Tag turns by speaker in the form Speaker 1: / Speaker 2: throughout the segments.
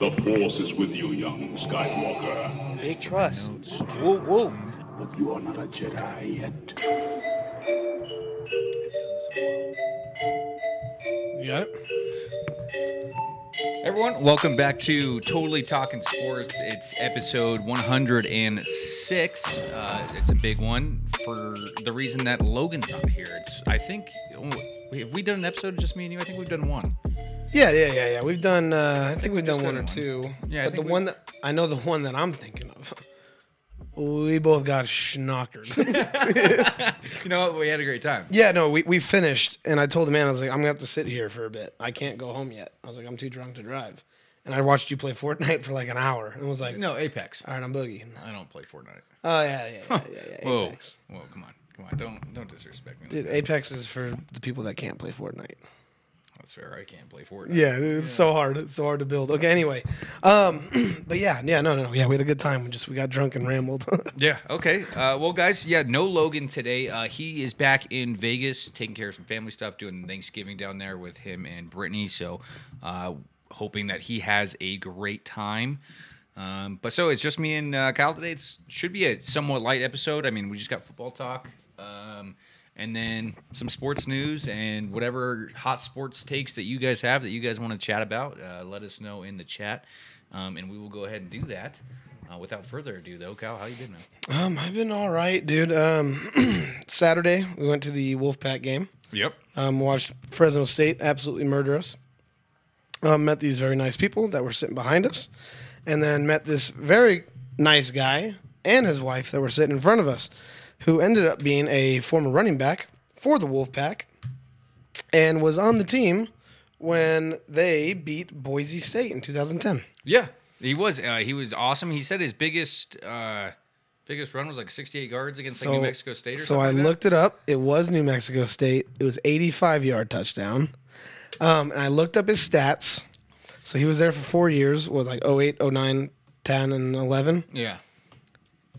Speaker 1: The Force is with you, young Skywalker.
Speaker 2: Big trust. Woo woo.
Speaker 1: But you are not a Jedi yet.
Speaker 3: You got it?
Speaker 4: Everyone, welcome back to Totally Talking Sports. It's episode 106. Uh, it's a big one for the reason that Logan's not here. It's I think oh, have we done an episode just me and you? I think we've done one.
Speaker 3: Yeah, yeah, yeah, yeah. We've done. Uh, I think we've done one or two.
Speaker 4: Yeah,
Speaker 3: but the one that I know, the one that I'm thinking of, we both got schnockered.
Speaker 4: You know what? We had a great time.
Speaker 3: yeah, no, we, we finished, and I told the man I was like, I'm gonna have to sit here for a bit. I can't go home yet. I was like, I'm too drunk to drive. And I watched you play Fortnite for like an hour, and was like,
Speaker 4: No, Apex.
Speaker 3: all right, I'm boogie.
Speaker 4: I don't play Fortnite.
Speaker 3: Oh yeah, yeah, yeah, yeah, yeah.
Speaker 4: Whoa,
Speaker 3: Apex.
Speaker 4: whoa, come on, come on! Don't don't disrespect me.
Speaker 3: Dude, Apex is for the people that can't play Fortnite.
Speaker 4: That's fair. I can't play Fortnite.
Speaker 3: Yeah, it's so hard. It's so hard to build. Okay, anyway, um, but yeah, yeah, no, no, no, yeah, we had a good time. We just we got drunk and rambled.
Speaker 4: Yeah. Okay. Uh, well, guys, yeah, no Logan today. Uh, he is back in Vegas, taking care of some family stuff, doing Thanksgiving down there with him and Brittany. So, uh, hoping that he has a great time. Um, but so it's just me and uh, Kyle today. It should be a somewhat light episode. I mean, we just got football talk, um, and then some sports news and whatever hot sports takes that you guys have that you guys want to chat about. Uh, let us know in the chat, um, and we will go ahead and do that. Uh, without further ado, though, Kyle, how you been, man?
Speaker 3: um, I've been all right, dude. Um, Saturday we went to the Wolfpack game.
Speaker 4: Yep.
Speaker 3: Um, watched Fresno State absolutely murder us. Um, met these very nice people that were sitting behind us, and then met this very nice guy and his wife that were sitting in front of us, who ended up being a former running back for the Wolfpack, and was on the team when they beat Boise State in 2010.
Speaker 4: Yeah, he was. Uh, he was awesome. He said his biggest uh, biggest run was like 68 yards against like New Mexico State. Or
Speaker 3: so I
Speaker 4: like
Speaker 3: looked it up. It was New Mexico State. It was 85 yard touchdown. Um, and I looked up his stats. So he was there for four years, with like 08, 09, 10, and 11.
Speaker 4: Yeah.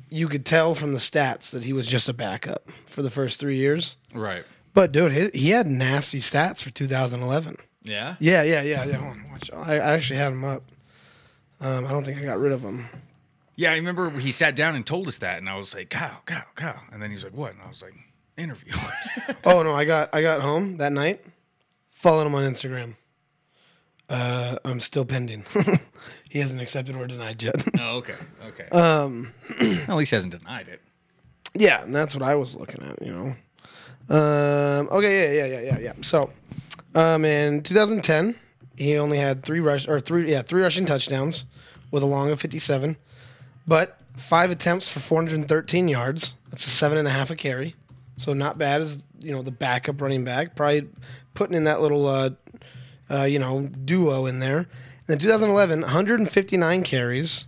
Speaker 3: You could tell from the stats that he was just a backup for the first three years.
Speaker 4: Right.
Speaker 3: But dude, he, he had nasty stats for 2011.
Speaker 4: Yeah.
Speaker 3: Yeah, yeah, yeah, yeah. Watch. I, I actually had him up. Um, I don't think I got rid of him.
Speaker 4: Yeah, I remember he sat down and told us that, and I was like, Kyle, Kyle, Kyle, and then he was like, what? And I was like, interview.
Speaker 3: Oh no, I got I got home that night. Followed him on Instagram. Uh, I'm still pending. he hasn't accepted or denied yet.
Speaker 4: oh, okay, okay. Um, at least he hasn't denied it.
Speaker 3: yeah, and that's what I was looking at. You know. Um. Okay. Yeah. Yeah. Yeah. Yeah. Yeah. So, um, in 2010, he only had three rush or three yeah three rushing touchdowns with a long of 57, but five attempts for 413 yards. That's a seven and a half a carry. So not bad as you know the backup running back. Probably putting in that little uh, uh, you know duo in there. Then 2011, 159 carries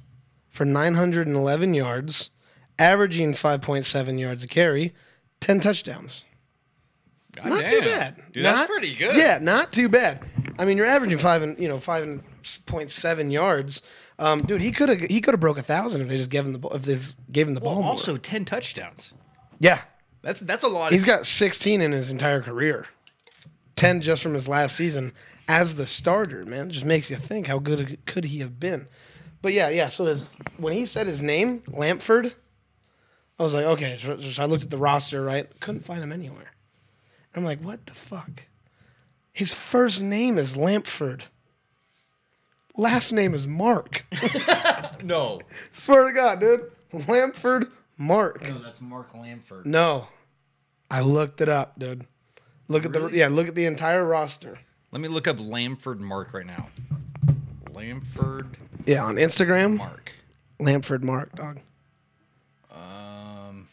Speaker 3: for 911 yards, averaging 5.7 yards a carry, 10 touchdowns.
Speaker 4: God
Speaker 3: Not too bad.
Speaker 4: Dude,
Speaker 3: Not-
Speaker 4: that's pretty good.
Speaker 3: Yeah, not too bad. I mean, you're averaging five and you know five and point seven yards. Um, dude, he could have he could have broke a thousand if they just gave him the ball- if they just gave him the
Speaker 4: Well,
Speaker 3: ball. more.
Speaker 4: also 10 touchdowns.
Speaker 3: yeah,
Speaker 4: That's that's a lot.
Speaker 3: he's got 16 in his entire career, 10 just from his last season as the starter. Man, it just makes you think how good could he have been. But yeah, yeah. So his, when he said his name, Lampford, I was like, okay. So, so I looked at the roster, right? Couldn't find him anywhere. I'm like, what the fuck? His first name is Lampford. Last name is Mark.
Speaker 4: no.
Speaker 3: Swear to God, dude. Lampford Mark.
Speaker 4: No, that's Mark Lamford.
Speaker 3: No. I looked it up, dude. Look at the yeah, look at the entire roster.
Speaker 4: Let me look up Lamford Mark right now. Lamford
Speaker 3: Yeah, on Instagram,
Speaker 4: Mark.
Speaker 3: Lamford Mark, dog.
Speaker 4: Um,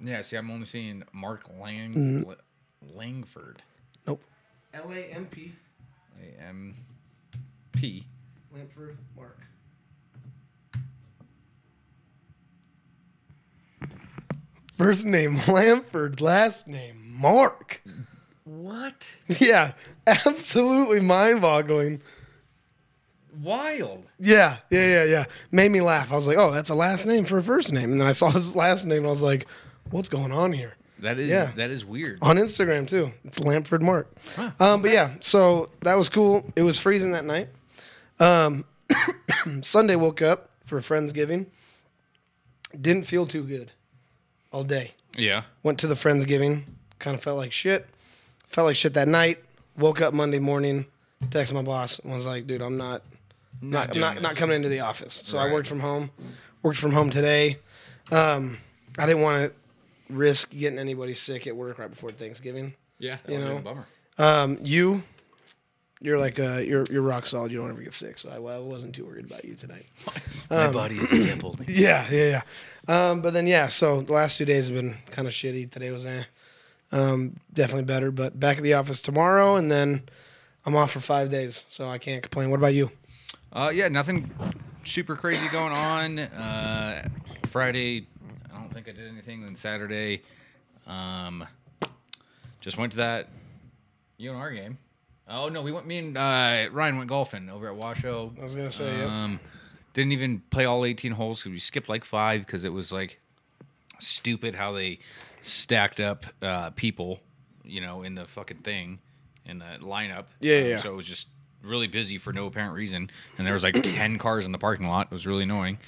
Speaker 4: yeah. See, I'm only seeing Mark Lang
Speaker 3: Mm-hmm.
Speaker 4: Langford.
Speaker 3: Nope. L A M P
Speaker 4: A M P.
Speaker 3: Lampford Mark. First name Lamford, last name Mark.
Speaker 4: What?
Speaker 3: Yeah, absolutely mind-boggling.
Speaker 4: Wild.
Speaker 3: Yeah, yeah, yeah, yeah. Made me laugh. I was like, "Oh, that's a last name for a first name." And then I saw his last name, and I was like, "What's going on here?"
Speaker 4: That is
Speaker 3: Yeah.
Speaker 4: that is weird.
Speaker 3: on Instagram too. It's Lampford Mark. Um, but yeah, so that was cool. It was freezing that night. Um, Sunday woke up for Friendsgiving. Didn't feel too good all day.
Speaker 4: Yeah.
Speaker 3: Went to the Friendsgiving. Kind of felt like shit. Felt like shit that night. Woke up Monday morning. Texted my boss and was like, "Dude, I'm not, not, I'm not, not coming into the office." So I worked from home. Worked from home today. Um, I didn't want to risk getting anybody sick at work right before Thanksgiving.
Speaker 4: Yeah.
Speaker 3: You know?
Speaker 4: a bummer.
Speaker 3: Um, you, you're like uh, you're you're rock solid. You don't ever get sick, so I, well, I wasn't too worried about you tonight.
Speaker 4: My body is a temple.
Speaker 3: Yeah, yeah, yeah. Um, but then yeah, so the last two days have been kind of shitty. Today was eh. Um, definitely better, but back at the office tomorrow, and then I'm off for five days, so I can't complain. What about you?
Speaker 4: Uh, yeah, nothing super crazy going on. Uh, Friday, I don't think I did anything. Then Saturday, um, just went to that UNR game. Oh no, we went. Me and uh, Ryan went golfing over at Washoe.
Speaker 3: I was gonna say, yeah.
Speaker 4: Um, didn't even play all 18 holes because we skipped like five because it was like stupid how they stacked up uh, people, you know, in the fucking thing, in the lineup.
Speaker 3: Yeah,
Speaker 4: Um,
Speaker 3: yeah.
Speaker 4: So it was just really busy for no apparent reason, and there was like 10 cars in the parking lot. It was really annoying.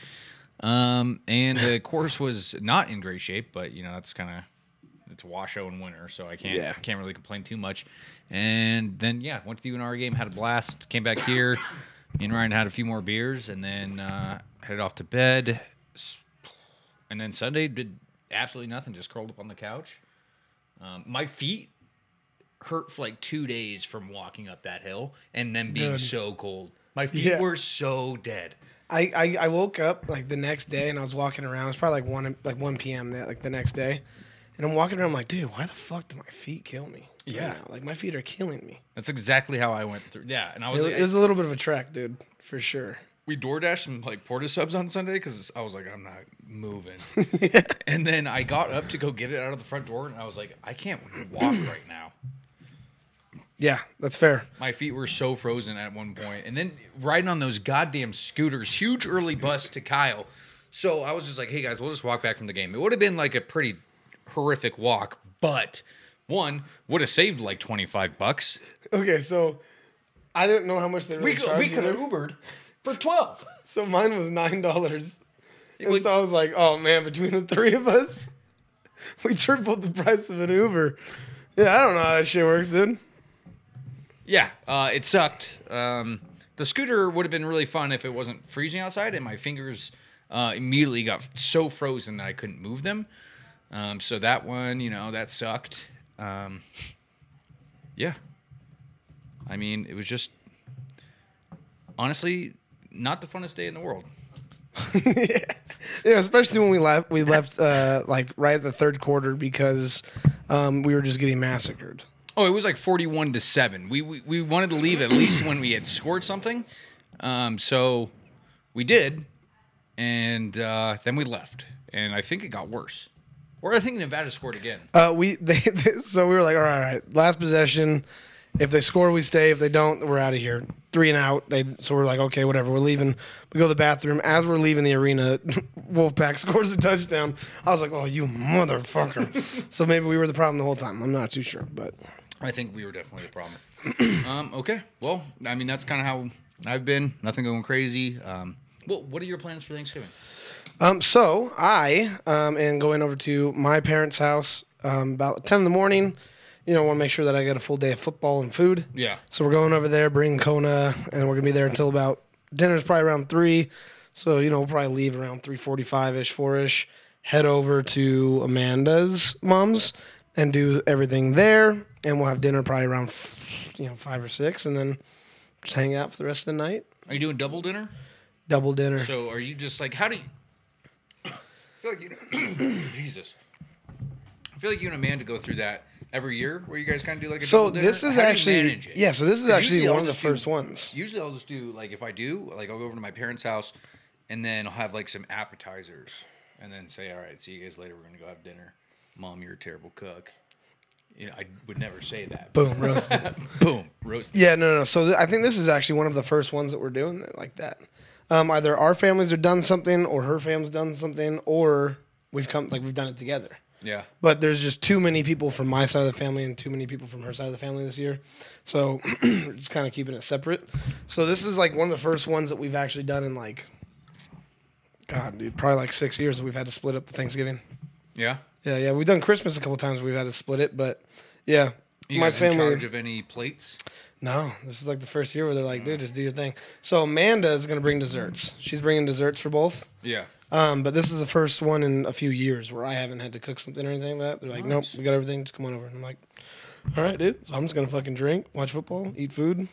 Speaker 4: Um, and the course was not in great shape, but you know that's kind of it's Washoe in winter, so I can't
Speaker 3: Yeah.
Speaker 4: can't really complain too much. And then yeah, went to the UNR game, had a blast, came back here. Me and Ryan had a few more beers, and then uh, headed off to bed. And then Sunday did absolutely nothing, just curled up on the couch. Um, my feet hurt for like two days from walking up that hill and then being
Speaker 3: Dude.
Speaker 4: so cold. My feet
Speaker 3: Yeah.
Speaker 4: were so dead.
Speaker 3: I, I I woke up like the next day and I was walking around. It's probably like one like one p.m. That like the next day, and I'm walking around. I'm like, dude, why the fuck did my feet kill me?
Speaker 4: Yeah.
Speaker 3: like my feet are killing me.
Speaker 4: That's exactly how I went through. Yeah, and I was
Speaker 3: It,
Speaker 4: like,
Speaker 3: it was a little bit of a trek, dude, for sure.
Speaker 4: We DoorDashed some like Port of Subs on Sunday because I was like, I'm not moving. And then I got up to go get it out of the front door, and I was like, I can't walk right now.
Speaker 3: Yeah, that's fair.
Speaker 4: My feet were so frozen at one point, and then riding on those goddamn scooters, huge early bus to Kyle. So I was just like, "Hey guys, we'll just walk back from the game." It would have been like a pretty horrific walk, but one would have saved like twenty five bucks.
Speaker 3: Okay, so I didn't know how much they really
Speaker 4: We could,
Speaker 3: charged
Speaker 4: we could have. Ubered for twelve.
Speaker 3: So mine was nine dollars. And
Speaker 4: would-
Speaker 3: so I was like, oh man, between the three of us, we tripled the price of an Uber. Yeah, I don't know how that shit works, dude.
Speaker 4: Yeah, uh, it sucked. Um, the scooter would have been really fun if it wasn't freezing outside, and my fingers uh, immediately got so frozen that I couldn't move them. Um, so that one, you know, that sucked. Um, yeah, I mean, it was just honestly not the funnest day in the world.
Speaker 3: Yeah, especially when we left. We left uh, like right at the third quarter because um, we were just getting massacred.
Speaker 4: Oh, it was like forty-one to seven. We we, we wanted to leave at least when we had scored something, um, so we did, and uh, then we left, and I think it got worse. Or I think Nevada scored again.
Speaker 3: Uh, we they, so we were like, all right, all right, last possession. If they score, we stay. If they don't, we're out of here. Three and out. They so we're like, okay, whatever. We're leaving. We go to the bathroom. As we're leaving the arena, Wolfpack scores a touchdown. I was like, oh, you motherfucker. so maybe we were the problem the whole time. I'm not too sure, but
Speaker 4: I think we were definitely the problem. um, okay, well, I mean that's kind of how I've been. Nothing going crazy. Um, well, what are your plans for Thanksgiving?
Speaker 3: Um, so I um, am going over to my parents' house um, about ten in the morning. You know, want to make sure that I get a full day of football and food.
Speaker 4: Yeah.
Speaker 3: So we're going over there, bring Kona, and we're gonna be there until about dinner's probably around three. So you know, we'll probably leave around three forty-five ish, four ish. Head over to Amanda's mom's and do everything there, and we'll have dinner probably around you know five or six, and then just hang out for the rest of the night.
Speaker 4: Are you doing double dinner?
Speaker 3: Double dinner.
Speaker 4: So are you just like how do you? I feel like you. Jesus. I feel like you and Amanda go through that every year, where you guys kind of do like a
Speaker 3: So this is
Speaker 4: How
Speaker 3: actually yeah. So this is actually one of the
Speaker 4: just do-
Speaker 3: first ones.
Speaker 4: Usually I'll just do like if I do like I'll go over to my parents' house, and then I'll have like some appetizers, and then say, all right, see you guys later. We're gonna go have dinner. Mom, you're a terrible cook. You know, I would never say that.
Speaker 3: Boom, roasted.
Speaker 4: Boom, roasted.
Speaker 3: yeah, no, no. So th- I think this is actually one of the first ones that we're doing that- like that. Um, either our families have done something, or her family's done something, or we've come like we've done it together.
Speaker 4: Yeah.
Speaker 3: But there's just too many people from my side of the family and too many people from her side of the family this year. So just kind of keeping it separate. So this is like one of the first ones that we've actually done in like, God, dude, probably like six years that we've had to split up the Thanksgiving.
Speaker 4: Yeah.
Speaker 3: Yeah, yeah. We've done Christmas a couple times. We've had to split it, but yeah,
Speaker 4: You
Speaker 3: my
Speaker 4: guys in
Speaker 3: family.
Speaker 4: charge of any plates?
Speaker 3: No, this is like the first year where they're like, dude, just do your thing. So Amanda is gonna bring desserts. She's bringing desserts for both.
Speaker 4: Yeah.
Speaker 3: Um, but this is the first one in a few years where I haven't had to cook something or anything like that. They're like, nope, we got everything. Just come on over. And I'm like, all right, dude. So I'm just gonna fucking drink, watch football, eat food,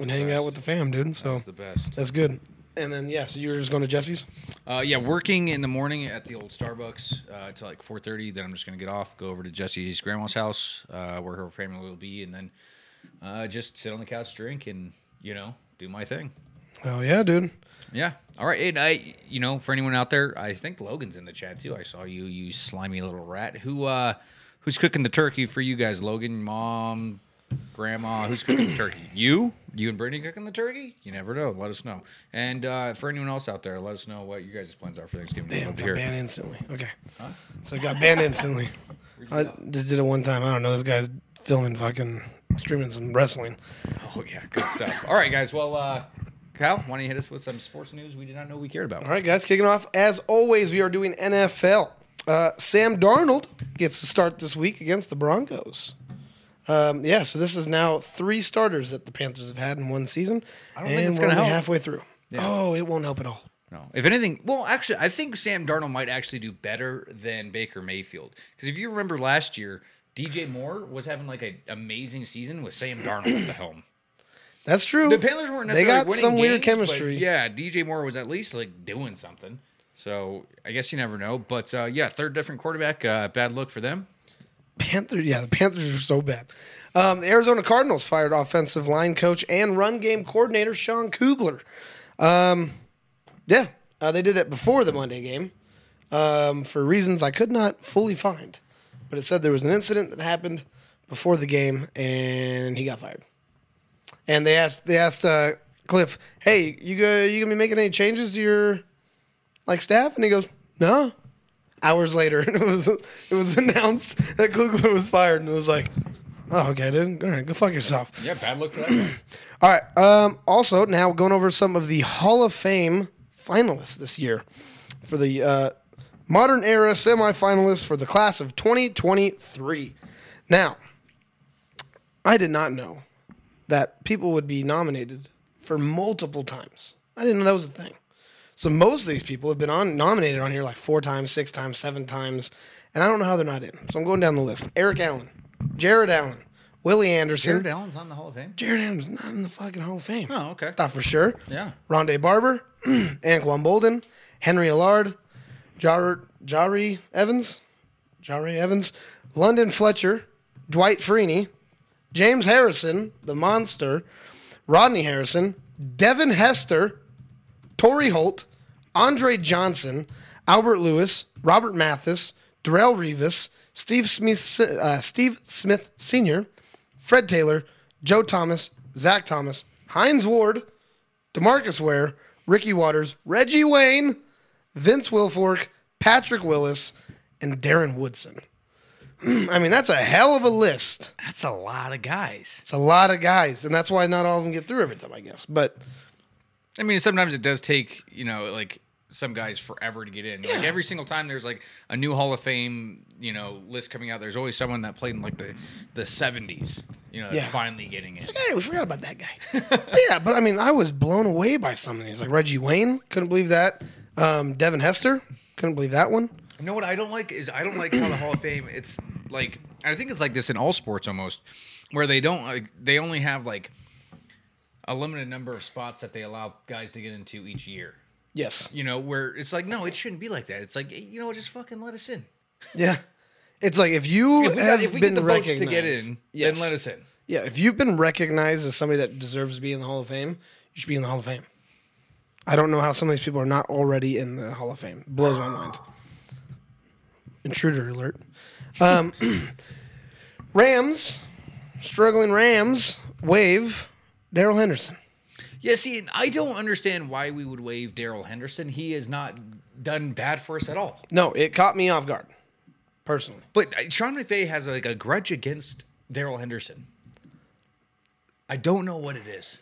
Speaker 3: and hang out with the fam, dude. So
Speaker 4: That's the best.
Speaker 3: that's good. And then yeah, so you were just going to Jesse's.
Speaker 4: Uh, yeah, working in the morning at the old Starbucks uh, until like 4:30. Then I'm just gonna get off, go over to Jesse's grandma's house uh, where her family will be, and then uh, just sit on the couch, drink, and you know, do my thing.
Speaker 3: Oh yeah, dude.
Speaker 4: Yeah. All right. And I, you know, for anyone out there, I think Logan's in the chat too. I saw you, you slimy little rat. Who, uh, who's cooking the turkey for you guys? Logan, mom, grandma. Who's cooking the turkey? You? You and Brittany cooking the turkey? You never know. Let us know. And uh, for anyone else out there, let us know what you guys' plans are for Thanksgiving.
Speaker 3: Damn, got banned instantly. Okay. Huh? So I got banned instantly. I just did it one time. I don't know. This guy's filming fucking streaming some wrestling.
Speaker 4: Oh yeah, good stuff. All right, guys. Well, uh, Kyle, why don't you hit us with some sports news we did not know we cared about?
Speaker 3: All right, guys, kicking off. As always, we are doing NFL. Uh, Sam Darnold gets to start this week against the Broncos. Um, yeah, so this is now three starters that the Panthers have had in one season. I
Speaker 4: don't think
Speaker 3: and
Speaker 4: it's
Speaker 3: we're
Speaker 4: gonna
Speaker 3: only
Speaker 4: help.
Speaker 3: halfway through. Oh, it won't help at all.
Speaker 4: No. If anything, well, actually, I think Sam Darnold might actually do better than Baker Mayfield. Because if you remember last year, DJ Moore was having like an amazing season with Sam Darnold at the helm.
Speaker 3: That's true.
Speaker 4: The Panthers weren't necessarily They
Speaker 3: got
Speaker 4: winning
Speaker 3: some weird
Speaker 4: games, but
Speaker 3: chemistry.
Speaker 4: yeah, DJ Moore was at least like doing something. So I guess you never know. But uh, yeah, third different quarterback. Uh, bad look for them.
Speaker 3: Panthers, yeah, the Panthers are so bad. Um, the Arizona Cardinals fired offensive line coach and run game coordinator Sean Kugler. Um, yeah, uh, they did it before the Monday game um, for reasons I could not fully find. But it said there was an incident that happened before the game and he got fired. And they asked they asked uh, Kliff, "Hey, you go, you gonna be making any changes to your like staff?" And he goes, "No." Hours later, it was it was announced that Kugler was fired, and it was like, "Oh, okay, dude. All right, go fuck yourself."
Speaker 4: Yeah, bad look for that.
Speaker 3: All right. Um, also, now going over some of the Hall of Fame finalists this year for the uh, modern era semifinalists for the class of 2023. Now, I did not know that people would be nominated for multiple times. I didn't know that was a thing. So most of these people have been on nominated on here like four times, six times, seven times, and I don't know how they're not in. So I'm going down the list: Eric Allen, Jared Allen, Willie Anderson.
Speaker 4: Jared Allen's on the Hall of Fame.
Speaker 3: Jared Allen's not in the fucking Hall of Fame.
Speaker 4: Oh, okay.
Speaker 3: Thought for sure.
Speaker 4: Yeah.
Speaker 3: Rondé Barber, Anquan Boldin, Henry Ellard, Jar- Jahri Evans, Jahri Evans, London Fletcher, Dwight Freeney, James Harrison, the monster, Rodney Harrison, Devin Hester, Torry Holt, Andre Johnson, Albert Lewis, Robert Mathis, Darrelle Revis, Steve Smith, uh, Steve Smith Sr., Fred Taylor, Joe Thomas, Zach Thomas, Hines Ward, DeMarcus Ware, Ricky Watters, Reggie Wayne, Vince Wilfork, Patrick Willis, and Darren Woodson. I mean, that's a hell of a list.
Speaker 4: That's a lot of guys.
Speaker 3: It's a lot of guys, and that's why not all of them get through every time, I guess. But
Speaker 4: I mean, sometimes it does take, you know, like some guys forever to get in. Like every single time there's like a new Hall of Fame, you know, list coming out, there's always someone that played in like the the 70s, you know, that's
Speaker 3: Yeah.
Speaker 4: finally getting in.
Speaker 3: hey, we forgot about that guy. But yeah, but I mean, I was blown away by some of these. Like Reggie Wayne, couldn't believe that. Um, Devin Hester, couldn't believe that one.
Speaker 4: You know what I don't like is I don't like how the Hall of Fame. It's like I think it's like this in all sports almost, where they don't like they only have like a limited number of spots that they allow guys to get into each year.
Speaker 3: Yes.
Speaker 4: You know, where it's like no, it shouldn't be like that. It's like you know, just fucking let us in.
Speaker 3: Yeah. It's like if you
Speaker 4: If we,
Speaker 3: have
Speaker 4: if we
Speaker 3: been
Speaker 4: get the votes to get in,
Speaker 3: yes.
Speaker 4: then let us in.
Speaker 3: Yeah, if you've been recognized as somebody that deserves to be in the Hall of Fame, you should be in the Hall of Fame. I don't know how some of these people are not already in the Hall of Fame. Blows my mind. Intruder alert. Um, Rams, struggling Rams, waive Darrell Henderson.
Speaker 4: Yeah, see, I don't understand why we would waive Darrell Henderson. He has not done bad for us at all.
Speaker 3: No, it caught me off guard. personally.
Speaker 4: But uh, Sean McVay has like a grudge against Darrell Henderson. I don't know what it is.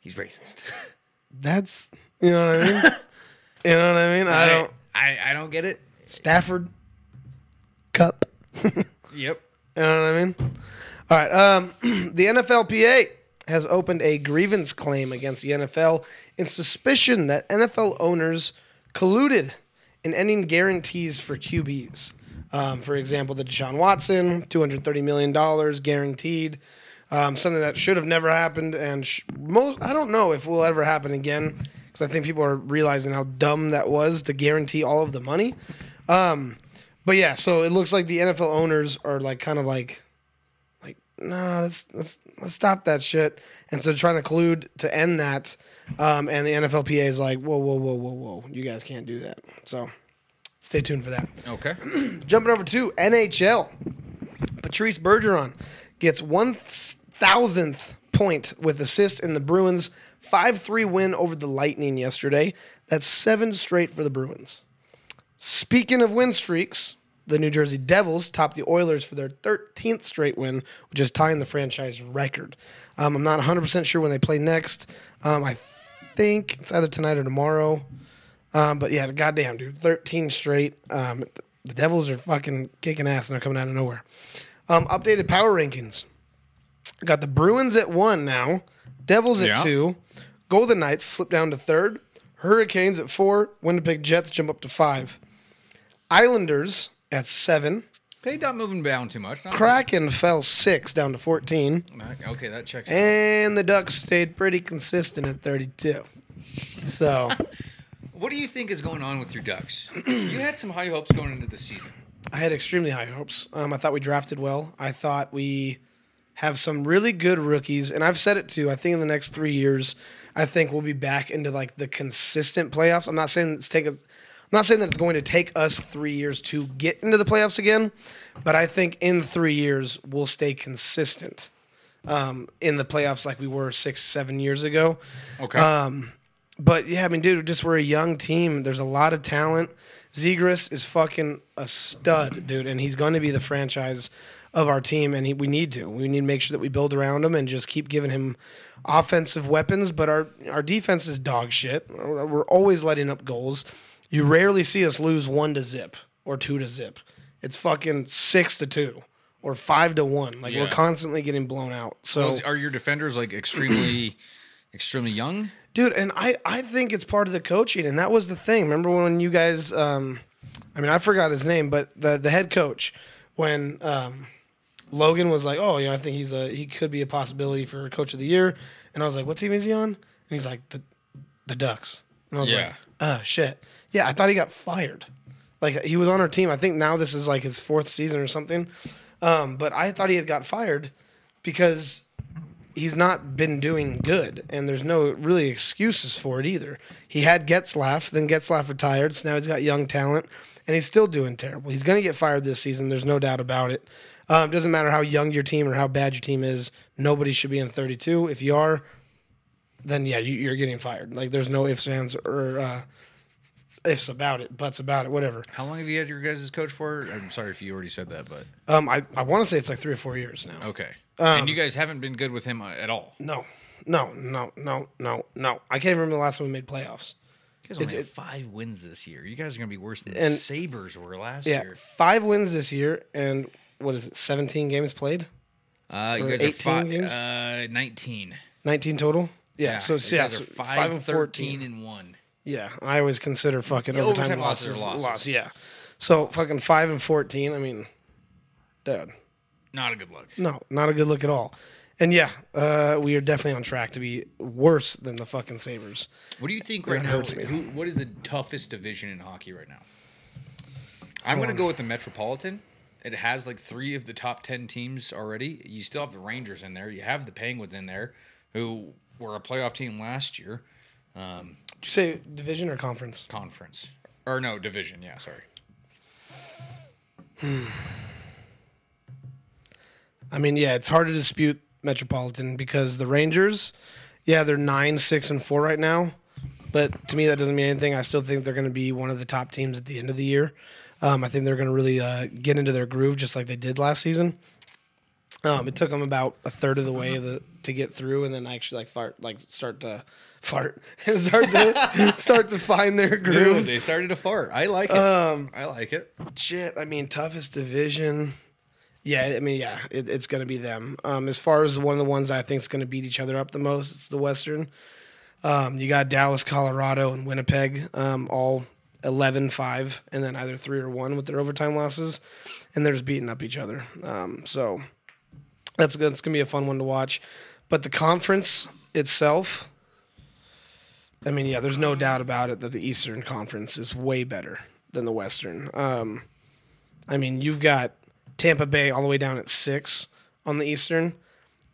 Speaker 4: He's racist.
Speaker 3: That's you know what I mean. you know what I mean. I don't.
Speaker 4: I, I don't get it.
Speaker 3: Stafford Cup.
Speaker 4: Yep.
Speaker 3: You know what I mean? All right. Um, the NFLPA has opened a grievance claim against the NFL in suspicion that NFL owners colluded in ending guarantees for QBs. Um, for example, the Deshaun Watson, $230 million guaranteed. Um, something that should have never happened. And sh- most, I don't know if it will ever happen again because I think people are realizing how dumb that was to guarantee all of the money. Um, but yeah, so it looks like the NFL owners are like kind of like, like, no, let's let's let's stop that shit. And so trying to collude to end that. Um, and the NFLPA is like, whoa, whoa, whoa, whoa, whoa, you guys can't do that. So stay tuned for that.
Speaker 4: Okay.
Speaker 3: Jumping over to NHL, Patrice Bergeron gets one thousandth point with assist in the Bruins' five three win over the Lightning yesterday. That's seven straight for the Bruins. Speaking of win streaks, the New Jersey Devils topped the Oilers for their 13th straight win, which is tying the franchise record. Um, I'm not 100% sure when they play next. Um, I think it's either tonight or tomorrow. Um, but yeah, goddamn, dude, 13 straight. Um, the Devils are fucking kicking ass and they're coming out of nowhere. Um, updated power rankings. Got the Bruins at one now, Devils at
Speaker 4: Yeah.
Speaker 3: two, Golden Knights slip down to third, Hurricanes at four, Winnipeg Jets jump up to five, Islanders at seven,
Speaker 4: Okay, not moving down too much.
Speaker 3: Kraken fell six down to 14,
Speaker 4: Okay, that checks. out.
Speaker 3: and the Ducks stayed pretty consistent at 32. So.
Speaker 4: What do you think is going on with your Ducks? you had some high hopes going into the season.
Speaker 3: I had extremely high hopes. Um, I thought we drafted well. I thought we have some really good rookies, and I've said it too. I think in the next three years, I think we'll be back into like the consistent playoffs. I'm not saying it's take us. I'm not saying that it's going to take us three years to get into the playoffs again, but I think in three years we'll stay consistent um, in the playoffs like we were six, seven years ago.
Speaker 4: Okay.
Speaker 3: Um, but yeah, I mean, dude, just we're a young team. There's a lot of talent. Zegras is fucking a stud, dude, and he's going to be the franchise of our team. And he, we need to. We need to make sure that we build around him and just keep giving him offensive weapons. But our our defense is dog shit. We're always letting up goals. You rarely see us lose one to zip or two to zip. It's fucking six to two or five to one. Like we're
Speaker 4: Yeah.
Speaker 3: constantly getting blown out. So
Speaker 4: Well, are your defenders like extremely, extremely young?
Speaker 3: dude and i i think it's part of the coaching and that was the thing remember when you guys um i mean i forgot his name but the the head coach when um logan was like oh yeah i think he's a he could be a possibility for coach of the year and i was like what team is he on and he's like the the ducks and i was
Speaker 4: Yeah.
Speaker 3: like oh shit yeah i thought he got fired like he was on our team i think now this is like his fourth season or something um but i thought he had got fired because he's not been doing good, and there's no really excuses for it either. He had Getzlaff, then Getzlaff retired, so now he's got young talent, and he's still doing terrible. He's going to get fired this season. There's no doubt about it. Um, doesn't matter how young your team or how bad your team is. Nobody should be in 32. If you are, then yeah, you, you're getting fired. Like there's no ifs, ands, or uh, ifs about it, buts about it, whatever.
Speaker 4: How long have you had your guys' coach for? I'm sorry if you already said that, but
Speaker 3: Um, I, I want to say it's like three or four years now.
Speaker 4: okay.
Speaker 3: Um,
Speaker 4: and you guys haven't been good with him uh, at all.
Speaker 3: No, no, no, no, no, no. I can't remember the last time we made playoffs.
Speaker 4: You guys only have five wins this year. You guys are gonna be worse than the
Speaker 3: And-
Speaker 4: Sabres were last
Speaker 3: Yeah,
Speaker 4: year.
Speaker 3: five wins this year, and what is it? Seventeen games played,
Speaker 4: Uh, you guys are
Speaker 3: 18
Speaker 4: five,
Speaker 3: games?
Speaker 4: uh, nineteen.
Speaker 3: nineteen total. Yeah, so yeah, so
Speaker 4: five,
Speaker 3: five and
Speaker 4: 13
Speaker 3: fourteen.
Speaker 4: and one.
Speaker 3: Yeah, I always consider fucking
Speaker 4: Yeah,
Speaker 3: overtime,
Speaker 4: overtime losses
Speaker 3: losses
Speaker 4: losses.
Speaker 3: loss. Yeah, so fucking five and fourteen. I mean, dude,
Speaker 4: Not a good look.
Speaker 3: no, not a good look at all. And yeah, uh, we are definitely on track to be worse than the fucking Sabres.
Speaker 4: What do you think right now? Who, what is the toughest division in hockey right now? I'm going to go with the Metropolitan. It has like three of the top 10 teams already. You still have the Rangers in there. You have the Penguins in there, who were a playoff team last year. Um,
Speaker 3: Did you say division or conference?
Speaker 4: conference. Or no, division. Yeah, sorry.
Speaker 3: I mean, yeah, it's hard to dispute Metropolitan because the Rangers, yeah, they're nine, six, and four right now, but to me that doesn't mean anything. I still think they're going to be one of the top teams at the end of the year. Um, I think they're going to really uh, get into their groove just like they did last season. Um, it took them about a third of the way of the, to get through, and then actually like fart, like start to fart and start to start to find their
Speaker 4: Dude,
Speaker 3: groove.
Speaker 4: they started to fart. I like it.
Speaker 3: Um,
Speaker 4: I like it.
Speaker 3: Shit, I mean, toughest division. Yeah, I mean, yeah, it, it's going to be them. Um, as far as one of the ones I think is going to beat each other up the most, it's the Western. Um, you got Dallas, Colorado, and Winnipeg, um, all 11 5, and then either 3 or 1 with their overtime losses, and they're just beating up each other. Um, so that's, that's going to be a fun one to watch. But the conference itself, I mean, yeah, there's no doubt about it that the Eastern Conference is way better than the Western. Um, I mean, you've got Tampa Bay all the way down at six on the Eastern,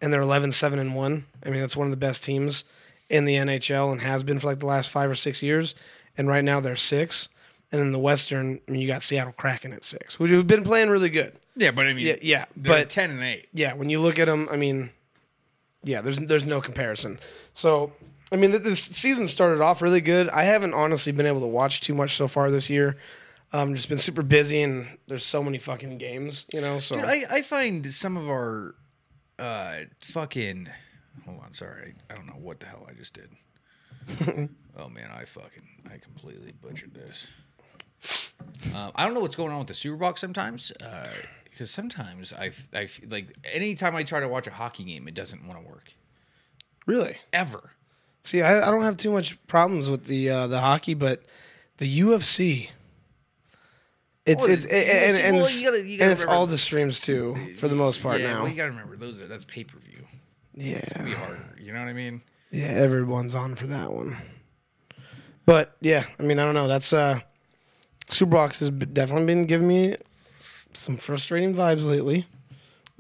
Speaker 3: and they're 11 7 and 1. I mean, that's one of the best teams in the NHL and has been for like the last five or six years. And right now they're six. And in the Western, I mean, you got Seattle Kraken at six, which have been playing really good.
Speaker 4: Yeah, but I mean,
Speaker 3: Yeah, yeah,
Speaker 4: they're
Speaker 3: but-
Speaker 4: ten and eight.
Speaker 3: Yeah, when you look at them, I mean, yeah, there's there's no comparison. So, I mean, this season started off really good. I haven't honestly been able to watch too much so far this year. Um, just been super busy, and there's so many fucking games, you know. So
Speaker 4: Dude, I, I find some of our uh fucking hold on, sorry. I don't know what the hell I just did. oh man, I fucking I completely butchered this. Uh, I don't know what's going on with the Super Box sometimes. Uh, because sometimes I I like anytime I try to watch a hockey game, it doesn't want to work
Speaker 3: really,
Speaker 4: ever.
Speaker 3: See, I, I don't have too much problems with the uh, the hockey, but the UFC. It's
Speaker 4: Well,
Speaker 3: it's
Speaker 4: the
Speaker 3: and, and, and,
Speaker 4: well,
Speaker 3: it's,
Speaker 4: you gotta- you gotta
Speaker 3: it's
Speaker 4: remember-
Speaker 3: all the streams too, for the most part
Speaker 4: yeah,
Speaker 3: now.
Speaker 4: well, you gotta remember those are that's pay per view.
Speaker 3: yeah,
Speaker 4: It's gonna be harder. You know what I mean?
Speaker 3: Yeah, everyone's on for that one. But yeah, I mean, I don't know. That's uh, Superbox has definitely been giving me some frustrating vibes lately.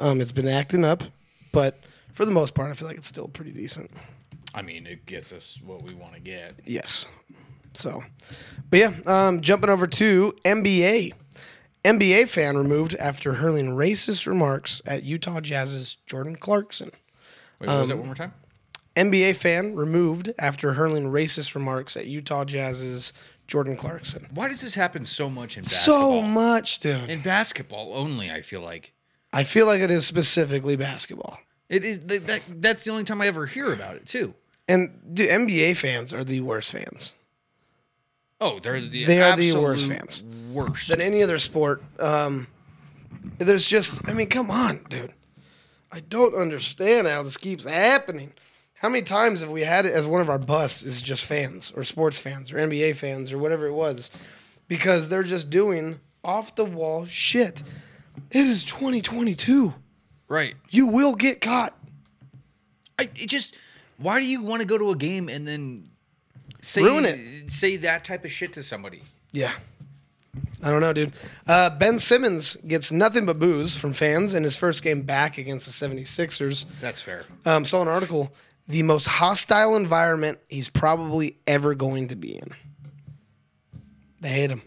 Speaker 3: Um, it's been acting up, but for the most part, I feel like it's still pretty decent.
Speaker 4: I mean, it gets us what we want to get.
Speaker 3: Yes. So, but yeah, um, jumping over to NBA. NBA fan removed after hurling racist remarks at Utah Jazz's Jordan Clarkson.
Speaker 4: Wait, what was
Speaker 3: Um,
Speaker 4: that one more time?
Speaker 3: NBA fan removed after hurling racist remarks at Utah Jazz's Jordan Clarkson.
Speaker 4: Why does this happen so much in basketball?
Speaker 3: So much, dude.
Speaker 4: in basketball only. I feel like
Speaker 3: I feel like it is specifically basketball.
Speaker 4: it is that. That's the only time I ever hear about it too.
Speaker 3: And dude, NBA fans are the worst fans
Speaker 4: Oh, they're the
Speaker 3: They are the worst fans.
Speaker 4: Worse
Speaker 3: than any other sport. Um, there's just, I mean, come on, dude. I don't understand how this keeps happening. How many times have we had it as one of our busts is just fans or sports fans or NBA fans or whatever it was? Because they're just doing off the wall shit. It is 2022.
Speaker 4: right.
Speaker 3: You will get caught.
Speaker 4: I it just. Why do you want to go to a game and then say
Speaker 3: Ruin it.
Speaker 4: say that type of shit to somebody?
Speaker 3: Yeah. I don't know, dude. Uh, ben Simmons gets nothing but boos from fans in his first game back against the 76ers.
Speaker 4: That's fair.
Speaker 3: Um, saw an article, the most hostile environment he's probably ever going to be in. They hate him.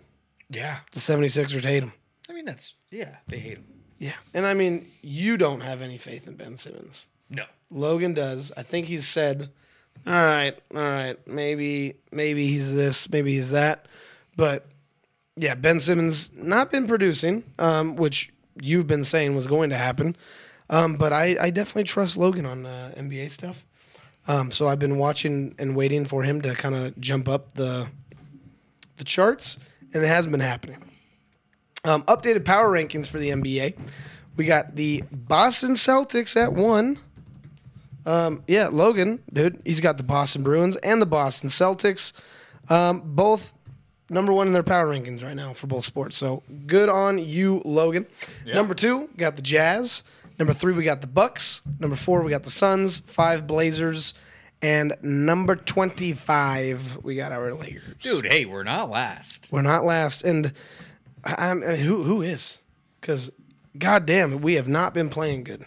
Speaker 4: Yeah.
Speaker 3: The 76ers hate him.
Speaker 4: I mean, that's yeah. They hate him.
Speaker 3: Yeah. And I mean, you don't have any faith in Ben Simmons.
Speaker 4: No.
Speaker 3: Logan does. I think he's said, all right, all right, maybe, maybe he's this, maybe he's that. But yeah, Ben Simmons not been producing, um, which you've been saying was going to happen. Um, but I, I definitely trust Logan on uh, NBA stuff. Um, so I've been watching and waiting for him to kind of jump up the the charts, and it has been happening. Um, updated power rankings for the NBA. We got the Boston Celtics at one. Um, yeah, Logan, dude, he's got the Boston Bruins and the Boston Celtics, um, both number one in their power rankings right now for both sports. So good on you, Logan. Number two, got the Jazz. Number three, we got the Bucks. Number four, we got the Suns. Five, Blazers. And number 25, we got our Lakers.
Speaker 4: Dude, hey, we're not last.
Speaker 3: We're not last. And I, I'm, uh, who who is? Because, goddamn, we have not been playing good.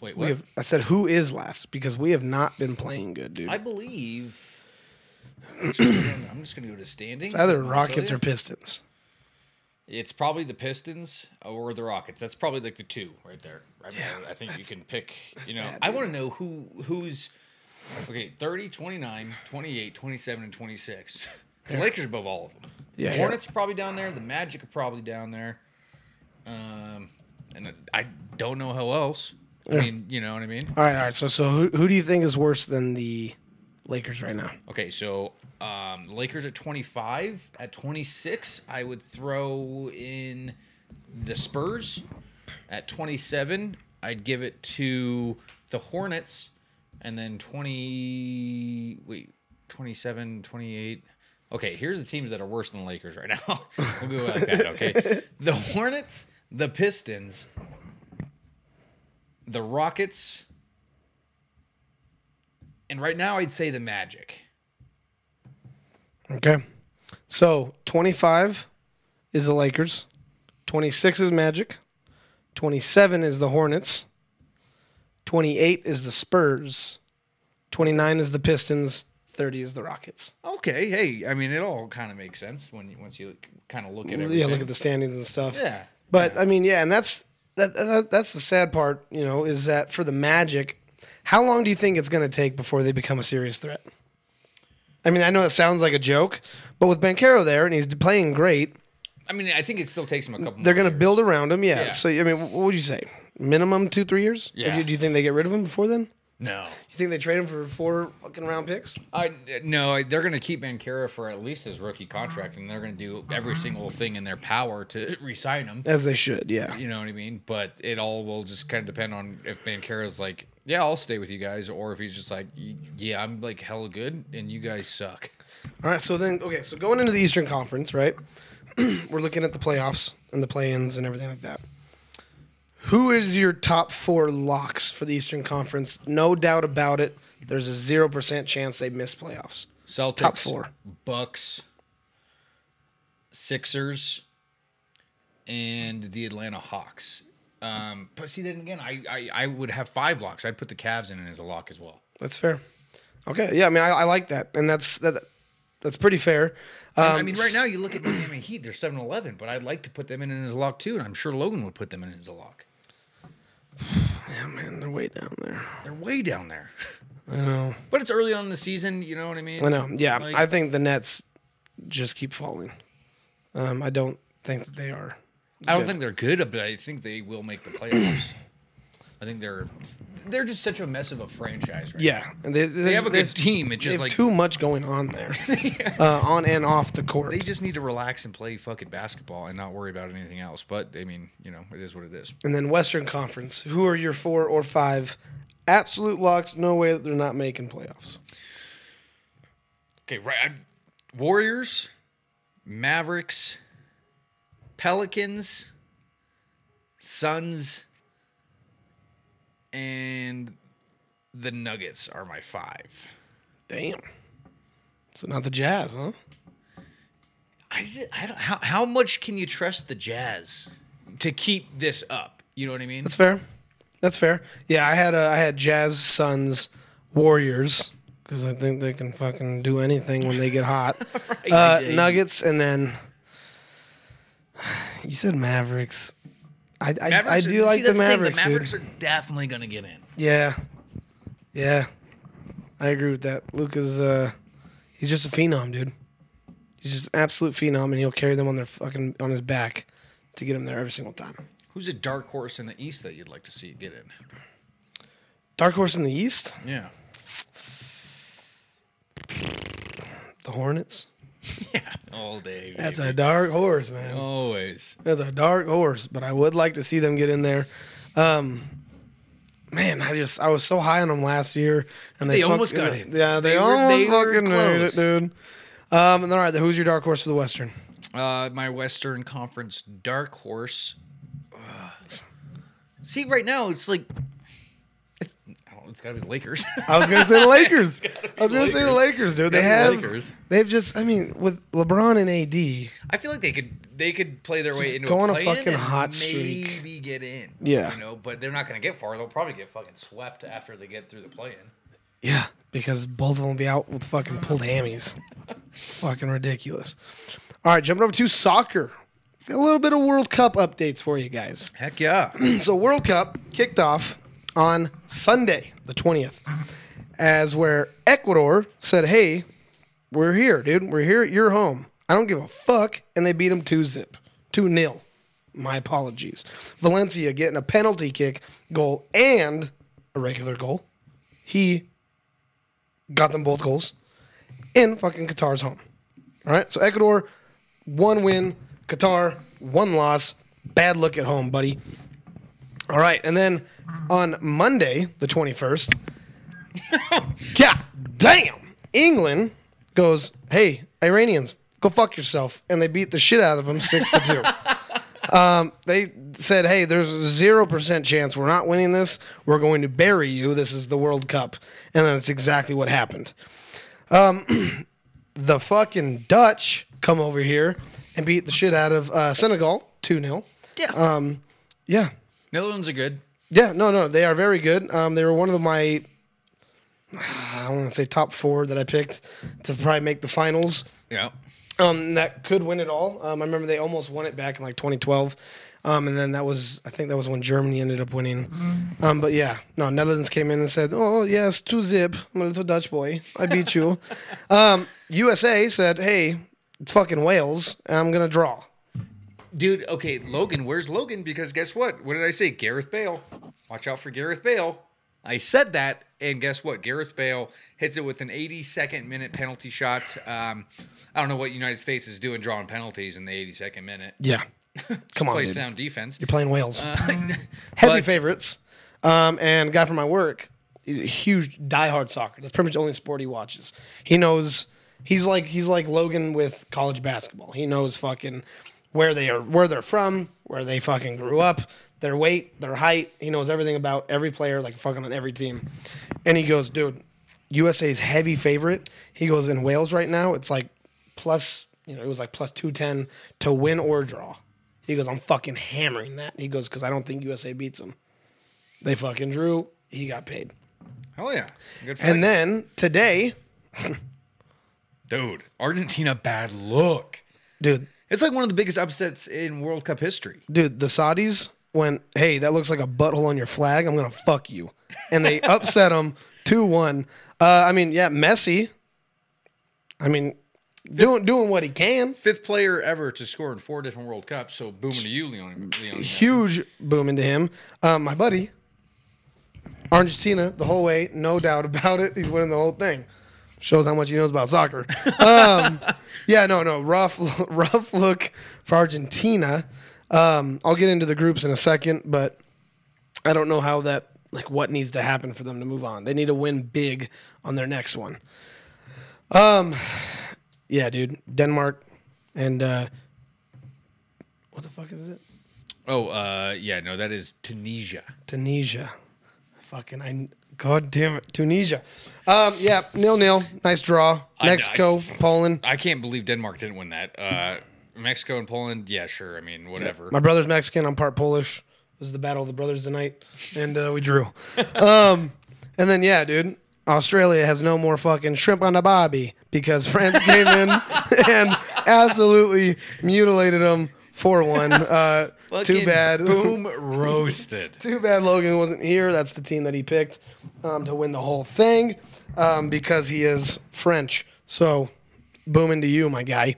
Speaker 4: Wait, what?
Speaker 3: have, I said, who is last? Because we have not been playing good, dude.
Speaker 4: I believe. I'm just gonna go to standings.
Speaker 3: it's either Rockets or. Pistons.
Speaker 4: It's probably the Pistons or the Rockets. That's probably like the two right there. I, mean,
Speaker 3: Yeah,
Speaker 4: I think you can pick. You know,
Speaker 3: bad,
Speaker 4: I want to know who who's Okay, 30, 29, 28, 27, and 26. The Lakers above all of them.
Speaker 3: Yeah,
Speaker 4: the
Speaker 3: yeah.
Speaker 4: Hornets are probably down there. The Magic are probably down there. Um, and I don't know how else. I mean, you know what I mean?
Speaker 3: All right, all right. So, so who, who do you think is worse than the Lakers right now?
Speaker 4: Okay, so um, Lakers at 25. At 26, I would throw in the Spurs. At 27, I'd give it to the Hornets. And then 20, wait, 27, 28. Okay, here's the teams that are worse than the Lakers right now. we'll go like that, okay? The Hornets, the Pistons, the Rockets, and right now I'd say the Magic.
Speaker 3: Okay. So 25 is the Lakers, 26 is Magic, 27 is the Hornets, 28 is the Spurs, 29 is the Pistons, 30 is the Rockets.
Speaker 4: Okay, hey, I mean it all kind of makes sense when you once you kind of look at everything.
Speaker 3: Yeah, look at the standings and stuff.
Speaker 4: Yeah.
Speaker 3: But I mean, yeah, and that's that, that that's the sad part, you know, is that for the Magic, how long do you think it's going to take before they become a serious threat? I mean, I know it sounds like a joke, but with Banchero there and he's playing great,
Speaker 4: I mean, I think it still takes them a couple.
Speaker 3: they're going to build around him. Yeah.
Speaker 4: Yeah.
Speaker 3: So I mean, what would you say? Minimum two, three years? Or
Speaker 4: Yeah.
Speaker 3: do, do you think they get rid of him before then?
Speaker 4: No,
Speaker 3: You think they trade him for four fucking round picks?
Speaker 4: I no, they're going to keep Banchero for at least his rookie contract, and they're going to do every single thing in their power to re-sign him.
Speaker 3: As they should. Yeah.
Speaker 4: You know what I mean? But it all will just kind of depend on if Banchero's like, yeah, I'll stay with you guys, or if he's just like, yeah, I'm like hella good, and you guys suck.
Speaker 3: All right, so then okay, so going into the Eastern Conference, right? We're looking at the playoffs and the play-ins and everything like that. Who is your top four locks for the Eastern Conference? No doubt about it. There's a zero percent chance they miss playoffs.
Speaker 4: Celtics,
Speaker 3: Top four.
Speaker 4: Bucks, Sixers, and the Atlanta Hawks. Um, but see, then again, I, I I would have five locks. I'd put the Cavs in as a lock as well.
Speaker 3: That's fair. Okay, yeah, I mean, I, I like that, and that's that. That's pretty fair. Um,
Speaker 4: I mean, right now you look at the Miami Heat; they're 7-Eleven, but I'd like to put them in as a lock too, and I'm sure Logan would put them in as a lock.
Speaker 3: Yeah, man, they're way down there.
Speaker 4: They're way down there,
Speaker 3: I know.
Speaker 4: but it's early on in the season. You know what I mean?
Speaker 3: I know. Yeah,
Speaker 4: Like-
Speaker 3: I think the Nets just keep falling. Um, I don't think that they are.
Speaker 4: I don't
Speaker 3: good.
Speaker 4: think they're good, but I think they will make the playoffs. I think they're they're just such a mess of a franchise. Right
Speaker 3: Yeah, they,
Speaker 4: They have a good team. It's just like
Speaker 3: too much going on there, uh, on and off the court.
Speaker 4: they just need to relax and play fucking basketball and not worry about anything else. But I mean, you know, it is what it is.
Speaker 3: and then Western Conference. Who are your four or five absolute locks? No way that they're not making playoffs.
Speaker 4: Okay, right. Warriors, Mavericks, Pelicans, Suns, and the Nuggets are my five.
Speaker 3: Damn. So not the Jazz, huh?
Speaker 4: I, I don't, how, how much can you trust the Jazz to keep this up? You know what I mean?
Speaker 3: That's fair. That's fair. Yeah, I had uh, I had Jazz, Suns, Warriors because I think they can fucking do anything when they get hot. uh,
Speaker 4: Yeah,
Speaker 3: Nuggets, and then you said Mavericks. I I, I
Speaker 4: Mavericks-
Speaker 3: do like
Speaker 4: see,
Speaker 3: the
Speaker 4: that's thing,
Speaker 3: Mavericks,
Speaker 4: The Mavericks are definitely going to get in.
Speaker 3: Yeah, yeah, I agree with that. Luka's uh, he's just a phenom, dude. He's just an absolute phenom, and he'll carry them on their fucking on his back to get them there every single time.
Speaker 4: Who's a dark horse in the East that you'd like to see get in?
Speaker 3: Dark horse in the East,
Speaker 4: Yeah.
Speaker 3: the Hornets.
Speaker 4: Yeah, all day.
Speaker 3: That's a dark horse, man.
Speaker 4: Always.
Speaker 3: That's a dark horse, but I would like to see them get in there. Um, man, I just I was so high on them last year, and they,
Speaker 4: They
Speaker 3: fuck-
Speaker 4: almost got in.
Speaker 3: Yeah, they,
Speaker 4: They were-
Speaker 3: almost
Speaker 4: they
Speaker 3: fucking made it, dude. Um, and all right, who's your dark horse for the Western?
Speaker 4: Uh, my Western Conference dark horse. See, right now it's like it's, I don't know, it's got to be the Lakers.
Speaker 3: I was gonna say the Lakers. I was gonna say the Lakers, dude. They
Speaker 4: gotta
Speaker 3: have
Speaker 4: Lakers.
Speaker 3: they've just I mean with LeBron and AD.
Speaker 4: I feel like they could they could play their way
Speaker 3: Just
Speaker 4: into
Speaker 3: go
Speaker 4: a
Speaker 3: on a
Speaker 4: play-in
Speaker 3: fucking
Speaker 4: and
Speaker 3: hot streak.
Speaker 4: maybe get in.
Speaker 3: Yeah.
Speaker 4: you know, but they're not going to get far. They'll probably get fucking swept after they get through the play-in.
Speaker 3: Yeah, because both of them will be out with fucking pulled hammies. It's fucking ridiculous. All right, jumping over to soccer. Got a little bit of World Cup updates for you guys.
Speaker 4: Heck yeah!
Speaker 3: So World Cup kicked off on Sunday, the 20th. as where Ecuador said, "Hey, we're here, dude. We're here at your home. I don't give a fuck," and they beat them two zip, two nil. My apologies. Valencia getting a penalty kick goal and a regular goal. He got them both goals in fucking Qatar's home. All right, so Ecuador, one win. Qatar, one loss. Bad look at home, buddy. All right, and then on Monday, the 21st, yeah, damn, England goes, hey, Iranians, go fuck yourself. And they beat the shit out of them 6 to 2. Um, they said, hey, there's a 0% chance we're not winning this. We're going to bury you. This is the World Cup. And that's exactly what happened. Um, the fucking Dutch come over here and beat the shit out of uh, Senegal 2 0.
Speaker 4: Yeah.
Speaker 3: Um, yeah.
Speaker 4: Netherlands are good.
Speaker 3: Yeah, no, no, they are very good. Um, they were one of my, I don't want to say top four that I picked to probably make the finals.
Speaker 4: Yeah.
Speaker 3: Um, that could win it all. Um, I remember they almost won it back in like 2012. Um, and then that was, I think that was when Germany ended up winning. Um, but yeah, no, Netherlands came in and said, "Oh yes, two zip, I'm a little Dutch boy, I beat you." um, USA said, "Hey, it's fucking Wales, and I'm gonna draw."
Speaker 4: Dude, okay, Logan, where's Logan? Because guess what? What did I say? Gareth Bale. Watch out for Gareth Bale. I said that, and guess what? Gareth Bale hits it with an 82nd minute penalty shot. Um, I don't know what United States is doing drawing penalties in the 82nd minute.
Speaker 3: Yeah, come on,
Speaker 4: Play
Speaker 3: dude.
Speaker 4: sound defense.
Speaker 3: you're playing Wales. Heavy
Speaker 4: But-
Speaker 3: favorites. Um, and guy from my work, he's a huge diehard soccer. That's pretty much the only sport he watches. He knows he's like he's like Logan with college basketball. He knows fucking where they are, where they're from, where they fucking grew up, their weight, their height. He knows everything about every player, like fucking on every team. And he goes, dude, USA's heavy favorite. He goes in Wales right now. It's like plus, you know, it was like plus two ten to win or draw. He goes, I'm fucking hammering that. He goes, because I don't think USA beats them. They fucking drew. He got paid.
Speaker 4: Hell yeah. Good
Speaker 3: And then today,
Speaker 4: Dude, Argentina, bad look.
Speaker 3: Dude,
Speaker 4: It's like one of the biggest upsets in World Cup history.
Speaker 3: dude, the Saudis went, hey, that looks like a butthole on your flag. I'm gonna fuck you, and they upset them two one. Uh, I mean, yeah, Messi. I mean, doing doing what he can.
Speaker 4: Fifth player ever to score in four different World Cups. So booming to you, Leon. Leon.
Speaker 3: Huge booming to him. Um, my buddy, Argentina, the whole way, no doubt about it. He's winning the whole thing. Shows how much he knows about soccer. Um, yeah, no, no, rough, rough look for Argentina. Um, I'll get into the groups in a second, but I don't know how that, like, what needs to happen for them to move on. They need to win big on their next one. Um, yeah, dude, Denmark and uh, what the fuck is it?
Speaker 4: Oh, uh, yeah, no, that is Tunisia.
Speaker 3: Tunisia. Fucking I God damn it. Tunisia. Um, yeah, nil nil. Nice draw.
Speaker 4: I-
Speaker 3: Mexico, Poland.
Speaker 4: I can't believe Denmark didn't win that. Uh, Mexico and Poland, yeah, sure. I mean, whatever.
Speaker 3: My brother's Mexican, I'm part Polish. This is the battle of the brothers tonight. And uh, we drew. um, and then yeah, dude. Australia has no more fucking shrimp on the bobby because France came in and absolutely mutilated them 4 1. Uh, too bad.
Speaker 4: Boom roasted.
Speaker 3: Too bad Logan wasn't here. That's the team that he picked um, to win the whole thing um, because he is French. So, booming to you, my guy.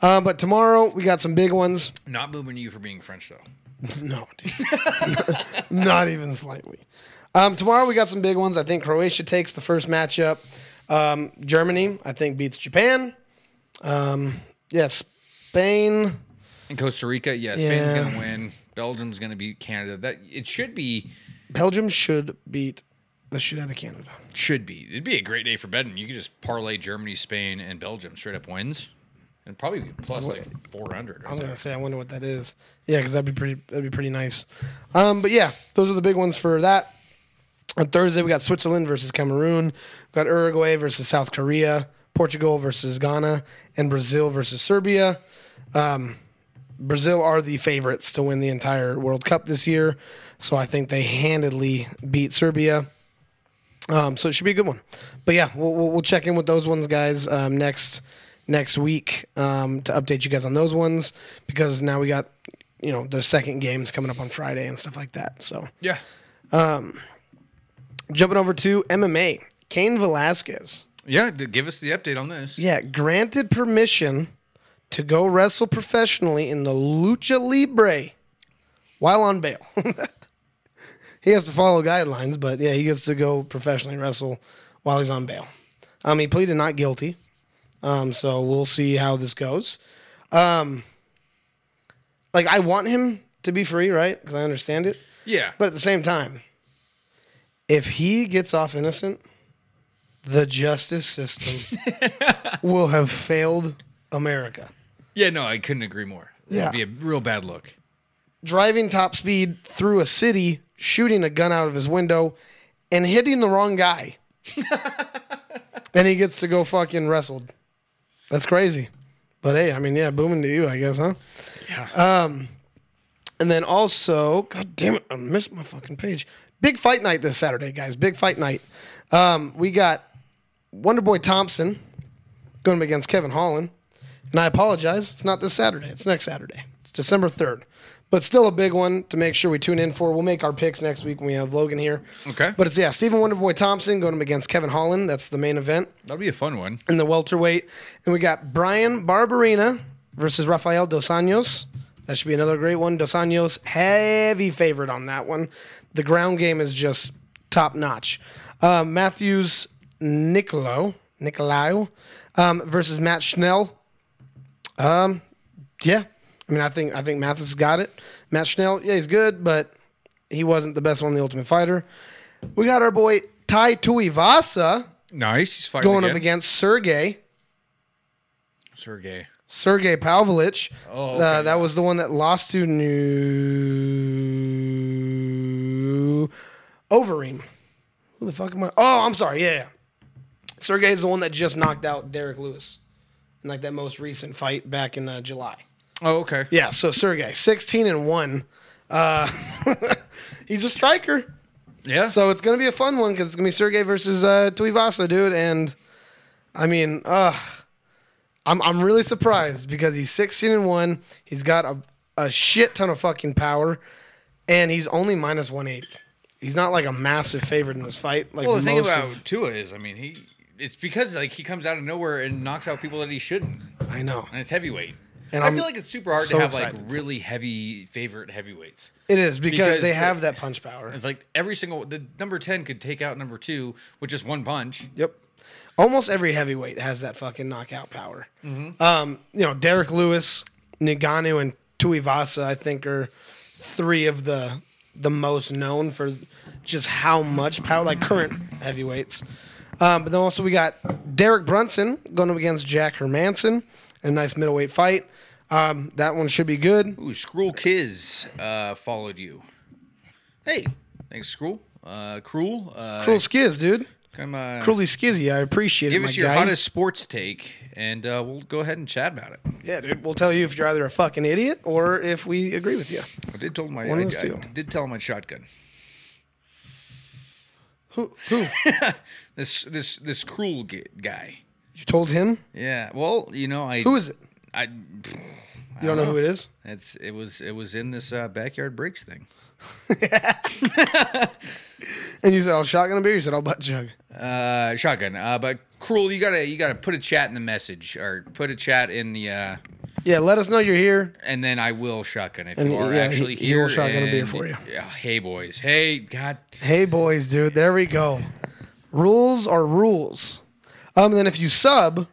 Speaker 3: Uh, but tomorrow we got some big ones.
Speaker 4: Not booming to you for being French though.
Speaker 3: No, dude. not even slightly. Um, tomorrow we got some big ones. I think Croatia takes the first matchup. Um, Germany, I think, beats Japan. Um, yeah, Spain.
Speaker 4: In Costa Rica, yeah, Spain's
Speaker 3: Yeah.
Speaker 4: gonna win. Belgium's gonna beat Canada. That it should be
Speaker 3: Belgium should beat the shit out of Canada.
Speaker 4: should be. It'd be a great day for betting. You could just parlay Germany, Spain, and Belgium straight up wins, and probably be plus like four hundred.
Speaker 3: I was gonna say, I wonder what that is. Yeah, because that'd be pretty. That'd be pretty nice. Um, but yeah, those are the big ones for that. On Thursday, we got Switzerland versus Cameroon. We got Uruguay versus South Korea. Portugal versus Ghana, and Brazil versus Serbia. Um, Brazil are the favorites to win the entire World Cup this year, so I think they handedly beat Serbia. Um, so it should be a good one. But yeah, we'll, we'll, we'll check in with those ones, guys, um, next next week um, to update you guys on those ones because now we got you know the second games coming up on Friday and stuff like that. So
Speaker 4: Yeah.
Speaker 3: jumping over to MMA, Cain Velasquez.
Speaker 4: Yeah, give us the update on this.
Speaker 3: Yeah, granted permission to go wrestle professionally in the Lucha Libre while on bail. he has to follow guidelines, but yeah, he gets to go professionally wrestle while he's on bail. Um, he pleaded not guilty, um, so we'll see how this goes. Um, like I want him to be free, right? Because I understand it,
Speaker 4: Yeah,
Speaker 3: but at the same time, if he gets off innocent, the justice system will have failed America.
Speaker 4: Yeah, no, I couldn't agree more.
Speaker 3: Yeah.
Speaker 4: That'd be a real bad look.
Speaker 3: Driving top speed through a city, shooting a gun out of his window, and hitting the wrong guy. and he gets to go fucking wrestled. That's crazy. But hey, I mean, yeah, booming to you, I guess, huh?
Speaker 4: Yeah.
Speaker 3: And then also, god damn it, I missed my fucking page. Big fight night this Saturday, guys. Big fight night. Um, we got Wonder Boy Thompson going against Kevin Holland. And I apologize, it's not this Saturday. It's next Saturday. It's December 3rd. But still a big one to make sure we tune in for. We'll make our picks next week when we have Logan here.
Speaker 4: Okay.
Speaker 3: But it's, yeah, Stephen Wonderboy Thompson going up against Kevin Holland. That's the main event
Speaker 4: That'll be a fun one.
Speaker 3: in the welterweight. And we got Bryan Barberena versus Rafael Dos Anjos. That should be another great one. Dos Anjos, heavy favorite on that one. The ground game is just top notch. Um, Matthews Nicolo, Nicolao um, versus Matt Schnell. Um, yeah. I mean, I think I think Mathis has got it. Matt Schnell, yeah, he's good, but he wasn't the best one in the Ultimate Fighter. We got our boy Tai Tuivasa
Speaker 4: Nice. He's fighting
Speaker 3: going up against Sergey.
Speaker 4: Sergey.
Speaker 3: Sergey Pavlovich.
Speaker 4: Oh,
Speaker 3: Uh, that was the one that lost to New Overeem. Who the fuck am I? Oh, I'm sorry. Yeah, yeah. Sergey is the one that just knocked out Derrick Lewis in like that most recent fight back in uh, July.
Speaker 4: Oh, okay.
Speaker 3: Yeah, so Sergey, 16 and 1. Uh, he's a striker.
Speaker 4: Yeah.
Speaker 3: So it's going to be a fun one because it's going to be Sergey versus uh, Tuivasa, dude. And I mean, uh, I'm, I'm really surprised because he's 16 and 1. He's got a, a shit ton of fucking power, and he's only minus 180. He's not like a massive favorite in this fight. Like
Speaker 4: well, the thing about
Speaker 3: of-
Speaker 4: Tua is, I mean, he it's because like he comes out of nowhere and knocks out people that he shouldn't,
Speaker 3: I know.
Speaker 4: and it's heavyweight.
Speaker 3: And
Speaker 4: I
Speaker 3: I'm
Speaker 4: feel like it's super hard
Speaker 3: so
Speaker 4: to have
Speaker 3: excited.
Speaker 4: like really heavy favorite heavyweights.
Speaker 3: It is because,
Speaker 4: Because,
Speaker 3: they have that punch power.
Speaker 4: It's like every single the number ten could take out number two with just one punch.
Speaker 3: Yep. Almost every heavyweight has that fucking knockout power. Um, you know, Derrick Lewis, Ngannou, and Tuivasa, I think, are three of the the most known for just how much power, like current heavyweights. Um, but then also we got Derek Brunson going up against Jack Hermansson, a nice middleweight fight. Um, that one should be good.
Speaker 4: Ooh, Skrull Kiz uh, followed you. Hey, thanks, Skrull. Uh, Cruel. Uh,
Speaker 3: Cruel Skiz, dude.
Speaker 4: Come, uh,
Speaker 3: Cruelly Skizzy, I appreciate
Speaker 4: give
Speaker 3: it.
Speaker 4: Give us
Speaker 3: my
Speaker 4: your
Speaker 3: guy.
Speaker 4: hottest sports take, and uh, we'll go ahead and chat about it.
Speaker 3: Yeah, dude. We'll tell you if you're either a fucking idiot or if we agree with you.
Speaker 4: I did tell him my
Speaker 3: One
Speaker 4: I,
Speaker 3: those
Speaker 4: I did tell him I'd shotgun.
Speaker 3: Who? Who?
Speaker 4: This this this cruel g- guy.
Speaker 3: You told him?
Speaker 4: Yeah. Well, you know, I
Speaker 3: Who is it?
Speaker 4: I
Speaker 3: You don't know who it is?
Speaker 4: it's it was it was in this uh, backyard breaks thing.
Speaker 3: And you said, "I'll shotgun a beer." You said, "I'll butt chug."
Speaker 4: Uh, shotgun. Uh, but cruel, you gotta you gotta put a chat in the message or put a chat in the uh,
Speaker 3: Yeah, let us know you're here.
Speaker 4: and then I will shotgun if
Speaker 3: And,
Speaker 4: you are
Speaker 3: yeah,
Speaker 4: actually
Speaker 3: he- he
Speaker 4: here.
Speaker 3: will shotgun a beer for you.
Speaker 4: Yeah. Hey boys. Hey God.
Speaker 3: Hey, boys, dude. There we go. Rules are rules. Um, and then if you sub,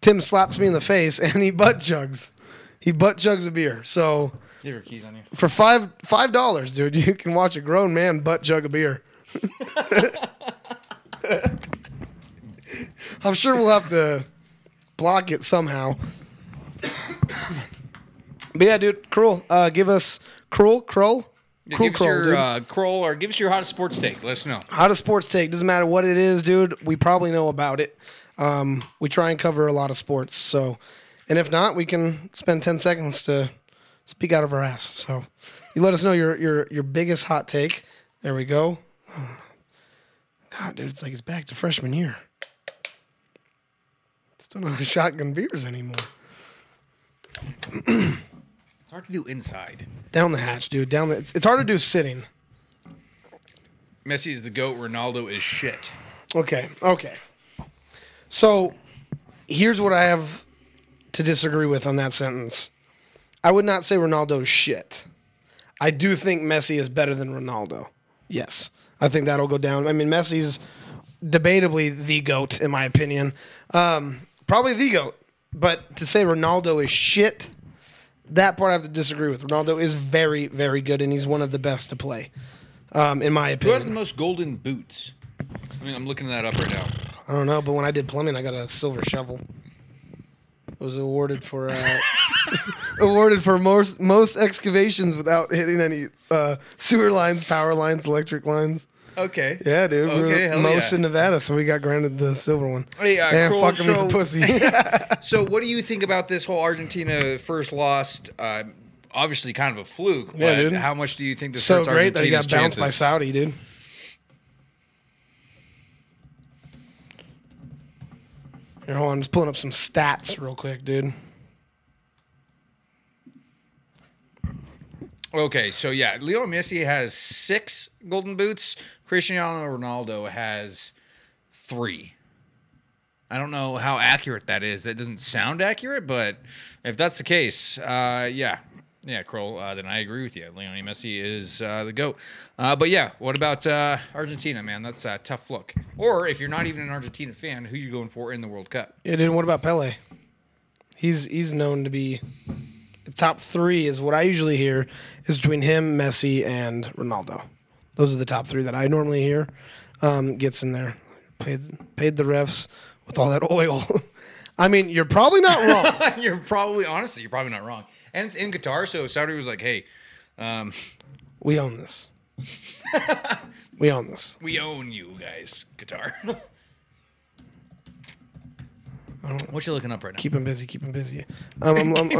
Speaker 3: Tim slaps me in the face and he butt jugs. He butt jugs a beer. So
Speaker 4: Give your keys on you.
Speaker 3: for five five dollars, dude, you can watch a grown man butt jug a beer. I'm sure we'll have to block it somehow. But yeah, dude, cruel. Uh, give us cruel, cruel, cruel,
Speaker 4: give us your uh, Kroll or give us your hottest sports take. Let us know.
Speaker 3: Hottest sports take doesn't matter what it is, dude. We probably know about it. Um, we try and cover a lot of sports. So, and if not, we can spend ten seconds to speak out of our ass. So, you let us know your your your biggest hot take. There we go. God, dude, it's like it's back to freshman year. Still not a shotgun beers anymore.
Speaker 4: It's hard to do inside.
Speaker 3: Down the hatch, dude. Down the. It's, it's hard to do sitting.
Speaker 4: Messi is the goat. Ronaldo is shit.
Speaker 3: Okay, okay. So here's what I have to disagree with on that sentence. I would not say Ronaldo is shit. I do think Messi is better than Ronaldo. Yes. I think that'll go down. I mean, Messi's debatably the GOAT, in my opinion. Um, probably the GOAT. But to say Ronaldo is shit, that part I have to disagree with. Ronaldo is very, very good, and he's one of the best to play, um, in my opinion.
Speaker 4: Who
Speaker 3: opinion.
Speaker 4: has the most golden boots? I mean, I'm looking that up right now.
Speaker 3: I don't know, but when I did plumbing, I got a silver shovel. It was awarded for uh, awarded for most most excavations without hitting any uh, sewer lines, power lines, electric lines.
Speaker 4: Okay.
Speaker 3: Yeah, dude. we
Speaker 4: Okay,
Speaker 3: were
Speaker 4: hell
Speaker 3: most
Speaker 4: yeah.
Speaker 3: in Nevada, so we got granted the silver one.
Speaker 4: Uh,
Speaker 3: and
Speaker 4: cool,
Speaker 3: fuck him, he's
Speaker 4: so-
Speaker 3: a pussy.
Speaker 4: So, what do you think about this whole Argentina first lost? Uh, obviously, kind of a fluke.
Speaker 3: Yeah, dude.
Speaker 4: How much do you think this
Speaker 3: so
Speaker 4: hurts
Speaker 3: great that he
Speaker 4: Argentina's
Speaker 3: got bounced by? Saudi, dude. Here, hold on, I'm just pulling up some stats real quick, dude.
Speaker 4: Okay, so yeah, Leo Messi has six golden boots. Cristiano Ronaldo has three. I don't know how accurate that is. That doesn't sound accurate, but if that's the case, uh, yeah, yeah, Kroll, uh, then I agree with you. Lionel Messi is uh, the goat. Uh, but yeah, what about uh, Argentina, man? That's a tough look. Or if you're not even an Argentina fan, who you going for in the World Cup?
Speaker 3: Yeah, dude. What about Pele? He's he's known to be top three. Is what I usually hear is between him, Messi, and Ronaldo. Those are the top three that I normally hear. Um, gets in there. Paid paid the refs with all that oil. I mean, you're probably not wrong.
Speaker 4: you're probably honestly, you're probably not wrong. And it's in Qatar, so Saudi was like, "Hey, um,
Speaker 3: we own this. we own this.
Speaker 4: we own you guys, Qatar." What you looking up right now?
Speaker 3: Keep him busy. Keep him busy. Um, I'm, I'm,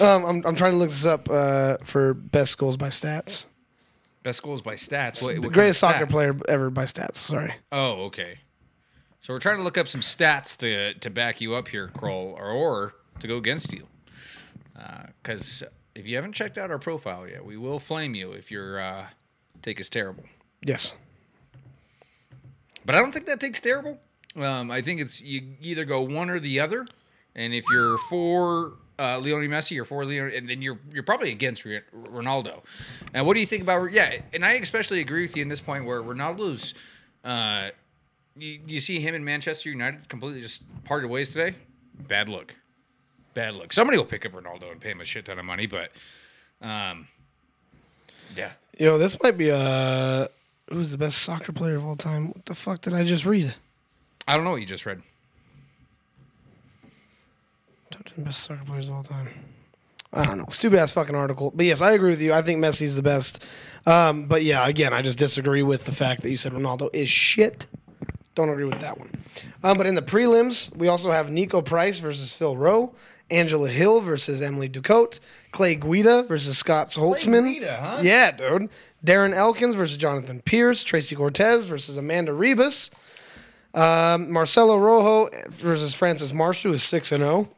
Speaker 3: um, I'm, I'm trying to look this up uh, for best goals by stats.
Speaker 4: Best goals by stats. What, what kind of
Speaker 3: Greatest soccer
Speaker 4: stat?
Speaker 3: player ever by stats. Sorry.
Speaker 4: Oh, okay. So we're trying to look up some stats to to back you up here, Kroll, or, or to go against you. Because if you haven't checked out our profile yet, we will flame you if your uh, take is terrible.
Speaker 3: Yes.
Speaker 4: But I don't think that takes terrible. Um, I think it's you either go one or the other, and if you're for uh, Lionel Messi, you're for Lionel, and then you're you're probably against Re- Ronaldo. Now, what do you think about? Yeah, and I especially agree with you in this point where Ronaldo's. Uh, you, you see him in Manchester United completely just parted ways today. Bad look, bad look. Somebody will pick up Ronaldo and pay him a shit ton of money, but, um, yeah.
Speaker 3: Yo, this might be uh who's the best soccer player of all time? What the fuck did I just read?
Speaker 4: I don't know what you just read.
Speaker 3: Top 10 best soccer players of all time. I don't know. Stupid ass fucking article. But yes, I agree with you. I think Messi's the best. Um, but yeah, again, I just disagree with the fact that you said Ronaldo is shit. Don't agree with that one. Um, but in the prelims, we also have Niko Price versus Phil Rowe, Angela Hill versus Emily Ducote, Clay Guida versus Scott Holtzman.
Speaker 4: Guida, huh?
Speaker 3: Yeah, dude. Darren Elkins versus Jonathan Pearce, Tracy Cortez versus Amanda Ribas, um, Marcelo Rojo versus Francis Marshall is six and zero.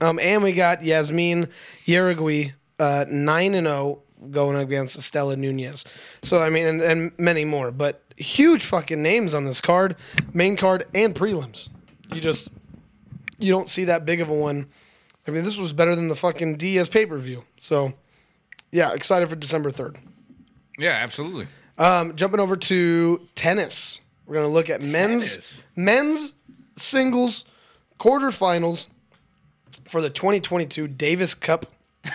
Speaker 3: Um, and we got Yazmin Jauregui, uh, 9 and 0 going against Estella Nunez. So, I mean, and, and many more. But huge fucking names on this card, main card and prelims. You just, you don't see that big of a one. I mean, this was better than the fucking DS pay per view. So, yeah, excited for December 3rd.
Speaker 4: Yeah, absolutely.
Speaker 3: Um, jumping over to tennis. We're going to look at men's
Speaker 4: Tennis.
Speaker 3: men's singles quarterfinals for the 2022 Davis Cup.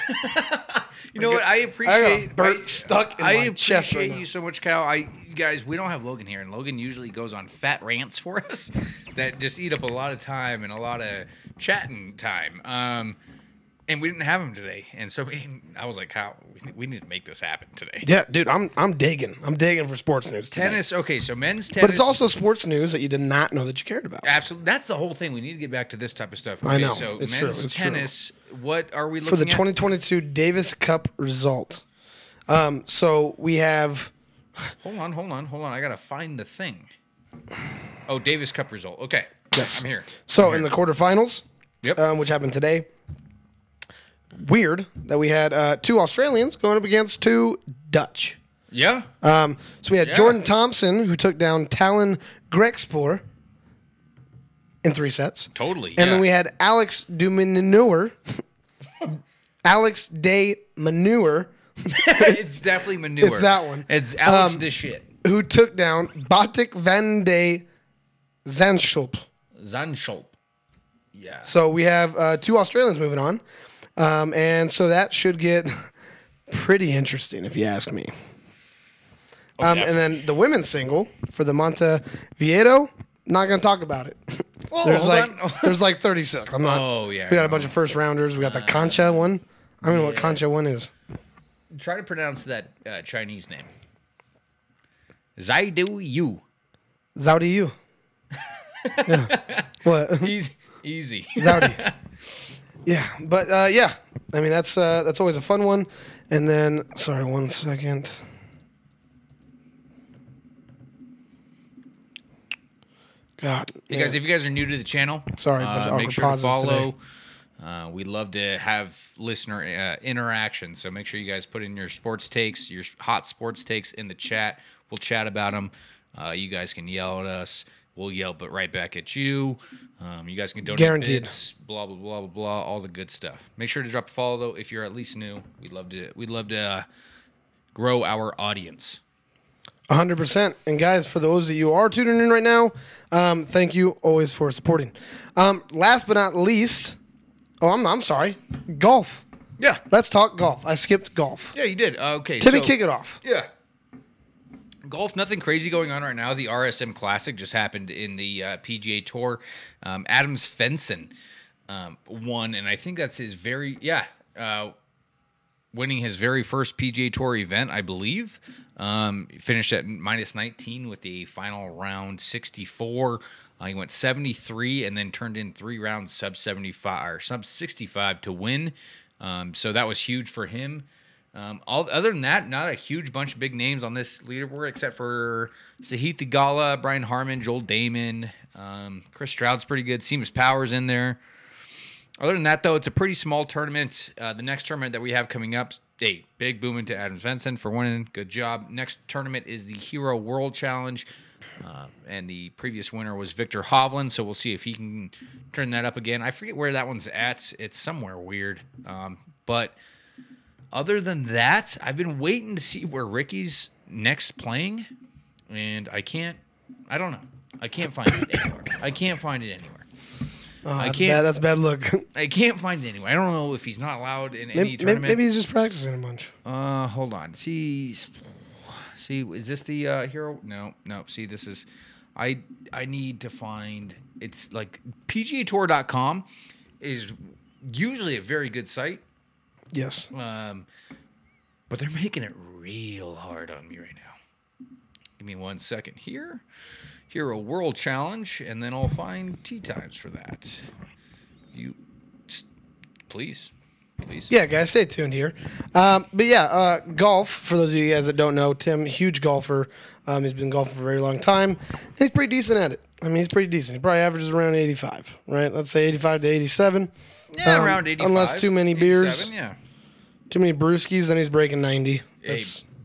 Speaker 4: You know what? I
Speaker 3: I got
Speaker 4: appreciate.
Speaker 3: burnt
Speaker 4: I,
Speaker 3: stuck in
Speaker 4: I
Speaker 3: my
Speaker 4: appreciate
Speaker 3: chest right now.
Speaker 4: you so much, Kyle. I you guys, we don't have Logan here, and Logan usually goes on fat rants for us that just eat up a lot of time and a lot of chatting time. Um, and we didn't have him today, and so I was like, Kyle, we, we need to make this happen today.
Speaker 3: Yeah, dude, I'm I'm digging. I'm digging for sports news. today.
Speaker 4: Tennis, okay, so men's tennis,
Speaker 3: but it's also sports news that you did not know that you cared about.
Speaker 4: absolutely. That's the whole thing. We need to get back to this type of stuff.
Speaker 3: I know.
Speaker 4: So
Speaker 3: It's
Speaker 4: men's
Speaker 3: true. It's true.
Speaker 4: tennis. What are we looking
Speaker 3: For the
Speaker 4: at?
Speaker 3: 2022 Davis Cup result. Um, so we have
Speaker 4: Hold on, hold on, hold on. I gotta find the thing. Oh, Davis Cup result. Okay.
Speaker 3: yes.
Speaker 4: I'm here.
Speaker 3: So in the quarterfinals,
Speaker 4: Yep.
Speaker 3: um, which happened today. Weird that we had uh, two Australians going up against two Dutch.
Speaker 4: Yeah.
Speaker 3: Um, so we had
Speaker 4: Yeah.
Speaker 3: Jordan Thompson, who took down Tallon Griekspoor in three sets.
Speaker 4: Totally.
Speaker 3: And then we had Alex de Minaur, Alex Day Manure,
Speaker 4: it's definitely manure.
Speaker 3: It's that one.
Speaker 4: It's Alex
Speaker 3: Um,
Speaker 4: shit.
Speaker 3: who took down Botic van de Zandschulp.
Speaker 4: Zanschulp. Yeah.
Speaker 3: So we have uh, two Australians moving on. Um, and so that should get pretty interesting, if you ask me. Um, and then the women's single for the Montevideo, not going to talk about it.
Speaker 4: Whoa,
Speaker 3: there's
Speaker 4: hold
Speaker 3: like
Speaker 4: on.
Speaker 3: there's like 36. I'm not.
Speaker 4: Oh, yeah,
Speaker 3: We got a bunch of first rounders. We got the Concha one. I don't know what Concha one is.
Speaker 4: Try to pronounce that uh, Chinese name. Zaidu Yu.
Speaker 3: Zaudi you. yeah. What?
Speaker 4: Easy. Easy.
Speaker 3: Zaudi. Yeah, but uh, yeah, I mean that's uh, that's always a fun one. And then, sorry, one second. God,
Speaker 4: Hey guys, if you guys are new to the channel,
Speaker 3: Sorry,
Speaker 4: uh, make sure to follow. Uh, we'd love to have listener uh, interaction, so make sure you guys put in your sports takes, your hot sports takes in the chat. We'll chat about them. Uh, you guys can yell at us. We'll yell, but right back at you. Um, you guys can donate
Speaker 3: Guaranteed.
Speaker 4: bits, blah blah blah blah blah, all the good stuff. Make sure to drop a follow though if you're at least new. We'd love to. We'd love to uh, grow our audience.
Speaker 3: hundred percent. And guys, for those of you who are tuning in right now, um, thank you always for supporting. Um, last but not least, oh, I'm I'm sorry, golf.
Speaker 4: Yeah,
Speaker 3: Let's talk golf. I skipped golf.
Speaker 4: yeah, you did. Uh, okay,
Speaker 3: Timmy,
Speaker 4: so-
Speaker 3: kick it off.
Speaker 4: Yeah. Golf, nothing crazy going on right now. The RSM Classic just happened in the uh, PGA Tour. Um, Adam Svensson um, won, and I think that's his very yeah, uh, winning his very first PGA Tour event, I believe. Um, finished at minus 19 with the final round 64. Uh, he went 73 and then turned in three rounds sub 75 or sub 65 to win. Um, so that was huge for him. Um, all other than that, not a huge bunch of big names on this leaderboard except for Sahith Theegala, Brian Harman, Joel Dahmen, um, Chris Stroud's pretty good. Seamus Powers in there. Other than that, though, it's a pretty small tournament. Uh, the next tournament that we have coming up, hey, big boom into Adam Svensson for winning. Good job. Next tournament is the Hero World Challenge. Uh, and the previous winner was Viktor Hovland, so we'll see if he can turn that up again. I forget where that one's at. It's somewhere weird. Um, but other than that, I've been waiting to see where Ricky's next playing, and I can't. I don't know. I can't find it anywhere. I can't find it anywhere.
Speaker 3: Oh,
Speaker 4: I
Speaker 3: that's
Speaker 4: can't-
Speaker 3: Bad, that's a bad look.
Speaker 4: I can't find it anywhere. I don't know if he's not allowed in any
Speaker 3: maybe, maybe,
Speaker 4: tournament.
Speaker 3: maybe he's just practicing a bunch.
Speaker 4: Uh, hold on. See, see, is this the uh, hero? No, no. See, this is. I I need to find. It's like PGAtour.com is usually a very good site,
Speaker 3: Yes.
Speaker 4: um, but they're making it real hard on me right now. Give me one second here. Hero World Challenge, and then I'll find tee times for that. You, please, please.
Speaker 3: Yeah, guys, stay tuned here. Um, but yeah, uh, golf. For those of you guys that don't know, Tim, huge golfer. Um, he's been golfing for a very long time. He's pretty decent at it. I mean, he's pretty decent. He probably averages around 85, right? Let's say 85 to 87.
Speaker 4: Yeah,
Speaker 3: Um,
Speaker 4: around 85.
Speaker 3: unless too many beers.
Speaker 4: Yeah.
Speaker 3: Too many brewskis, then he's breaking 90.
Speaker 4: Hey,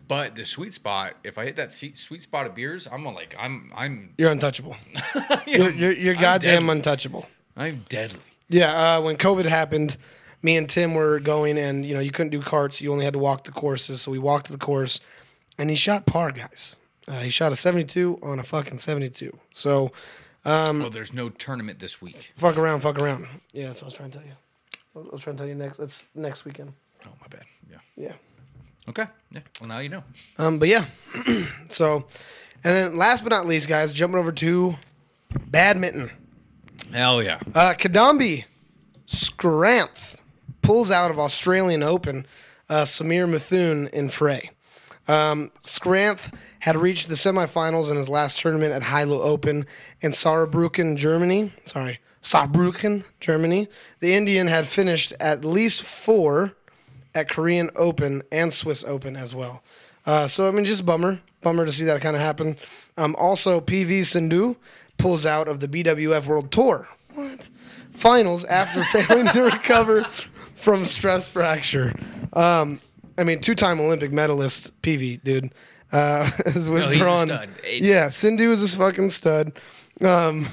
Speaker 4: but the sweet spot, if I hit that sweet spot of beers, I'm like, I'm, I'm,
Speaker 3: you're untouchable. You're, you're, you're goddamn untouchable.
Speaker 4: I'm deadly.
Speaker 3: Yeah, uh, when COVID happened, me and Tim were going, and you know you couldn't do carts; you only had to walk the courses. So we walked the course, and he shot par, guys. Uh, he shot a 72 on a fucking 72. So
Speaker 4: oh, there's no tournament this week.
Speaker 3: fuck around, fuck around. Yeah, that's what I was trying to tell you. I was trying to tell you next. That's next weekend.
Speaker 4: Oh, my bad. Yeah.
Speaker 3: Yeah.
Speaker 4: Okay. Yeah. Well, now you know.
Speaker 3: Um, but yeah, so, and then last but not least, guys, jumping over to badminton.
Speaker 4: Hell yeah.
Speaker 3: Uh, Kidambi Srikanth pulls out of Australian Open uh, Samir Mithun in fray. Um, Srikanth had reached the semifinals in his last tournament at Hylo Open in Saarbrücken, Germany. Sorry, Saarbrücken, Germany. The Indian had finished at least four at Korean Open and Swiss Open as well. Uh, so I mean, just bummer, bummer to see that kind of happen. Um, also, PV Sindhu pulls out of the BWF World Tour. What? Finals after failing to recover from stress fracture. Um, I mean, two-time Olympic medalist PV, dude. uh, is withdrawn.
Speaker 4: stud.
Speaker 3: Yeah, Sindhu is a fucking stud. Um,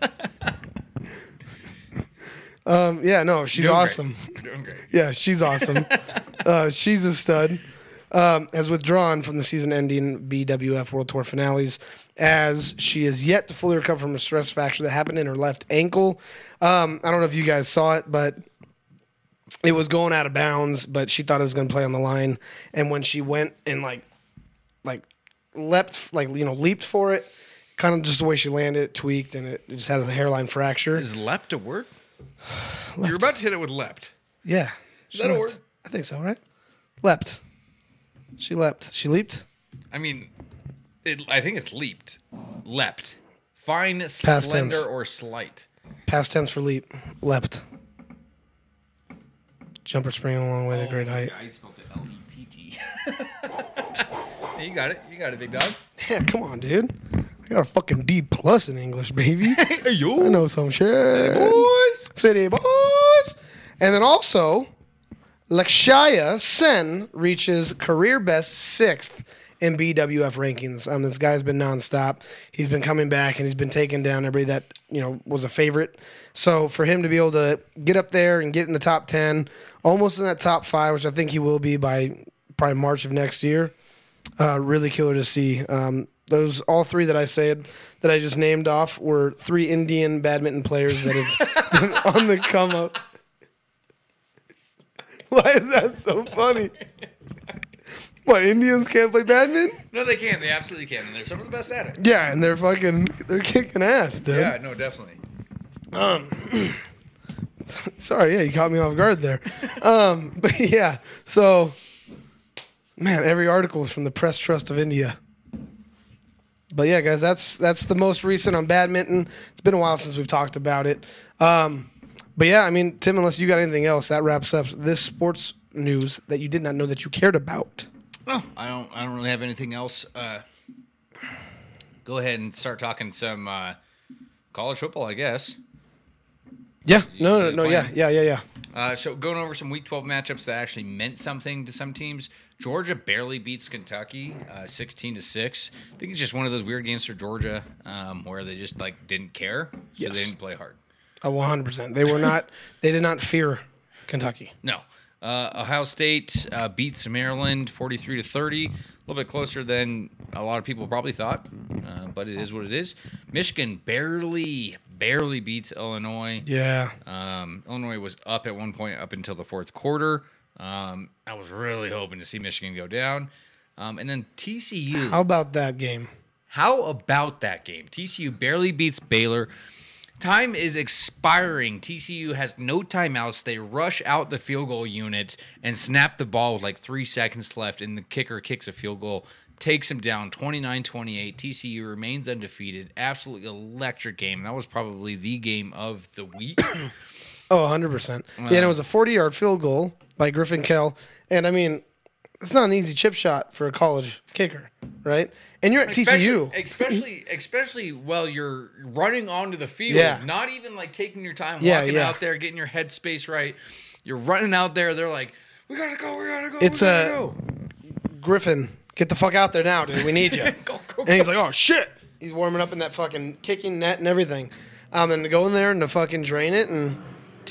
Speaker 3: um, yeah, no, she's
Speaker 4: Doing
Speaker 3: awesome. Yeah, she's awesome. uh, she's a stud. Um, has withdrawn from the season-ending BWF World Tour finales as she is yet to fully recover from a stress fracture that happened in her left ankle. Um, I don't know if you guys saw it, but it was going out of bounds. But she thought it was going to play on the line, and when she went and like, like leapt, like you know, leaped for it, kind of just the way she landed, it tweaked, and it just had a hairline fracture.
Speaker 4: Is leapt a word? You're about to hit it with leapt.
Speaker 3: Yeah.
Speaker 4: Is that a word?
Speaker 3: I think so, right? Leapt. She leapt. She leaped.
Speaker 4: I mean, it, I think it's leaped. Leapt. Fine,
Speaker 3: Past
Speaker 4: slender,
Speaker 3: tense.
Speaker 4: or slight.
Speaker 3: Past tense for leap. Leapt. Jumper spring a long way to great height.
Speaker 4: I spelled it L E P T. You got it. You got it, big dog.
Speaker 3: Yeah, come on, dude. I got a fucking D plus in English, baby.
Speaker 4: Hey, yo.
Speaker 3: I know some shit.
Speaker 4: Boys.
Speaker 3: City boys. And then also, Lakshya Sen reaches career best sixth in BWF rankings. Um, this guy's been nonstop. He's been coming back and he's been taking down everybody that you know was a favorite. So for him to be able to get up there and get in the top ten, almost in that top five, which I think he will be by probably March of next year, uh, really killer to see. Um, those all three that I said that I just named off were three Indian badminton players that have been on the come up. Why is that so funny? What Indians can't play badminton?
Speaker 4: No, they can. They absolutely can. And they're some of the best at it.
Speaker 3: Yeah, and they're fucking they're kicking ass, dude.
Speaker 4: Yeah, no, definitely.
Speaker 3: Um, Sorry, yeah, you caught me off guard there. Um, but yeah, so man, every article is from the Press Trust of India. But yeah, guys, that's that's the most recent on badminton. It's been a while since we've talked about it. Um, but yeah, I mean, Tim, unless you got anything else, that wraps up this sports news that you did not know that you cared about.
Speaker 4: No, I don't. I don't really have anything else. Uh, go ahead and start talking some uh, college football, I guess.
Speaker 3: Yeah, no, no, no, yeah, yeah, yeah, yeah.
Speaker 4: Uh, so going over some Week 12 matchups that actually meant something to some teams. Georgia barely beats Kentucky, uh, 16 to six. I think it's just one of those weird games for Georgia um, where they just like didn't care, so
Speaker 3: Yes.
Speaker 4: they didn't play hard.
Speaker 3: Oh, one hundred percent. They were not. They did not fear Kentucky.
Speaker 4: No. Uh, Ohio State uh, beats Maryland 43 to 30. A little bit closer than a lot of people probably thought, uh, but it is what it is. Michigan barely, barely beats Illinois.
Speaker 3: Yeah.
Speaker 4: Um, Illinois was up at one point up until the fourth quarter. Um, I was really hoping to see Michigan go down. Um, and then TCU.
Speaker 3: How about that game?
Speaker 4: How about that game? TCU barely beats Baylor. Time is expiring. TCU has no timeouts. They rush out the field goal unit and snap the ball with like three seconds left, and the kicker kicks a field goal, takes him down 29 28. TCU remains undefeated. Absolutely electric game. That was probably the game of the week.
Speaker 3: Oh, 100%. yeah, and it uh, was a 40 yard field goal by Griffin Kell. And I mean, it's not an easy chip shot for a college kicker, right? And you're at TCU.
Speaker 4: Especially, especially, especially while you're running onto the field,
Speaker 3: Yeah.
Speaker 4: not even like taking your time
Speaker 3: Yeah,
Speaker 4: walking
Speaker 3: yeah.
Speaker 4: out there, getting your headspace right. You're running out there. They're like, "We gotta go. We gotta go.
Speaker 3: It's
Speaker 4: we gotta
Speaker 3: a-
Speaker 4: go."
Speaker 3: Griffin, get the fuck out there now, dude. We need you.
Speaker 4: Go, go,
Speaker 3: and he's like, oh, shit. He's warming up in that fucking kicking net and everything. Um, and to go in there and to fucking drain it and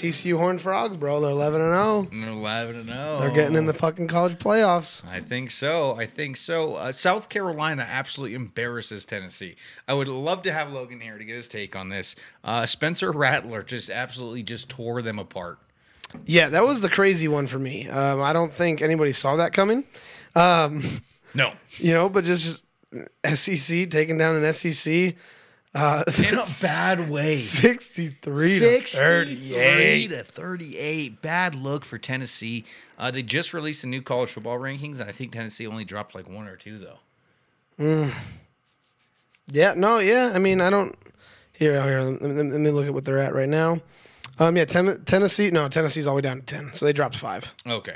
Speaker 3: TCU Horned Frogs, bro. They're 11 and 0.
Speaker 4: They're eleven and zero.
Speaker 3: They're getting in the fucking college playoffs.
Speaker 4: I think so. I think so. Uh, South Carolina absolutely embarrasses Tennessee. I would love to have Logan here to get his take on this. Uh, Spencer Rattler just absolutely just tore them apart.
Speaker 3: Yeah, that was the crazy one for me. Um, I don't think anybody saw that coming. Um,
Speaker 4: No,
Speaker 3: you know, but just, just SEC taking down an SEC. Uh,
Speaker 4: in a bad way.
Speaker 3: 63 to 38.
Speaker 4: to 38. Bad look for Tennessee. Uh, they just released the new college football rankings, and I think Tennessee only dropped like one or two, though.
Speaker 3: Yeah, no, yeah. I mean, I don't. Here, here. Let me, let me look at what they're at right now. Um, yeah, ten, Tennessee. No, Tennessee's all the way down to ten, so they dropped five.
Speaker 4: Okay.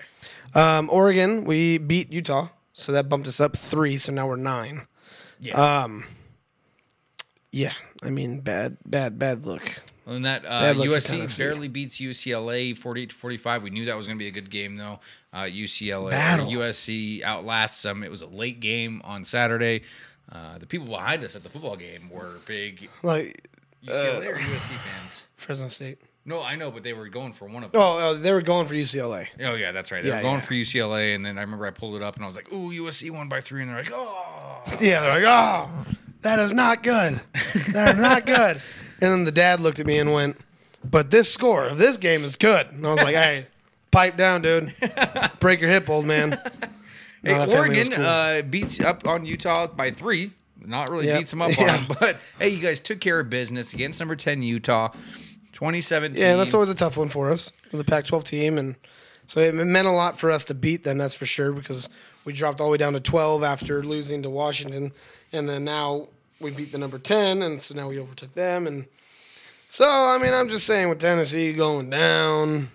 Speaker 3: Um, Oregon, we beat Utah, so that bumped us up three. So now we're nine.
Speaker 4: Yeah.
Speaker 3: Yeah, I mean, bad, bad, bad look.
Speaker 4: Than that, uh,
Speaker 3: Bad luck for
Speaker 4: USC barely beats UCLA 48 to 45. We knew that was going to be a good game, though. Uh, UCLA. USC outlasts them. It was a late game on Saturday. Uh, the people behind us at the football game were big
Speaker 3: Like
Speaker 4: UCLA or USC fans.
Speaker 3: Fresno State.
Speaker 4: No, I know, but they were going for one of them.
Speaker 3: Oh, uh, they were going for UCLA.
Speaker 4: Oh yeah, that's right. They
Speaker 3: Yeah,
Speaker 4: were going
Speaker 3: yeah.
Speaker 4: for UCLA, and then I remember I pulled it up and I was like, "Ooh, USC won by three. and they're like, "Oh,
Speaker 3: Yeah, they're like, oh, that is not good. That is not good. And then the dad looked at me and went, but this score of this game is good. And I was like, hey, pipe down, dude. Break your hip, old man. No,
Speaker 4: Hey,
Speaker 3: that family was
Speaker 4: Oregon
Speaker 3: cool.
Speaker 4: uh, beats up on Utah by three. Not really
Speaker 3: Yep.
Speaker 4: beats them up
Speaker 3: Yeah.
Speaker 4: on, but hey, you guys took care of business against number ten Utah, 2017.
Speaker 3: Yeah, that's always a tough one for us, for the Pac-12 team, and so it meant a lot for us to beat them. That's for sure because we dropped all the way down to 12 after losing to Washington, and then now we beat the number 10, and so now we overtook them, and so I mean, I'm just saying with Tennessee going down,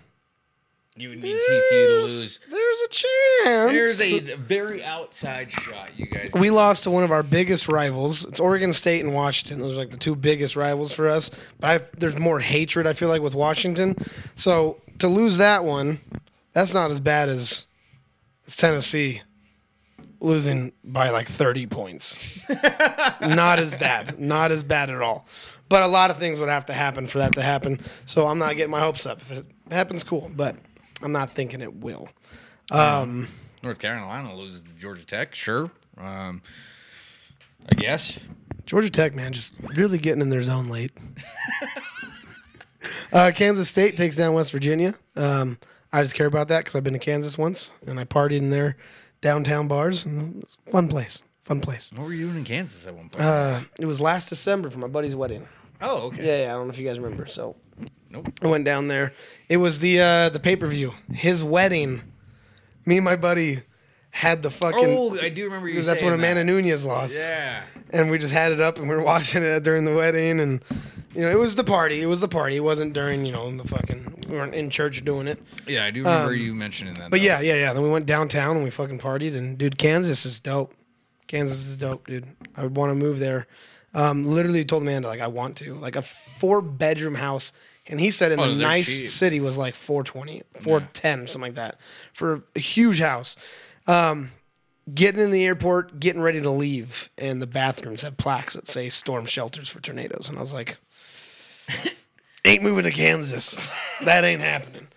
Speaker 4: you would need TCU to lose.
Speaker 3: there's a chance.
Speaker 4: There's a very outside shot, you guys.
Speaker 3: we lost to one of our biggest rivals. It's Oregon State and Washington. Those are like the two biggest rivals for us. But I, there's more hatred, I feel like, with Washington. So to lose that one, that's not as bad as, as Tennessee losing by like 30 points. not as bad. Not as bad at all. But a lot of things would have to happen for that to happen. So I'm not getting my hopes up. If it happens, cool. But I'm not thinking it will.
Speaker 4: Um, North Carolina loses to Georgia Tech, sure. Um, I guess.
Speaker 3: Georgia Tech, man, just really getting in their zone late. uh, Kansas State takes down West Virginia. Um, I just care about that because I've been to Kansas once and I partied in their downtown bars. And fun place. Fun place.
Speaker 4: What were you doing in Kansas at one point?
Speaker 3: Uh, it was last December for my buddy's wedding.
Speaker 4: oh, okay.
Speaker 3: Yeah, yeah, I don't know if you guys remember. So
Speaker 4: Nope.
Speaker 3: I went down there. It was the uh, the pay per view. His wedding. Me and my buddy had the fucking.
Speaker 4: Oh, I do remember you.
Speaker 3: because that's when
Speaker 4: saying
Speaker 3: Amanda. Nunes lost.
Speaker 4: Yeah.
Speaker 3: And we just had it up and we were watching it during the wedding and you know it was the party. It was the party. It wasn't during you know in the fucking we weren't in church doing it.
Speaker 4: Yeah, I do remember you mentioning that.
Speaker 3: Um, but
Speaker 4: though.
Speaker 3: yeah yeah yeah. Then we went downtown and we fucking partied and dude kansas is dope. Kansas is dope dude. I would want to move there. Um, literally told amanda like i want to. Like a four bedroom house. And he said in
Speaker 4: Oh,
Speaker 3: the
Speaker 4: they're
Speaker 3: nice
Speaker 4: cheap.
Speaker 3: city was like 420 410 something like that for a huge house. Um, getting in the airport, getting ready to leave, and the bathrooms have plaques that say storm shelters for tornadoes. And I was like, ain't moving to Kansas. That ain't happening.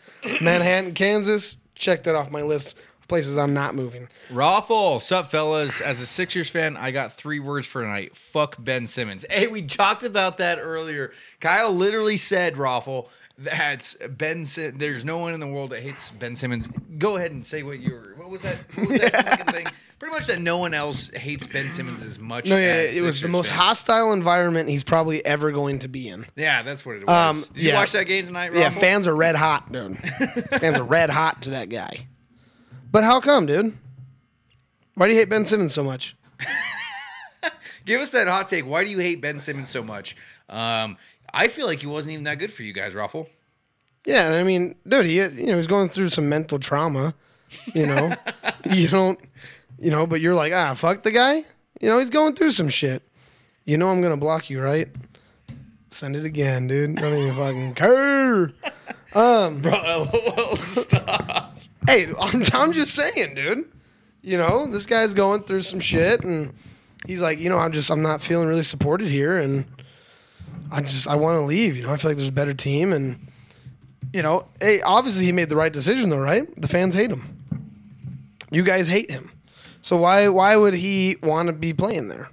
Speaker 3: Manhattan, Kansas, check that off my list of places I'm not moving.
Speaker 4: Raffle, sup fellas? As a Sixers fan, I got three words for tonight. Fuck Ben Simmons. Hey, we talked about that earlier. Kyle literally said, Raffle, that's Ben. Sim- There's no one in the world that hates Ben Simmons. Go ahead and say what you were. What was that? What was that fucking thing? Pretty much that no one else hates Ben Simmons as much.
Speaker 3: No, yeah,
Speaker 4: as
Speaker 3: it was the
Speaker 4: Sixers
Speaker 3: most
Speaker 4: fans.
Speaker 3: hostile environment he's probably ever going to be in.
Speaker 4: Yeah, that's what it was.
Speaker 3: Um,
Speaker 4: Did you
Speaker 3: yeah.
Speaker 4: watch that game tonight,
Speaker 3: Yeah, fans are red hot, dude. fans are red hot to that guy. But how come, dude? Why do you hate Ben Simmons so much?
Speaker 4: Give us that hot take. Why do you hate Ben Simmons so much? Um, I feel like he wasn't even that good for you guys, Raffle.
Speaker 3: Yeah, I mean, dude, he you know he's going through some mental trauma. You know, you don't, you know, but you're like, ah, fuck the guy. You know, he's going through some shit. You know, I'm gonna block you, right? Send it again, dude. Don't even fucking care.
Speaker 4: Bro, LOL, stop.
Speaker 3: Hey, I'm, I'm just saying, dude. You know, this guy's going through some shit, and he's like, you know, I'm just, I'm not feeling really supported here, and I just, I want to leave. You know, I feel like there's a better team, and you know, hey, obviously he made the right decision, though, right? The fans hate him. You guys hate him, so why, why would he want to be playing there?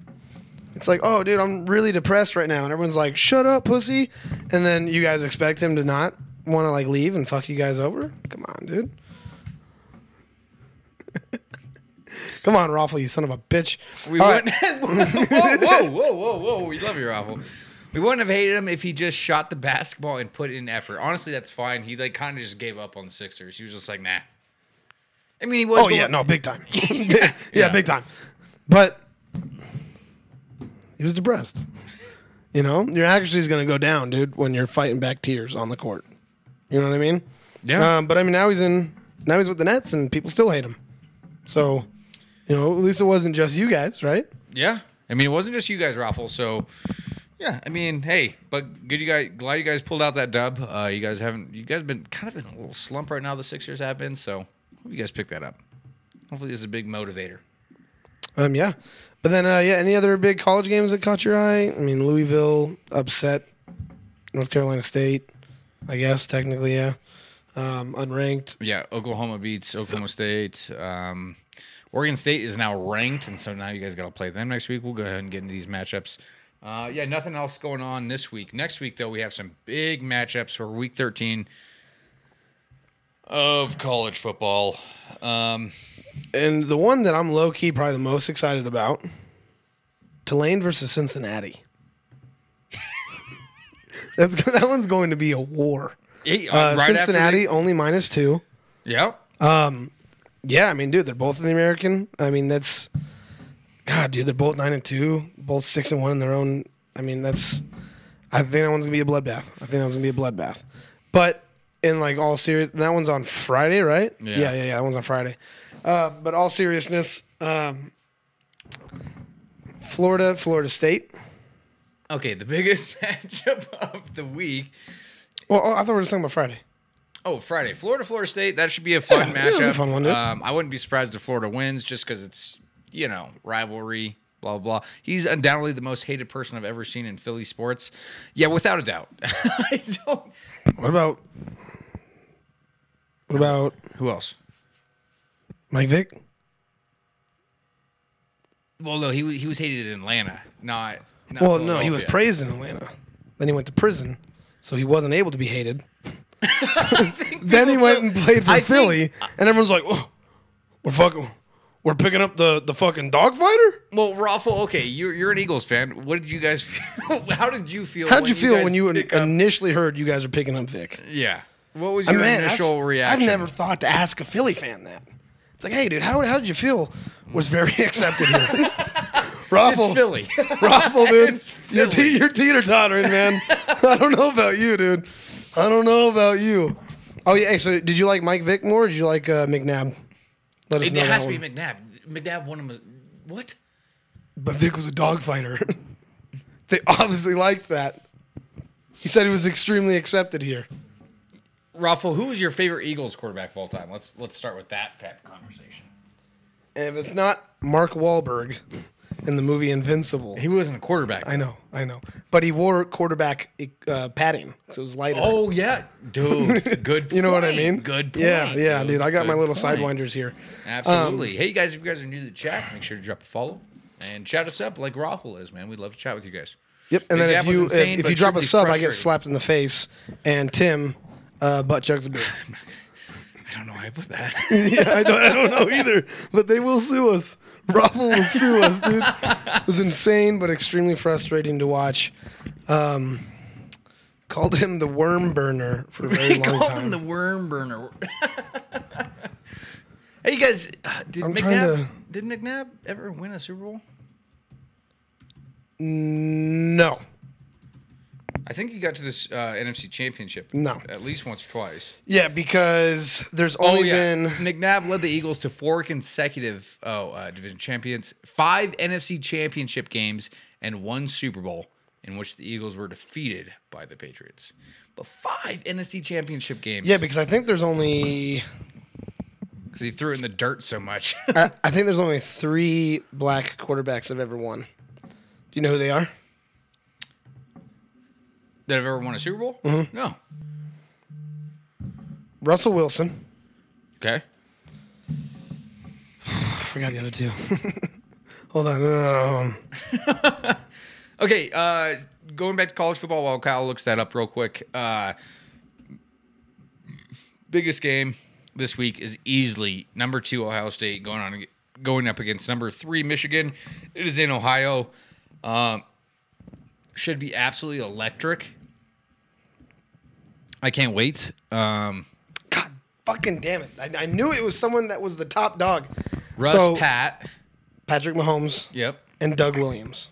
Speaker 3: It's like, oh, dude, I'm really depressed right now, and everyone's like, shut up, pussy, and then you guys expect him to not want to like leave and fuck you guys over? Come on, dude. Come on, Raffle, you son of a bitch.
Speaker 4: We
Speaker 3: All right.
Speaker 4: wouldn't. whoa, whoa, whoa, whoa, whoa! We love you, Raffle. We wouldn't have hated him if he just shot the basketball and put in effort. Honestly, that's fine. He like kind of just gave up on the Sixers. He was just like, nah. I mean, he was.
Speaker 3: Oh
Speaker 4: going-
Speaker 3: yeah, no, big time.
Speaker 4: yeah,
Speaker 3: yeah, big time. But he was depressed. You know, your accuracy is going to go down, dude, when you're fighting back tears on the court. You know what I mean?
Speaker 4: Yeah.
Speaker 3: Um, but I mean, now he's in. Now he's with the Nets, and people still hate him. So, you know, at least it wasn't just you guys, right?
Speaker 4: Yeah. I mean, it wasn't just you guys, Raffle. So, Yeah, I mean, hey, but good you guys. Glad you guys pulled out that dub. Uh, you guys haven't. You guys been kind of in a little slump right now. The Sixers have been. So hope you guys pick that up. Hopefully, this is a big motivator.
Speaker 3: Um, yeah. But then, uh, yeah, any other big college games that caught your eye? I mean, Louisville upset North Carolina State, I guess, technically, yeah. Um, unranked.
Speaker 4: Yeah, Oklahoma beats Oklahoma State. Um, Oregon State is now ranked, and so now you guys got to play them next week. We'll go ahead and get into these matchups. Uh, yeah, nothing else going on this week. Next week, though, we have some big matchups for Week 13 of college football. Um,
Speaker 3: And the one that I'm low key probably the most excited about Tulane versus Cincinnati. That's that one's going to be a war.
Speaker 4: hey,
Speaker 3: Uh,
Speaker 4: right
Speaker 3: Cincinnati
Speaker 4: they-
Speaker 3: only minus two.
Speaker 4: Yep.
Speaker 3: Um, Yeah, I mean, dude, they're both in the American. I mean, that's God, dude, they're both nine and two, both six and one in their own. I mean, that's. I think that one's gonna be a bloodbath. I think that one's gonna be a bloodbath. But in like all serious, that one's on Friday, right?
Speaker 4: Yeah.
Speaker 3: yeah, yeah. yeah that one's on Friday. Uh, but all seriousness, um, Florida, Florida State.
Speaker 4: Okay, the biggest matchup of the week.
Speaker 3: Well, oh, I thought we were just talking about Friday.
Speaker 4: Oh, Friday, Florida, Florida State. That should be a fun
Speaker 3: Yeah,
Speaker 4: matchup.
Speaker 3: a fun one,
Speaker 4: um, I wouldn't be surprised if Florida wins, just because it's you know rivalry. Blah blah blah. He's undoubtedly the most hated person I've ever seen in Philly sports. Yeah, without a doubt. I don't.
Speaker 3: What about? What about
Speaker 4: Who else?
Speaker 3: Mike Vick?
Speaker 4: Well, no, he was- he was hated in Atlanta, not. not
Speaker 3: Well, no, he was praised in Atlanta. Then he went to prison, so he wasn't able to be hated. then he went and played for
Speaker 4: I think-
Speaker 3: Philly, and everyone's like, oh, "We're fucking, we're picking up the the fucking dogfighter."
Speaker 4: Well, Raffle, okay, you're you're an Eagles fan. What did you guys? Feel? How did you feel?
Speaker 3: How did you feel
Speaker 4: guys
Speaker 3: when you
Speaker 4: pick up-
Speaker 3: initially heard you guys are picking up Vick?
Speaker 4: Yeah. What was
Speaker 3: I
Speaker 4: your
Speaker 3: mean, man, that's-
Speaker 4: initial reaction?
Speaker 3: I've never thought to ask a Philly fan that. It's like, hey, dude, how, how did you feel? Was very accepted here. Raffle,
Speaker 4: It's Philly.
Speaker 3: Raffle, dude.
Speaker 4: It's
Speaker 3: you're,
Speaker 4: Philly.
Speaker 3: te- you're teeter tottering, man. I don't know about you, dude. I don't know about you. Oh yeah. Hey, so did you like Mike Vick more? Or did you like uh, McNabb? Let us
Speaker 4: It
Speaker 3: know.
Speaker 4: has
Speaker 3: that
Speaker 4: to be. McNabb. McNabb won him. A, what?
Speaker 3: But Vick was a dog fighter. they obviously liked that. He said he was extremely accepted here.
Speaker 4: Raffle, who is your favorite Eagles quarterback of all time? Let's let's start with that type of conversation.
Speaker 3: And if it's not Mark Wahlberg in the movie Invincible,
Speaker 4: He wasn't a quarterback.
Speaker 3: I know, I know. But he wore quarterback uh, padding, so it was lighter.
Speaker 4: Oh yeah, dude. Good.
Speaker 3: you know what I mean?
Speaker 4: Good. Point,
Speaker 3: Yeah, yeah, dude. I got my little
Speaker 4: point.
Speaker 3: sidewinders here.
Speaker 4: Absolutely. hey, you guys, if you guys are new to the chat, make sure to drop a follow and chat us up like Raffle is, man. We'd love to chat with you guys.
Speaker 3: Yep. And then if you
Speaker 4: insane,
Speaker 3: if, if you drop a sub, I get slapped in the face, and Tim uh, butt chugs a beer.
Speaker 4: I don't know why I put that.
Speaker 3: yeah, I don't, I don't know either, but they will sue us. Raffle will sue us, dude. It was insane, but extremely frustrating to watch. Um, called him the worm burner for a very long
Speaker 4: called
Speaker 3: time.
Speaker 4: him the worm burner. hey, you guys, uh, did
Speaker 3: I'm
Speaker 4: McNabb
Speaker 3: to-
Speaker 4: did McNabb ever win a Super Bowl?
Speaker 3: no,
Speaker 4: I think he got to this uh, NFC Championship.
Speaker 3: No.
Speaker 4: at least once or twice.
Speaker 3: yeah, because there's
Speaker 4: Oh
Speaker 3: only
Speaker 4: yeah,
Speaker 3: been
Speaker 4: McNabb led the Eagles to four consecutive oh uh, division champions, five NFC Championship games, and one Super Bowl in which the Eagles were defeated by the Patriots. But five NFC Championship games.
Speaker 3: yeah, because I think there's only
Speaker 4: because he threw it in the dirt so much.
Speaker 3: I, I think there's only three black quarterbacks have ever won. Do you know who they are?
Speaker 4: That have ever won a Super Bowl?
Speaker 3: Mm-hmm.
Speaker 4: No.
Speaker 3: Russell Wilson.
Speaker 4: Okay.
Speaker 3: I forgot the other two. Hold on. Um,
Speaker 4: Okay, uh, going back to college football while Kyle looks that up real quick. Uh, biggest game this week is easily number two Ohio State going on going up against number three Michigan. It is in Ohio. Um, should be absolutely electric. I can't wait. Um,
Speaker 3: God fucking damn it. I, I knew it was someone that was the top dog.
Speaker 4: Russ
Speaker 3: So-
Speaker 4: Pat.
Speaker 3: Patrick Mahomes
Speaker 4: Yep.
Speaker 3: and Doug Williams.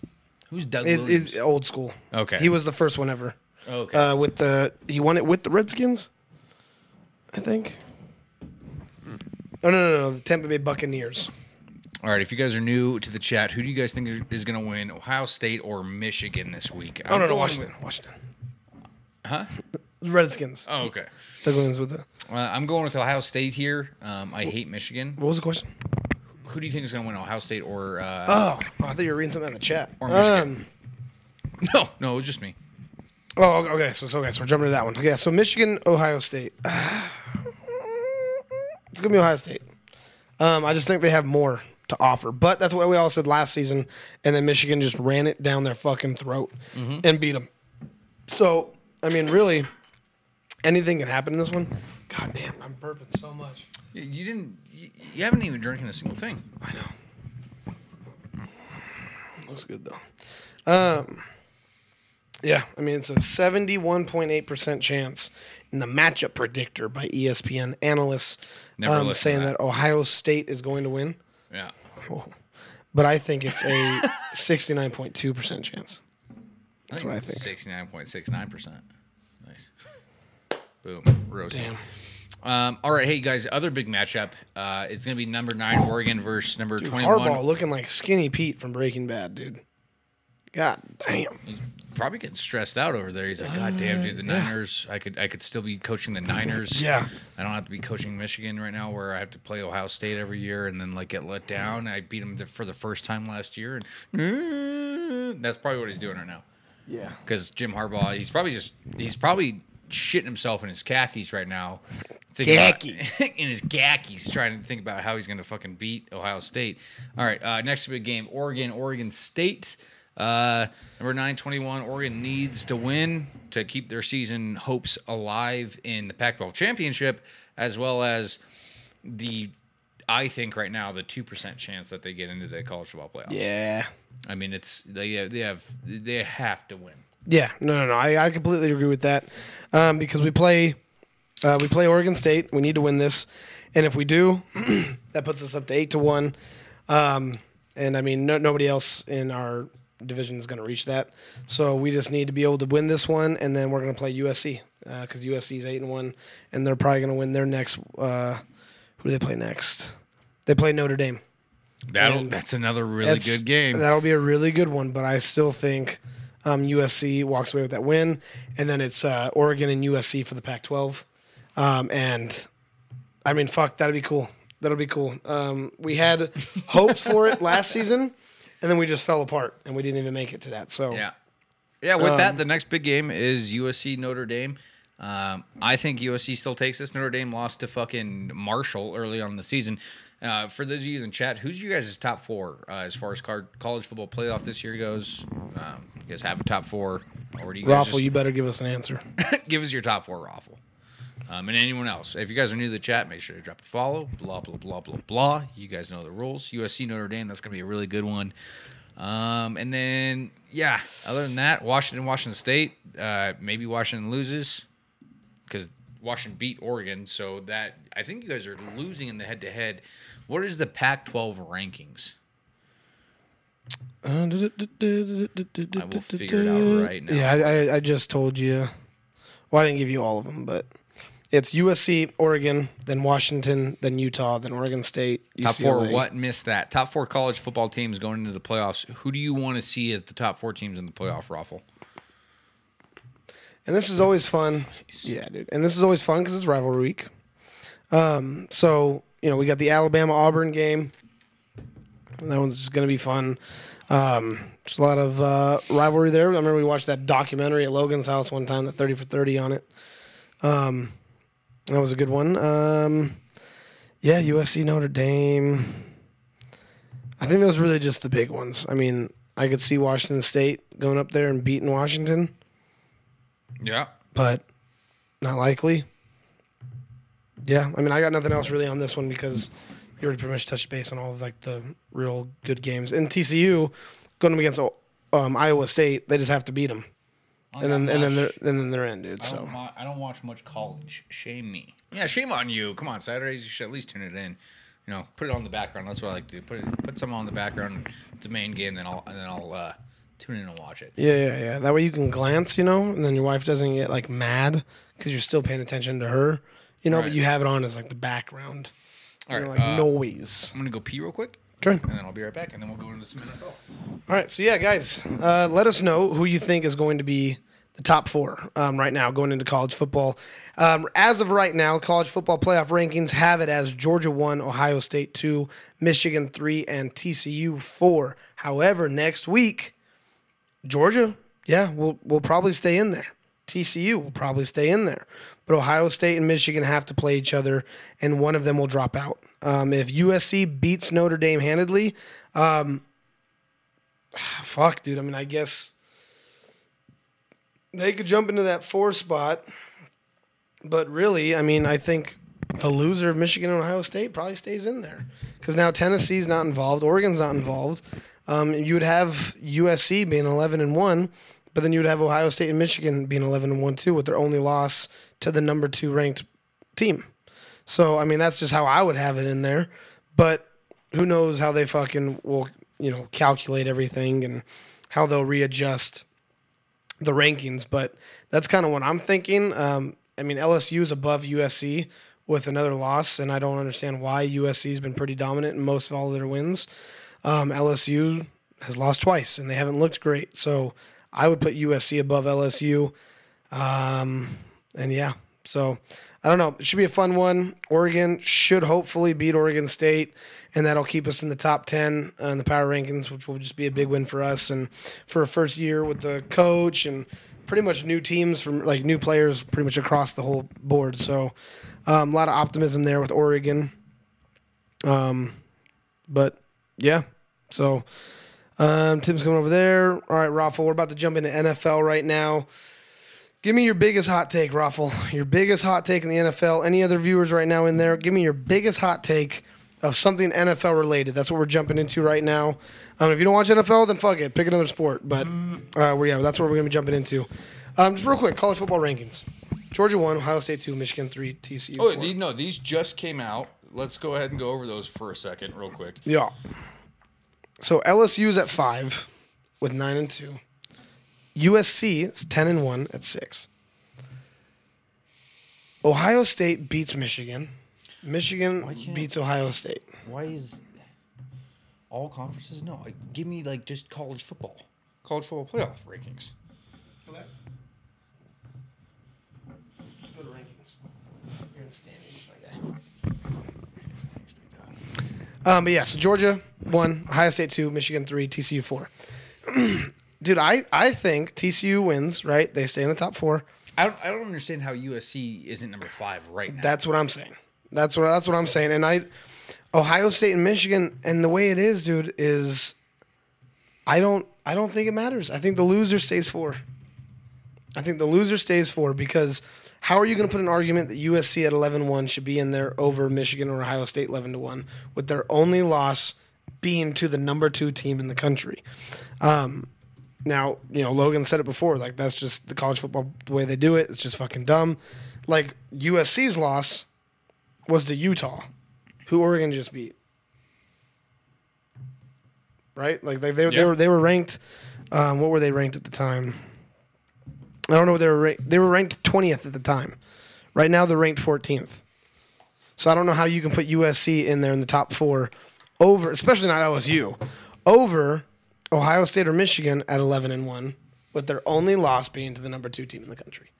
Speaker 4: Who's Doug
Speaker 3: It's,
Speaker 4: Williams?
Speaker 3: it's old school.
Speaker 4: Okay.
Speaker 3: He was the first one ever.
Speaker 4: okay.
Speaker 3: Uh, with the he won it with the Redskins, I think. Oh no no no the Tampa Bay Buccaneers.
Speaker 4: All right, if you guys are new to the chat, who do you guys think is going to win, Ohio State or Michigan this week?
Speaker 3: Oh no, Washington.
Speaker 4: with-
Speaker 3: Washington.
Speaker 4: Huh?
Speaker 3: Redskins.
Speaker 4: Oh, okay.
Speaker 3: Williams with the.
Speaker 4: Uh, I'm going with Ohio State here. Um, I hate Michigan.
Speaker 3: What was the question?
Speaker 4: Who do you think is going to win, Ohio State or? Uh,
Speaker 3: Oh, I thought you were reading something in the chat.
Speaker 4: Or Michigan.
Speaker 3: Um,
Speaker 4: No, no, it was just me.
Speaker 3: oh, okay. So, so, okay, so we're jumping to that one. Okay, so Michigan, Ohio State. it's gonna be Ohio State. Um, I just think they have more to offer, but that's what we all said last season, and then Michigan just ran it down their fucking throat and beat them. So, I mean, really, anything can happen in this one. God damn, I'm burping so much.
Speaker 4: You, didn't. You, you haven't even drinking a single thing. I know.
Speaker 3: Looks good though. Um. Yeah, I mean it's a 71.8% chance in the matchup predictor by ESPN analysts um, saying that.
Speaker 4: that.
Speaker 3: Ohio State is going to win.
Speaker 4: Yeah. Oh.
Speaker 3: But I think it's a 69.2% chance.
Speaker 4: That's I
Speaker 3: what I think.
Speaker 4: 69.69%. Boom. Rosie.
Speaker 3: Damn.
Speaker 4: Um, all right, hey guys. Other big matchup. Uh, it's gonna be number nine Oregon versus number twenty-one.
Speaker 3: Harbaugh looking like Skinny Pete from Breaking Bad, dude. God damn.
Speaker 4: Probably getting stressed out over there. He's like, God damn, dude, the Niners. I could, I could still be coaching the Niners.
Speaker 3: Yeah.
Speaker 4: I don't have to be coaching Michigan right now, where I have to play Ohio State every year and then like get let down. I beat him for the first time last year, and that's probably what he's doing right now.
Speaker 3: Yeah.
Speaker 4: because Jim Harbaugh, he's probably just he's probably shitting himself in his khakis right now. thinking about-
Speaker 3: Khakis.
Speaker 4: in his khakis, trying to think about how he's going to fucking beat Ohio State. All right, uh, next big game: Oregon, Oregon State. Uh, number nine twenty one. Oregon needs to win to keep their season hopes alive in the Pac-12 championship, as well as the. I think right now the two percent chance that they get into the college football playoffs.
Speaker 3: Yeah.
Speaker 4: I mean, it's they they have they have to win.
Speaker 3: Yeah, no, no, no. I, I completely agree with that um, because we play uh, we play Oregon State. We need to win this, and if we do, that puts us up to eight to one. Um, and I mean, no, nobody else in our division is going to reach that. So we just need to be able to win this one, and then we're going to play USC because USC is eight and one, and they're probably going to win their next. Uh, who do they play next? They play Notre Dame.
Speaker 4: That'll
Speaker 3: And
Speaker 4: that's another really
Speaker 3: That's-
Speaker 4: good game.
Speaker 3: That'll be a really good one, but I still think um, USC walks away with that win, and then it's uh, Oregon and USC for the Pac-12. Um, and I mean, fuck, that'd be cool. That'll be cool. Um, we had hopes for it last season, and then we just fell apart, and we didn't even make it to that. So
Speaker 4: Yeah. Yeah, with
Speaker 3: Um,
Speaker 4: that, the next big game is USC Notre Dame. Um, I think USC still takes this. Notre Dame lost to fucking Marshall early on in the season. Uh, for those of you in chat, who's you guys' top four uh, as far as college football playoff this year goes? Um, you guys have a top four, or do you
Speaker 3: Raffle,
Speaker 4: just-
Speaker 3: you better give us an answer.
Speaker 4: give us your top four raffle. Um, and anyone else, if you guys are new to the chat, make sure to drop a follow. Blah blah blah blah blah. You guys know the rules. USC Notre Dame. That's gonna be a really good one. Um, and then yeah, other than that, Washington Washington State. Uh, maybe Washington loses because Washington beat Oregon. So that I think you guys are losing in the head to head. What is the Pac-12 rankings?
Speaker 3: I
Speaker 4: will figure it out right now.
Speaker 3: Yeah, I, I, just told you. Well, I didn't give you all of them, but it's USC, Oregon, then Washington, then Utah, then Oregon State.
Speaker 4: Top four. What missed that? Top four college football teams going into the playoffs. Who do you want to see as the top four teams in the playoff raffle?
Speaker 3: And this is always fun. Yeah, dude. And this is always fun because it's rivalry week. Um, so you know we got the Alabama Auburn game. That one's just gonna be fun. Um, just a lot of uh, rivalry there. I remember we watched that documentary at Logan's house one time, the thirty for thirty on it. Um, that was a good one. Um, yeah, USC Notre Dame. I think those are really just the big ones. I mean, I could see Washington State going up there and beating Washington
Speaker 4: Yeah.
Speaker 3: but not likely. Yeah, I mean, I got nothing else really on this one because you already pretty much touched base on all of like the real good games. And TCU going up against um, Iowa State, they just have to beat them, and then and then they're and then they're in, dude.
Speaker 4: I don't,
Speaker 3: So
Speaker 4: I don't watch much college. Shame me. Yeah, shame on you. Come on, Saturdays you should at least tune it in. You know, put it on the background. That's what I like to do. Put it, put some on the background. It's a main game. Then I'll and then I'll uh, tune in and watch it.
Speaker 3: yeah, yeah, yeah. That way you can glance, you know, and then your wife doesn't get like mad because you're still paying attention to her, you know.
Speaker 4: Right.
Speaker 3: But you have it on as like the background,
Speaker 4: All right,
Speaker 3: like
Speaker 4: uh,
Speaker 3: noise.
Speaker 4: I'm gonna go pee real quick.
Speaker 3: Okay.
Speaker 4: and then I'll be right back, and then we'll go into some NFL.
Speaker 3: All right, so yeah, guys, uh, let us know who you think is going to be the top four um, right now going into college football. Um, as of right now, college football playoff rankings have it as Georgia one, Ohio State two, Michigan three, and TCU four. However, next week, Georgia, yeah, will will probably stay in there. TCU will probably stay in there, but Ohio State and Michigan have to play each other, and one of them will drop out. Um, if USC beats Notre Dame handedly, fuck, dude. I mean, I guess they could jump into that four spot, but really, I mean, I think the loser of Michigan and Ohio State probably stays in there because now Tennessee's not involved, Oregon's not involved. Um, you would have USC being eleven and one, but then you would have Ohio State and Michigan being eleven and one too, with their only loss to the number two ranked team. So I mean, that's just how I would have it in there. But who knows how they fucking will, you know, calculate everything and how they'll readjust the rankings. But that's kind of what I'm thinking. Um, I mean, LSU is above USC with another loss, and I don't understand why USC has been pretty dominant in most of all of their wins. Um, LSU has lost twice, and they haven't looked great. So I would put USC above LSU. Um, and yeah, so I don't know. It should be a fun one. Oregon should hopefully beat Oregon State, and that'll keep us in the top 10 uh, in the power rankings, which will just be a big win for us. And for a first year with the coach and pretty much new teams from like new players pretty much across the whole board. So um, a lot of optimism there with Oregon. Um, but yeah, so um, Tim's coming over there. All right, Raffle, we're about to jump into NFL right now. Give me your biggest hot take, Raffle. Your biggest hot take in the NFL. Any other viewers right now in there? Give me your biggest hot take of something NFL related. That's what we're jumping into right now. Um, if you don't watch NFL, then fuck it, pick another sport. But uh, we yeah, that's what we're gonna be jumping into. Um, just real quick, college football rankings: Georgia one, Ohio State two, Michigan three, TCU.
Speaker 4: Oh, these, no, these just came out. Let's go ahead and go over those for a second, real quick.
Speaker 3: Yeah. So LSU's at five with nine and two. USC is ten and one at six. Ohio State beats Michigan. Michigan beats Ohio State.
Speaker 4: Why is all conferences? No, like, give me like just college football, college football playoff rankings.
Speaker 3: Just go to rankings. You're in standings, my guy. Um, but yeah, so Georgia one, Ohio State two, Michigan three, TCU four. Dude, I, I think TCU wins, right? They stay in the top four.
Speaker 4: I don't, I don't understand how USC isn't number five right now.
Speaker 3: That's what I'm saying. That's what that's what I'm saying. And I, Ohio State and Michigan, and the way it is, dude, is I don't I don't think it matters. I think the loser stays four. I think the loser stays four because how are you going to put an argument that USC at 11-1 should be in there over Michigan or Ohio State 11 to 1 with their only loss being to the number 2 team in the country. Um, now, you know, Logan said it before, like that's just the college football the way they do it. It's just fucking dumb. Like USC's loss was to Utah, who Oregon just beat. Right? Like they they, they were they were ranked um, what were they ranked at the time? I don't know what they were ranked. They were ranked 20th at the time. Right now they're ranked 14th. So I don't know how you can put USC in there in the top 4 over especially not LSU over Ohio State or Michigan at 11 and 1 with their only loss being to the number 2 team in the country.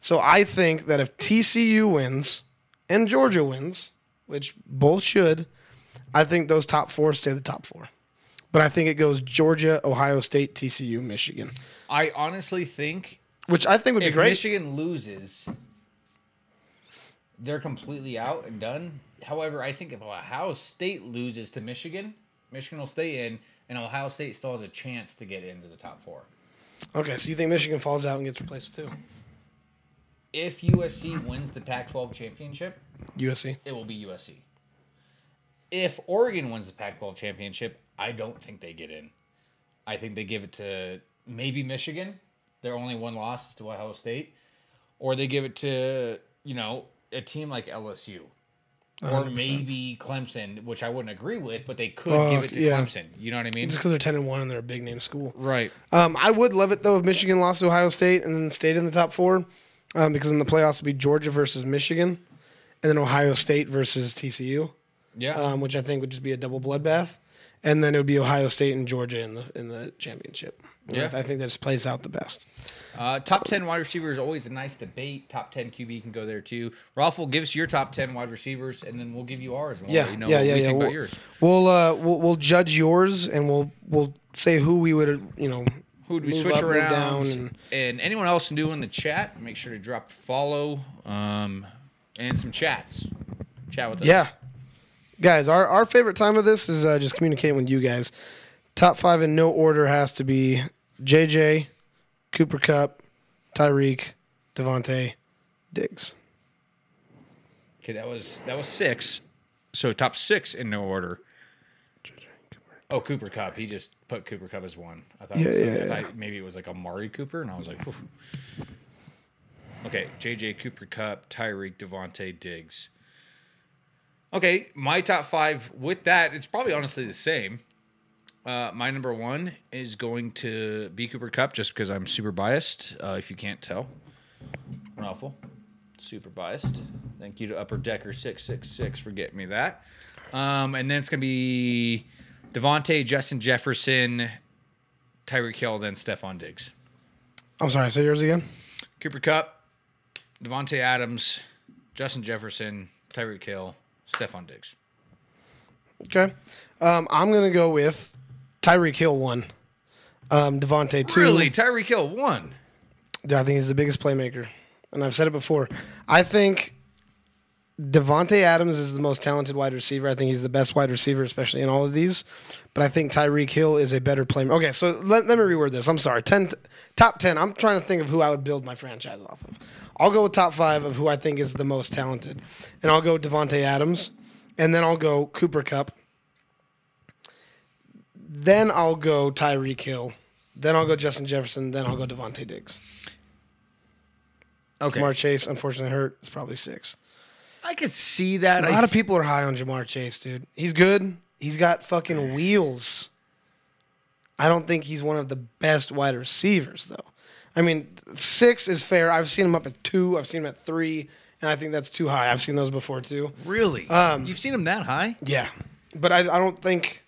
Speaker 3: So I think that if TCU wins and Georgia wins, which both should, I think those top 4 stay the top 4. But I think it goes Georgia, Ohio State, TCU, Michigan,
Speaker 4: I honestly think
Speaker 3: which I think would be
Speaker 4: if
Speaker 3: great.
Speaker 4: Michigan loses, they're completely out and done. However, I think if Ohio State loses to Michigan, Michigan will stay in, and Ohio State still has a chance to get into the top four.
Speaker 3: Okay, so you think Michigan falls out and gets replaced with two?
Speaker 4: If USC wins the Pac-12 championship,
Speaker 3: USC.
Speaker 4: it will be USC. If Oregon wins the Pac-12 championship, I don't think they get in. I think they give it to maybe Michigan. Their only one loss is to Ohio State, or they give it to you know a team like LSU, or maybe Clemson, which I wouldn't agree with, but they could give it to
Speaker 3: yeah.
Speaker 4: Clemson. You know what I mean?
Speaker 3: Just because they're ten and one and they're a big name school.
Speaker 4: Right.
Speaker 3: Um, I would love it though if Michigan lost to Ohio State and then stayed in the top four, um, because in the playoffs would be Georgia versus Michigan, and then Ohio State versus TCU.
Speaker 4: Yeah.
Speaker 3: um, which I think would just be a double bloodbath, and then it would be Ohio State and Georgia in the in the championship.
Speaker 4: Yeah.
Speaker 3: I think that just plays out the best.
Speaker 4: Uh, top 10 wide receiver is always a nice debate. Top 10 QB can go there too. Ralph will give us your top 10 wide receivers, and then we'll give you ours. And we'll
Speaker 3: Yeah,
Speaker 4: you know
Speaker 3: yeah,
Speaker 4: what
Speaker 3: yeah,
Speaker 4: we
Speaker 3: yeah.
Speaker 4: think
Speaker 3: We'll,
Speaker 4: about yours.
Speaker 3: we'll uh we'll, we'll judge yours, and we'll we'll say who we would you know
Speaker 4: Who would we switch
Speaker 3: up,
Speaker 4: around?
Speaker 3: down, and-
Speaker 4: and, anyone else new in the chat, make sure to drop a follow um, and some chats. Chat with us.
Speaker 3: Yeah. Guys, our, our favorite time of this is uh, just communicating with you guys. Top five in no order has to be JJ, Cooper Kupp, Tyreek, Davante, Diggs.
Speaker 4: Okay, that was that was six. So top six in no order. Oh, Cooper Kupp. He just put Cooper Kupp as one. I thought, it was
Speaker 3: yeah,
Speaker 4: I
Speaker 3: yeah.
Speaker 4: thought maybe it was like Amari Cooper, and I was like, Oof. okay, JJ Cooper Kupp, Tyreek, Davante, Diggs. Okay, my top five with that, it's probably honestly the same. Uh, my number one is going to be Cooper Kupp just because I'm super biased, uh, if you can't tell. Raffle. Super biased. Thank you to Upper Decker 666 for getting me that. Um, and then it's going to be Davante, Justin Jefferson, Tyreek Hill, then Stefon Diggs.
Speaker 3: I'm sorry, say yours again.
Speaker 4: Cooper Kupp, Davante Adams, Justin Jefferson, Tyreek Hill, Stefon Diggs.
Speaker 3: Okay. Um, I'm going to go with Tyreek Hill one, um, Davante two.
Speaker 4: Really? Tyreek Hill won.
Speaker 3: I think he's the biggest playmaker. And I've said it before. I think Davante Adams is the most talented wide receiver. I think he's the best wide receiver, especially in all of these. But I think Tyreek Hill is a better playmaker. Okay, so let, let me reword this. I'm sorry. Ten top ten. I'm trying to think of who I would build my franchise off of. I'll go with top five of who I think is the most talented. And I'll go Davante Adams. And then I'll go Cooper Kupp. Then I'll go Tyreek Hill. Then I'll go Justin Jefferson. Then I'll go Devontae Diggs.
Speaker 4: Okay.
Speaker 3: Ja'Marr Chase, unfortunately hurt. It's probably six.
Speaker 4: I could see that.
Speaker 3: A lot of people are high on Ja'Marr Chase, dude. He's good. He's got fucking wheels. I don't think he's one of the best wide receivers, though. I mean, six is fair. I've seen him up at two. I've seen him at three, and I think that's too high. I've seen those before too.
Speaker 4: Really?
Speaker 3: Um,
Speaker 4: You've seen him that high?
Speaker 3: Yeah, but I, I don't think.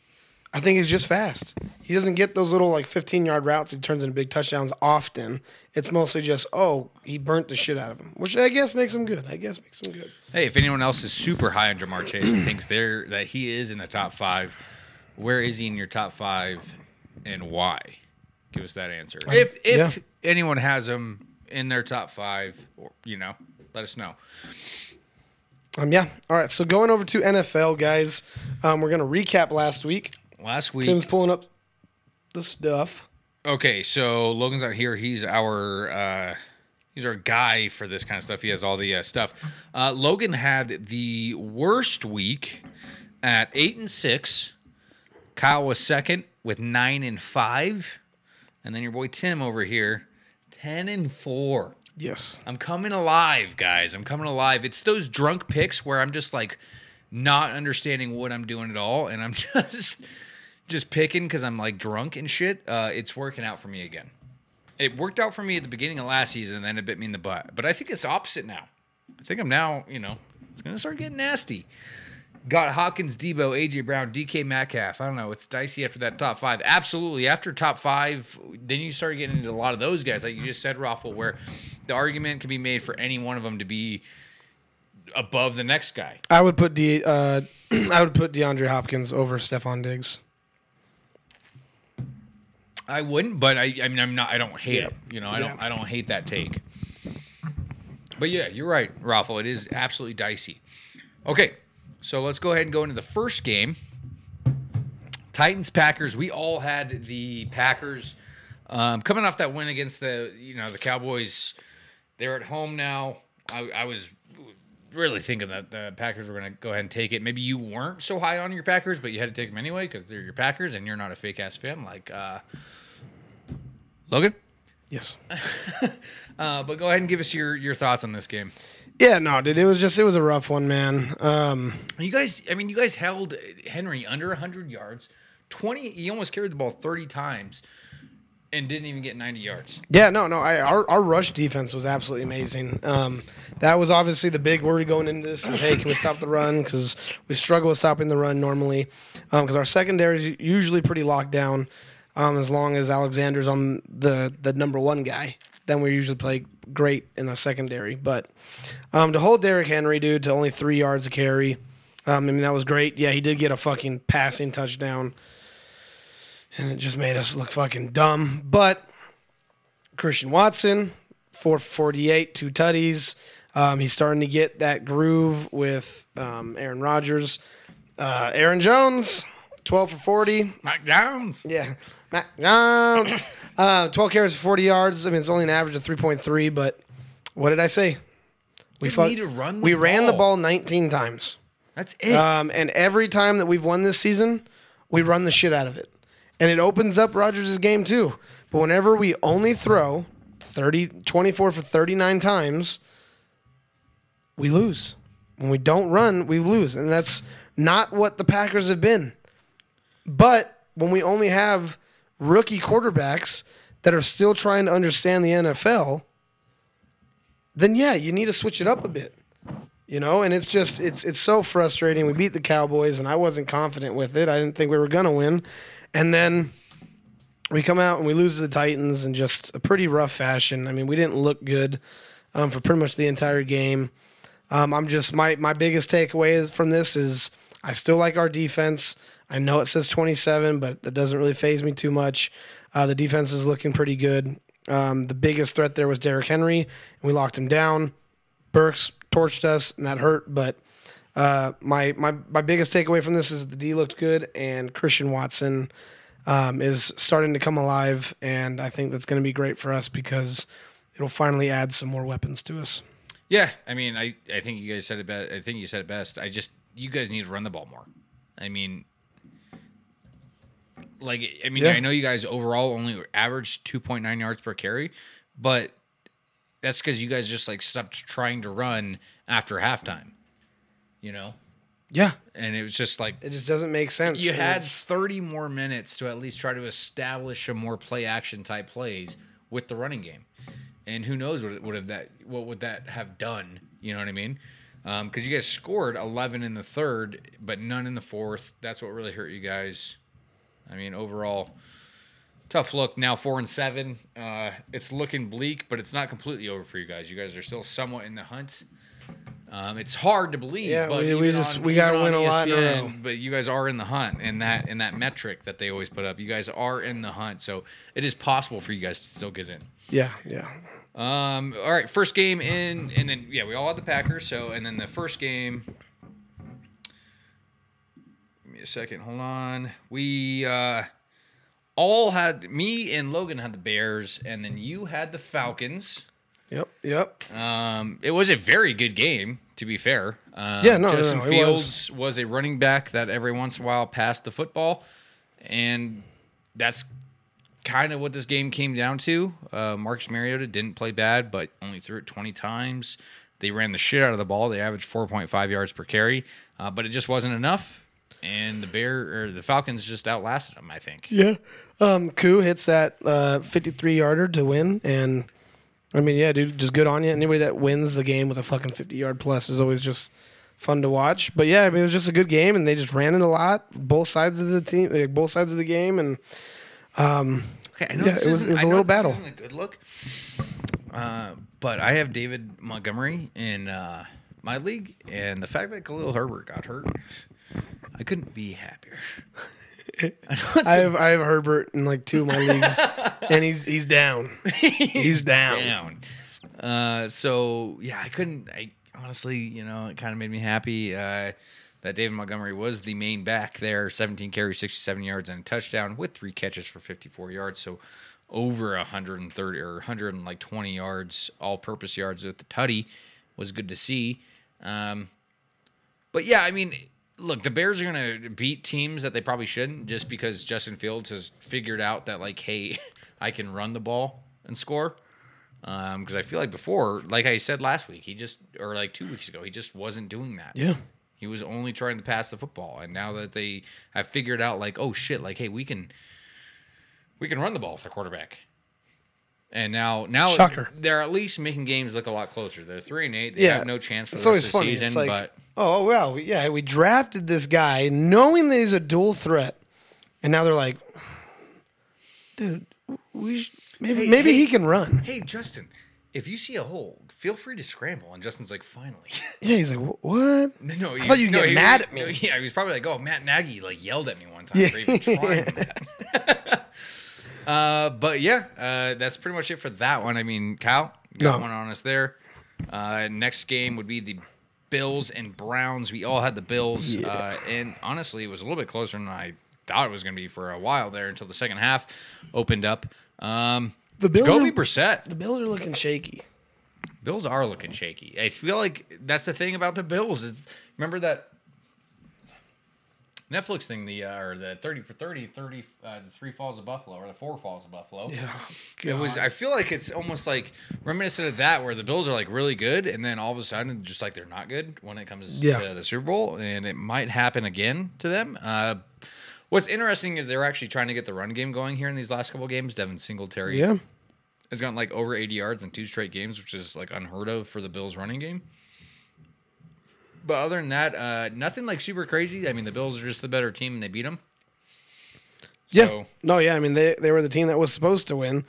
Speaker 3: I think he's just fast. He doesn't get those little like 15 yard routes. He turns into big touchdowns often. It's mostly just oh he burnt the shit out of him, which I guess makes him good. I guess makes him good.
Speaker 4: Hey, if anyone else is super high on Ja'Marr Chase and thinks there that he is in the top five, where is he in your top five, and why? Give us that answer. If if
Speaker 3: yeah.
Speaker 4: anyone has him in their top five, or you know, let us know.
Speaker 3: Um, yeah. All right. So going over to NFL, guys, um, we're gonna recap last week.
Speaker 4: Last week,
Speaker 3: Tim's pulling up the stuff.
Speaker 4: Okay, so Logan's out here. He's our uh, he's our guy for this kind of stuff. He has all the uh, stuff. Uh, Logan had the worst week at eight and six. Kyle was second with nine and five, and then your boy Tim over here, ten and four.
Speaker 3: Yes.
Speaker 4: I'm coming alive, guys. I'm coming alive. It's those drunk picks where I'm just like not understanding what I'm doing at all, and I'm just just picking because I'm like drunk and shit. Uh, it's working out for me again. It worked out for me at the beginning of last season, and then it bit me in the butt. But I think it's opposite now. I think I'm now, you know, it's gonna start getting nasty. Got Hopkins, Debo, AJ Brown, DK Metcalf. I don't know. It's dicey after that top five. Absolutely. After top five, then you start getting into a lot of those guys, like you just said, Raffle, where the argument can be made for any one of them to be above the next guy.
Speaker 3: I would put De, uh, I would put DeAndre Hopkins over Stefon Diggs.
Speaker 4: I wouldn't, but I, I mean, I'm not. I don't hate
Speaker 3: Yeah.
Speaker 4: it. You know, I don't. I don't hate that take. But yeah, you're right, Raffle. It is absolutely dicey. Okay, so let's go ahead and go into the first game. Titans Packers. We all had the Packers um, coming off that win against the you know the Cowboys. They're at home now. I, I was really thinking that the Packers were going to go ahead and take it. Maybe you weren't so high on your Packers, but you had to take them anyway because they're your Packers and you're not a fake ass fan like uh, Logan.
Speaker 3: Yes.
Speaker 4: Uh, but go ahead and give us your your thoughts on this game.
Speaker 3: Yeah, no, dude. It was just it was a rough one, man. Um,
Speaker 4: You guys, I mean, you guys held Henry under 100 yards. 20, he almost carried the ball 30 times. and didn't even get 90 yards.
Speaker 3: Yeah, no, no. I, our our rush defense was absolutely amazing. Um, that was obviously the big worry going into this. Is hey, can we stop the run? Because we struggle with stopping the run normally. Because our secondary is usually pretty locked down. Um, as long as Alexander's on the the number one guy, then we usually play great in the secondary. But um, to hold Derrick Henry, dude, to only three yards a carry, um, I mean that was great. Yeah, he did get a fucking passing touchdown and it just made us look fucking dumb. But Christian Watson, 448, two tutties. Um, he's starting to get that groove with um, Aaron Rodgers. Uh, Aaron Jones, 12 for 40.
Speaker 4: Mike Downs.
Speaker 3: Yeah. Mac Jones. uh, 12 carries for 40 yards. I mean, it's only an average of 3.3, but what did I say? We
Speaker 4: You
Speaker 3: fuck-
Speaker 4: need to run the
Speaker 3: We ran the
Speaker 4: ball.
Speaker 3: ball 19 times.
Speaker 4: That's it.
Speaker 3: Um, and every time that we've won this season, we run the shit out of it. And it opens up Rodgers' game too. But whenever we only throw 30, 24 for 39 times, we lose. When we don't run, we lose. And that's not what the Packers have been. But when we only have rookie quarterbacks that are still trying to understand the NFL, then yeah, you need to switch it up a bit you know? And it's just it's it's so frustrating. We beat the cowboys and i wasn't confident with it. I didn't think we were going to win. And then we come out and we lose to the titans in just a pretty rough fashion. I mean we didn't look good um, for pretty much the entire game. Um, i'm just my my biggest takeaway is from this is i still like our defense i know it says 27 but that doesn't really faze me too much uh, the defense is looking pretty good um, the biggest threat there was Derrick Henry, and we locked him down. Burks torched us, and that hurt. But uh, my my my biggest takeaway from this is the D looked good, and Christian Watson um, is starting to come alive, and I think that's going to be great for us because it'll finally add some more weapons to us.
Speaker 4: yeah, I mean, I, I think you guys said it best. I think you said it best. I just, you guys need to run the ball more. I mean, like, I mean,
Speaker 3: Yeah.
Speaker 4: I know you guys overall only averaged 2.9 yards per carry, but that's because you guys just like stopped trying to run after halftime, you know?
Speaker 3: Yeah,
Speaker 4: And it was just like,
Speaker 3: it just doesn't make sense.
Speaker 4: you had
Speaker 3: it's-
Speaker 4: 30 more minutes to at least try to establish a more play action type plays with the running game and who knows what would have that what would that have done you know what i mean um, because you guys scored 11 in the third but none in the fourth that's what really hurt you guys i mean overall tough look now four and seven uh, it's looking bleak but it's not completely over for you guys you guys are still somewhat in the hunt um, it's hard to believe,
Speaker 3: Yeah,
Speaker 4: but
Speaker 3: we- we just-
Speaker 4: on-
Speaker 3: we gotta win a lot in
Speaker 4: But you guys are in the hunt, and that in that metric that they always put up, you guys are in the hunt. So it is possible for you guys to still get in.
Speaker 3: yeah, yeah.
Speaker 4: Um, all right, first game in, and then yeah, we all had the Packers. So and then the first game. Me a second. Hold on. We uh, all had me and Logan had the Bears, and then you had the Falcons.
Speaker 3: Yep, yep.
Speaker 4: Um, it was a very good game, to be fair. Um,
Speaker 3: Yeah, no, no,
Speaker 4: Justin
Speaker 3: no, it
Speaker 4: Fields was. a running back that every once in a while passed the football, and that's kind of what this game came down to. Uh, Marcus Mariota didn't play bad, but only threw it 20 times. They ran the shit out of the ball. They averaged 4.5 yards per carry, uh, but it just wasn't enough. And the Bear or the Falcons just outlasted them. I think.
Speaker 3: Yeah. Um, Koo hits that uh, 53 yarder to win. And I mean, yeah, dude, just good on you. Anybody that wins the game with a fucking 50 yard plus is always just fun to watch. But yeah, I mean, it was just a good game. And they just ran it a lot, both sides of the team, like, both sides of the game. And
Speaker 4: Okay, I know
Speaker 3: Yeah,
Speaker 4: this
Speaker 3: it was-
Speaker 4: isn't-
Speaker 3: it was
Speaker 4: I
Speaker 3: a
Speaker 4: know
Speaker 3: little battle.
Speaker 4: Isn't a good look. Uh, but I have David Montgomery in uh, my league, and the fact that Khalil Herbert got hurt, I couldn't be happier. I know
Speaker 3: I have, I have Herbert in like two of my leagues. and he's, he's down. He's down.
Speaker 4: down. Uh, so yeah, I couldn't. I honestly, you know, it kind of made me happy uh, that David Montgomery was the main back there. 17 carries, 67 yards, and a touchdown with three catches for 54 yards. So over 130 or 120 yards, all-purpose yards with the tutty was good to see. Um, but yeah, I mean, look, the Bears are going to beat teams that they probably shouldn't just because Justin Fields has figured out that, like, hey, I can run the ball and score. Um, because I feel like before, like I said last week, he just, or like two weeks ago, he just wasn't doing that.
Speaker 3: Yeah.
Speaker 4: He was only trying to pass the football. And now that they have figured out, like, oh shit, like, hey, we can. we can run the ball with our quarterback. And now, now
Speaker 3: Shocker.
Speaker 4: they're at least making games look a lot closer. They're three and eight. They
Speaker 3: Yeah.
Speaker 4: have no chance for
Speaker 3: It's
Speaker 4: the rest of the
Speaker 3: funny.
Speaker 4: season.
Speaker 3: it's like,
Speaker 4: but
Speaker 3: oh well, yeah, we drafted this guy knowing that he's a dual threat, and now they're like, dude, we sh- maybe
Speaker 4: Hey,
Speaker 3: maybe
Speaker 4: hey.
Speaker 3: he can run.
Speaker 4: hey, Justin, if you see a hole, feel free to scramble. And Justin's like, finally.
Speaker 3: Yeah, he's like, what?
Speaker 4: No, no,
Speaker 3: I thought you'd
Speaker 4: no,
Speaker 3: get
Speaker 4: he-
Speaker 3: mad at me.
Speaker 4: no, yeah, he was probably like, "Oh, Matt Nagy like yelled at me one time
Speaker 3: Yeah.
Speaker 4: for even trying that." uh, but yeah, uh, that's pretty much it for that one. I mean, Kyle got
Speaker 3: No.
Speaker 4: one on us there. Uh, next game would be the Bills and Browns. We all had the Bills, uh, and honestly, it was a little bit closer than I thought it was going to be for a while there until the second half opened up. Um,
Speaker 3: The Bills
Speaker 4: Jacoby
Speaker 3: are-
Speaker 4: Brissett.
Speaker 3: The Bills are looking shaky.
Speaker 4: Bills are looking shaky. I feel like that's the thing about the Bills is remember that Netflix thing, the uh, or the thirty for 30, 30 uh, the three falls of Buffalo or the four falls of Buffalo.
Speaker 3: Yeah,
Speaker 4: It was. I feel like it's almost like reminiscent of that, where the Bills are like really good, and then all of a sudden, just like they're not good when it comes
Speaker 3: Yeah.
Speaker 4: to the Super Bowl, and it might happen again to them. Uh, what's interesting is they're actually trying to get the run game going here in these last couple games. Devin Singletary
Speaker 3: yeah.
Speaker 4: has gotten like over 80 yards in two straight games, which is like unheard of for the Bills running game. But other than that, uh, nothing like super crazy. I mean, the Bills are just the better team and they beat them.
Speaker 3: Yeah. No, yeah. I mean, they, they were the team that was supposed to win.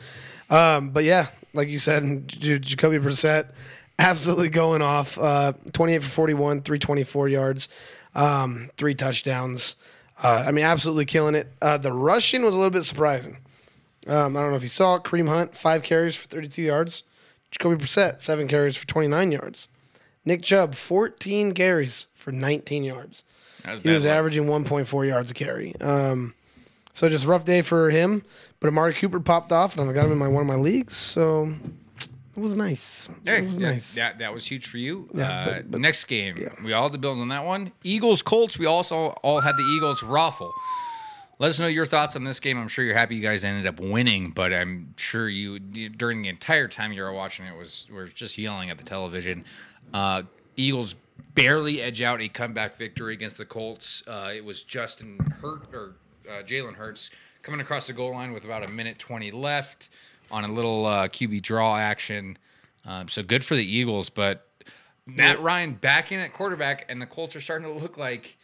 Speaker 3: Um, but yeah, like you said, J- Jacoby Brissett absolutely going off. Uh, 28 for 41, 324 yards, um, three touchdowns. Uh, I mean, absolutely killing it. Uh, the rushing was a little bit surprising. Um, I don't know if you saw it. Kareem Hunt, five carries for 32 yards. Jacoby Brissett, seven carries for 29 yards. Nick Chubb, 14 carries for 19 yards.
Speaker 4: was
Speaker 3: He was
Speaker 4: luck.
Speaker 3: averaging 1.4 yards a carry. Um, so just rough day for him. But Amari Cooper popped off, and I got him in my one of my leagues. So it was nice. It was
Speaker 4: yeah,
Speaker 3: nice.
Speaker 4: That that was huge for you.
Speaker 3: Yeah,
Speaker 4: uh,
Speaker 3: but- but-
Speaker 4: next game, we all had the Bills on that one. Eagles Colts. We also all had the Eagles raffle. Let us know your thoughts on this game. I'm sure you're happy you guys ended up winning, but I'm sure you during the entire time you were watching it was were just yelling at the television. Uh, Eagles barely edge out a comeback victory against the Colts. Uh, it was Justin Hurt or uh, Jalen Hurts coming across the goal line with about a minute 20 left on a little uh, QB draw action. Um, so good for the Eagles, but Matt Ryan back in at quarterback, and the Colts are starting to look like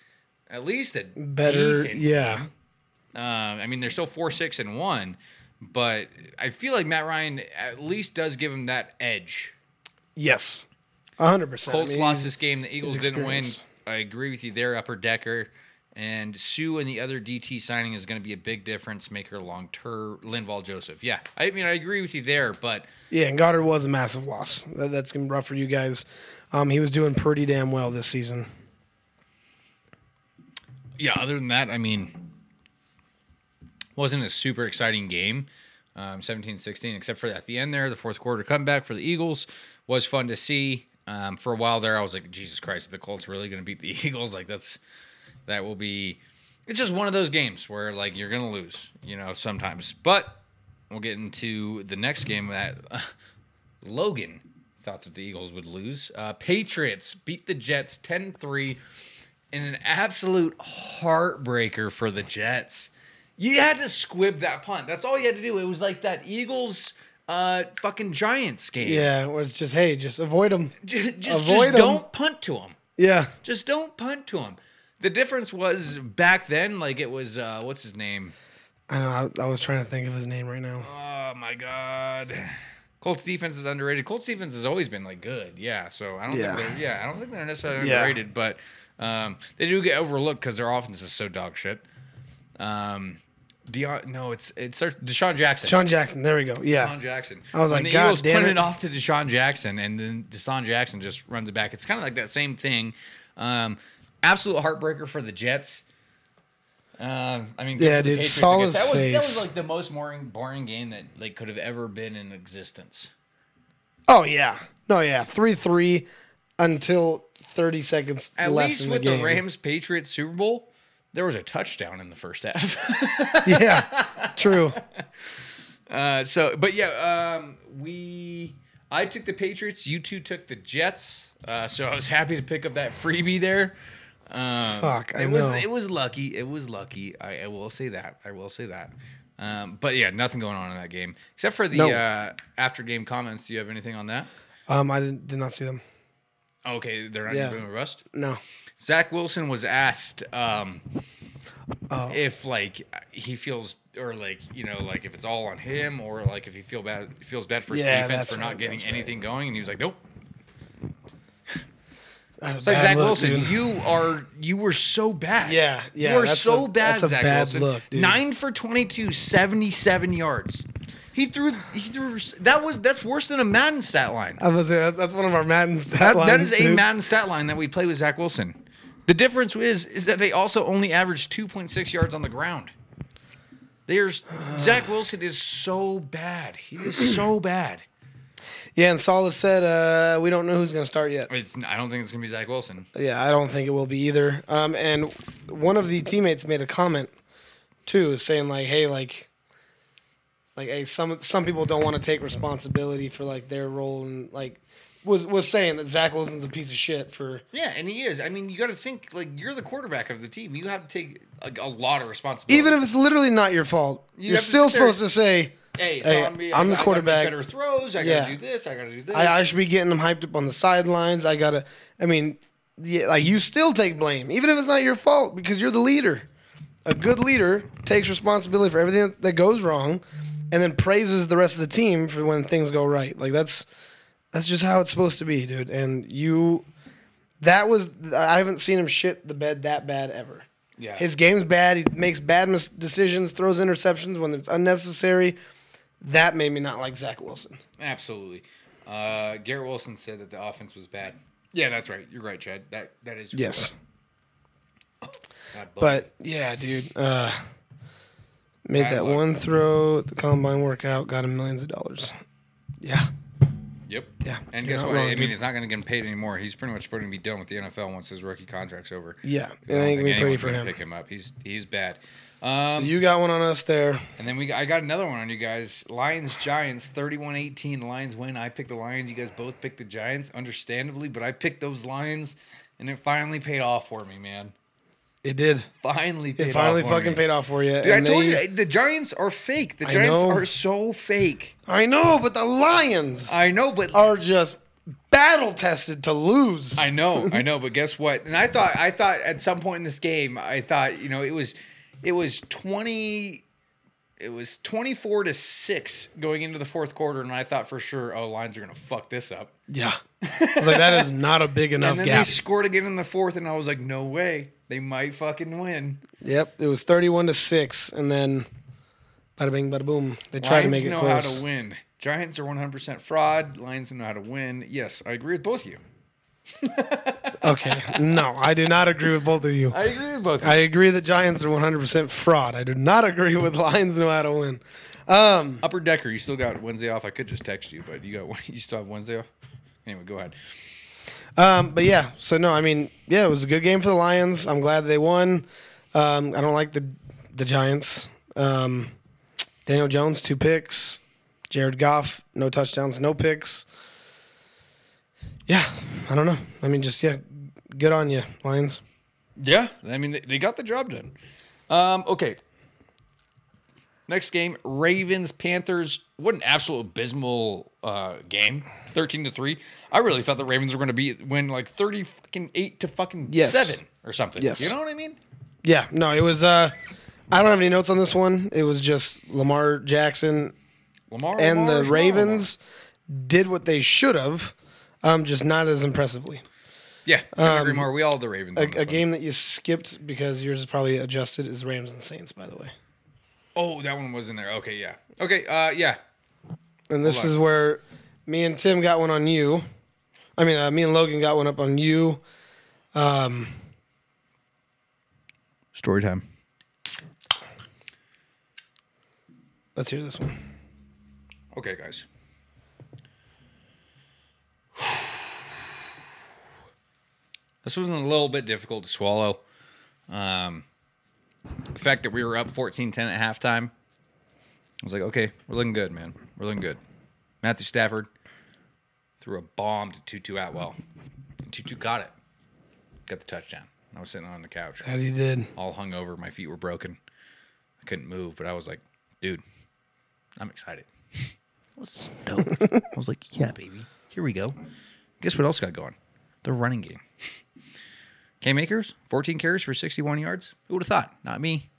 Speaker 4: at least a
Speaker 3: Better,
Speaker 4: decent
Speaker 3: yeah.
Speaker 4: team. Um, I mean, they're still four, six, and one, but I feel like Matt Ryan at least does give him that edge.
Speaker 3: Yes, hundred percent.
Speaker 4: Colts lost this game. The Eagles didn't win. I agree with you there, Upper Decker. And Suh and the other DT signing is going to be a big difference maker long term. Linval Joseph. Yeah. I mean, I agree with you there, but
Speaker 3: Yeah, and Goedert was a massive loss. That, that's gonna be rough for you guys. Um, he was doing pretty damn well this season.
Speaker 4: yeah, other than that, I mean, wasn't a super exciting game, um, 17-16, except for at the end there, the fourth quarter comeback for the Eagles was fun to see. Um, for a while there, I was like, Jesus Christ, the Colts really going to beat the Eagles? Like that's that will be. It's just one of those games where like you're going to lose, you know, sometimes. But we'll get into the next game that uh, Logan thought that the Eagles would lose. Uh, Patriots beat the Jets 10-3 in an absolute heartbreaker for the Jets. You had to squib that punt. That's all you had to do. It was like that Eagles uh fucking Giants game.
Speaker 3: Yeah, it was just hey, just avoid them.
Speaker 4: J- Just,
Speaker 3: Avoid
Speaker 4: just
Speaker 3: 'em.
Speaker 4: don't punt to them.
Speaker 3: Yeah,
Speaker 4: Just don't punt to them. The difference was back then, like it was uh what's his name?
Speaker 3: I know. I, I was trying to think of his name right now.
Speaker 4: Oh my god. Colts defense is underrated. Colts defense has always been like good, yeah. So I don't
Speaker 3: Yeah.
Speaker 4: think they're yeah, I don't think they're necessarily
Speaker 3: Yeah.
Speaker 4: underrated, but um, they do get overlooked because their offense is so dog shit. Um, Deion, no, it's it's DeSean Jackson.
Speaker 3: DeSean Jackson. There we go. Yeah.
Speaker 4: DeSean Jackson.
Speaker 3: I was like,
Speaker 4: the
Speaker 3: God
Speaker 4: Eagles
Speaker 3: damn it.
Speaker 4: it off to DeSean Jackson, and then DeSean Jackson just runs it back. It's kind of like that same thing. Um, absolute heartbreaker for the Jets. Um, I mean,
Speaker 3: Yeah, dude,
Speaker 4: Patriots,
Speaker 3: saw
Speaker 4: I
Speaker 3: his
Speaker 4: That was that was like the most boring boring game that like could have ever been in existence.
Speaker 3: Oh yeah. No, yeah. Three three until thirty seconds
Speaker 4: At least with
Speaker 3: the,
Speaker 4: the. Rams Patriots Super Bowl, there was a touchdown in the first half.
Speaker 3: Yeah. True.
Speaker 4: Uh, so, but yeah, um, we I took the Patriots. You two took the Jets. Uh, so I was happy to pick up that freebie there. Um,
Speaker 3: Fuck, I
Speaker 4: it was
Speaker 3: know.
Speaker 4: it was lucky. It was lucky. I, I will say that. I will say that. Um, but yeah, nothing going on in that game except for the
Speaker 3: No.
Speaker 4: uh, after game comments. Do you have anything on that?
Speaker 3: Um, I didn't, did not see them.
Speaker 4: Okay, they're not
Speaker 3: Yeah.
Speaker 4: even rust.
Speaker 3: No.
Speaker 4: Zach Wilson was asked um,
Speaker 3: Oh.
Speaker 4: if like he feels or like you know like if it's all on him or like if he feel bad feels bad for his
Speaker 3: Yeah,
Speaker 4: defense for not
Speaker 3: right,
Speaker 4: getting
Speaker 3: that's right.
Speaker 4: anything going, and he was like, nope. It's like Zach
Speaker 3: look,
Speaker 4: Wilson,
Speaker 3: dude.
Speaker 4: you are you were so bad.
Speaker 3: Yeah, yeah,
Speaker 4: You were so
Speaker 3: a-
Speaker 4: bad,
Speaker 3: that's a
Speaker 4: Zach
Speaker 3: bad
Speaker 4: Wilson.
Speaker 3: look, dude.
Speaker 4: Nine for 22, 77 yards. He threw he threw that was that's worse than a Madden stat line.
Speaker 3: I was that's one of our Madden stat
Speaker 4: That, that
Speaker 3: lines,
Speaker 4: is a
Speaker 3: dude.
Speaker 4: Madden stat line that we play with Zach Wilson. The difference is is that they also only averaged 2.6 yards on the ground. There's Zach Wilson is so bad. He is so bad.
Speaker 3: Yeah, and Saul has said uh, we don't know who's going to start yet.
Speaker 4: It's I don't think it's gonna be Zach Wilson.
Speaker 3: Yeah, I don't think it will be either. Um, and one of the teammates made a comment too, saying like, "Hey, like, like, hey, some some people don't want to take responsibility for like their role and like." Was, was saying that Zach Wilson's a piece of shit for
Speaker 4: Yeah, and he is. I mean, you got to think like you're the quarterback of the team. You have to take a, a lot of responsibility.
Speaker 3: even if it's literally not your fault.
Speaker 4: You
Speaker 3: are
Speaker 4: to
Speaker 3: still supposed to say,
Speaker 4: hey,
Speaker 3: hey. I'm
Speaker 4: I,
Speaker 3: the
Speaker 4: I
Speaker 3: quarterback.
Speaker 4: Make better throws. I
Speaker 3: Yeah.
Speaker 4: gotta do this. I gotta do this.
Speaker 3: I, I should be getting them hyped up on the sidelines. I gotta. I mean, yeah, like you still take blame, even if it's not your fault, because you're the leader. A good leader takes responsibility for everything that goes wrong, and then praises the rest of the team for when things go right. Like that's that's just how it's supposed to be, dude. And you, that was I haven't seen him shit the bed that bad ever.
Speaker 4: Yeah.
Speaker 3: His game's bad. He makes bad mis- decisions, throws interceptions when it's unnecessary. That made me not like Zach Wilson.
Speaker 4: Absolutely. Uh, Garrett Wilson said that the offense was bad. Yeah, that's right. You're right, Chad. That that is
Speaker 3: Yes. But yeah, dude, uh, made
Speaker 4: Bad
Speaker 3: that
Speaker 4: luck.
Speaker 3: one throw at the combine workout, got him millions of dollars. Yeah,
Speaker 4: Yep.
Speaker 3: Yeah,
Speaker 4: And guess what? I mean, he's not going to get paid anymore. He's pretty much going to be done with the NFL once his rookie contract's over.
Speaker 3: yeah,
Speaker 4: I
Speaker 3: it
Speaker 4: don't
Speaker 3: ain't
Speaker 4: think
Speaker 3: gonna be pretty
Speaker 4: anyone's
Speaker 3: for
Speaker 4: gonna
Speaker 3: him.
Speaker 4: Pick him up. He's he's bad. Um,
Speaker 3: So you got one on us there.
Speaker 4: and then we I got another one on you guys. Lions Giants 31-18. The Lions win. I picked the Lions. You guys both picked the Giants, understandably, but I picked those Lions, and it finally paid off for me, man.
Speaker 3: It did.
Speaker 4: Finally paid
Speaker 3: It finally
Speaker 4: off for
Speaker 3: fucking
Speaker 4: me.
Speaker 3: paid off for you.
Speaker 4: Dude, I
Speaker 3: and
Speaker 4: told
Speaker 3: they-
Speaker 4: you the Giants are fake. The
Speaker 3: I
Speaker 4: Giants
Speaker 3: know.
Speaker 4: are so fake.
Speaker 3: I know, but the Lions
Speaker 4: I know, but
Speaker 3: are just battle tested to lose.
Speaker 4: I know, I know, but guess what? And I thought, I thought at some point in this game, I thought, you know, it was, it was twenty, it was twenty four to six going into the fourth quarter, and I thought for sure, oh, Lions are gonna fuck this up.
Speaker 3: yeah, I was like, that is not a big enough
Speaker 4: And then
Speaker 3: gap.
Speaker 4: they scored again in the fourth, and I was like, no way, they might fucking win.
Speaker 3: Yep, it was thirty-one to six, and then bada bing, bada boom. They tried to make it
Speaker 4: know
Speaker 3: close.
Speaker 4: how to win. Giants are one hundred percent fraud. Lions know how to win. Yes, I agree with both of you.
Speaker 3: Okay, no, I do not agree with both of you.
Speaker 4: I agree with both. Of you.
Speaker 3: I agree that Giants are 100% fraud. I do not agree with Lions know how to win. Um,
Speaker 4: Upper Decker, you still got Wednesday off. I could just text you, but you got you still have Wednesday off. Anyway, go ahead.
Speaker 3: Um, but yeah, so no, I mean, yeah, it was a good game for the Lions. I'm glad they won. Um, I don't like the the Giants. Um, Daniel Jones, two picks. Jared Goff, no touchdowns, no picks. Yeah, I don't know. I mean, just yeah, good on you, Lions.
Speaker 4: Yeah, I mean they, they got the job done. Um, okay. Next game, Ravens Panthers. What an absolute abysmal uh, game, thirteen to three. I really thought the Ravens were going to be win like thirty fucking eight to fucking
Speaker 3: Yes.
Speaker 4: seven or something.
Speaker 3: Yes.
Speaker 4: you know what I mean.
Speaker 3: Yeah, no, it was. Uh, I don't have any notes on this one. It was just Lamar Jackson
Speaker 4: Lamar
Speaker 3: and
Speaker 4: Lamar,
Speaker 3: the
Speaker 4: Lamar,
Speaker 3: Ravens did what they should have, um, just not as impressively.
Speaker 4: Lamar. Yeah, couldn't agree more. We all the Ravens.
Speaker 3: A,
Speaker 4: on this
Speaker 3: a
Speaker 4: one.
Speaker 3: game that you skipped because yours is probably adjusted is Rams and Saints, by the way.
Speaker 4: Oh, that one was in there. Okay, yeah. Okay, uh, yeah.
Speaker 3: And this
Speaker 4: Hold on.
Speaker 3: is where me and Tim got one on you. I mean, uh, me and Logan got one up on you. Um,
Speaker 4: Story time.
Speaker 3: let's hear this one.
Speaker 4: Okay, guys. This was a little bit difficult to swallow. Um, the fact that we were up 14 10 at halftime, I was like, okay, we're looking good, man. We're looking good. Matthew Stafford threw a bomb to Tutu Atwell. And Tutu got it. Got the touchdown. I was sitting on the couch,
Speaker 3: That you did.
Speaker 4: all hung over. My feet were broken. I couldn't move, but I was like, dude, I'm excited. I was stoked. I was like, yeah, baby, here we go. Guess what else got going? The running game. Cam Akers, 14 carries for 61 yards. Who would have thought? Not me.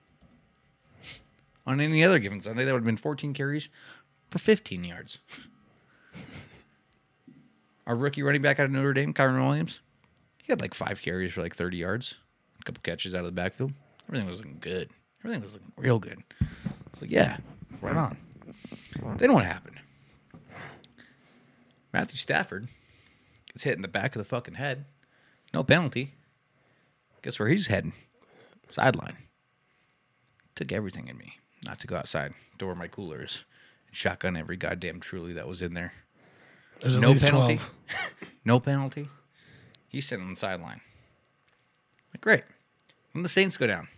Speaker 4: On any other given Sunday, that would have been 14 carries for 15 yards. Our rookie running back out of Notre Dame, Kyren Williams, he had like five carries for like 30 yards, a couple catches out of the backfield. Everything was looking good. Everything was looking real good. It's like, yeah, right on. Then what happened? Matthew Stafford gets hit in the back of the fucking head. No penalty. Guess where he's heading? Sideline. Took everything in me not to go outside to where my cooler is and shotgun every goddamn truly that was in there.
Speaker 3: There's
Speaker 4: No penalty.
Speaker 3: 12.
Speaker 4: No penalty. He's sitting on the sideline. Like, great. When the Saints go down,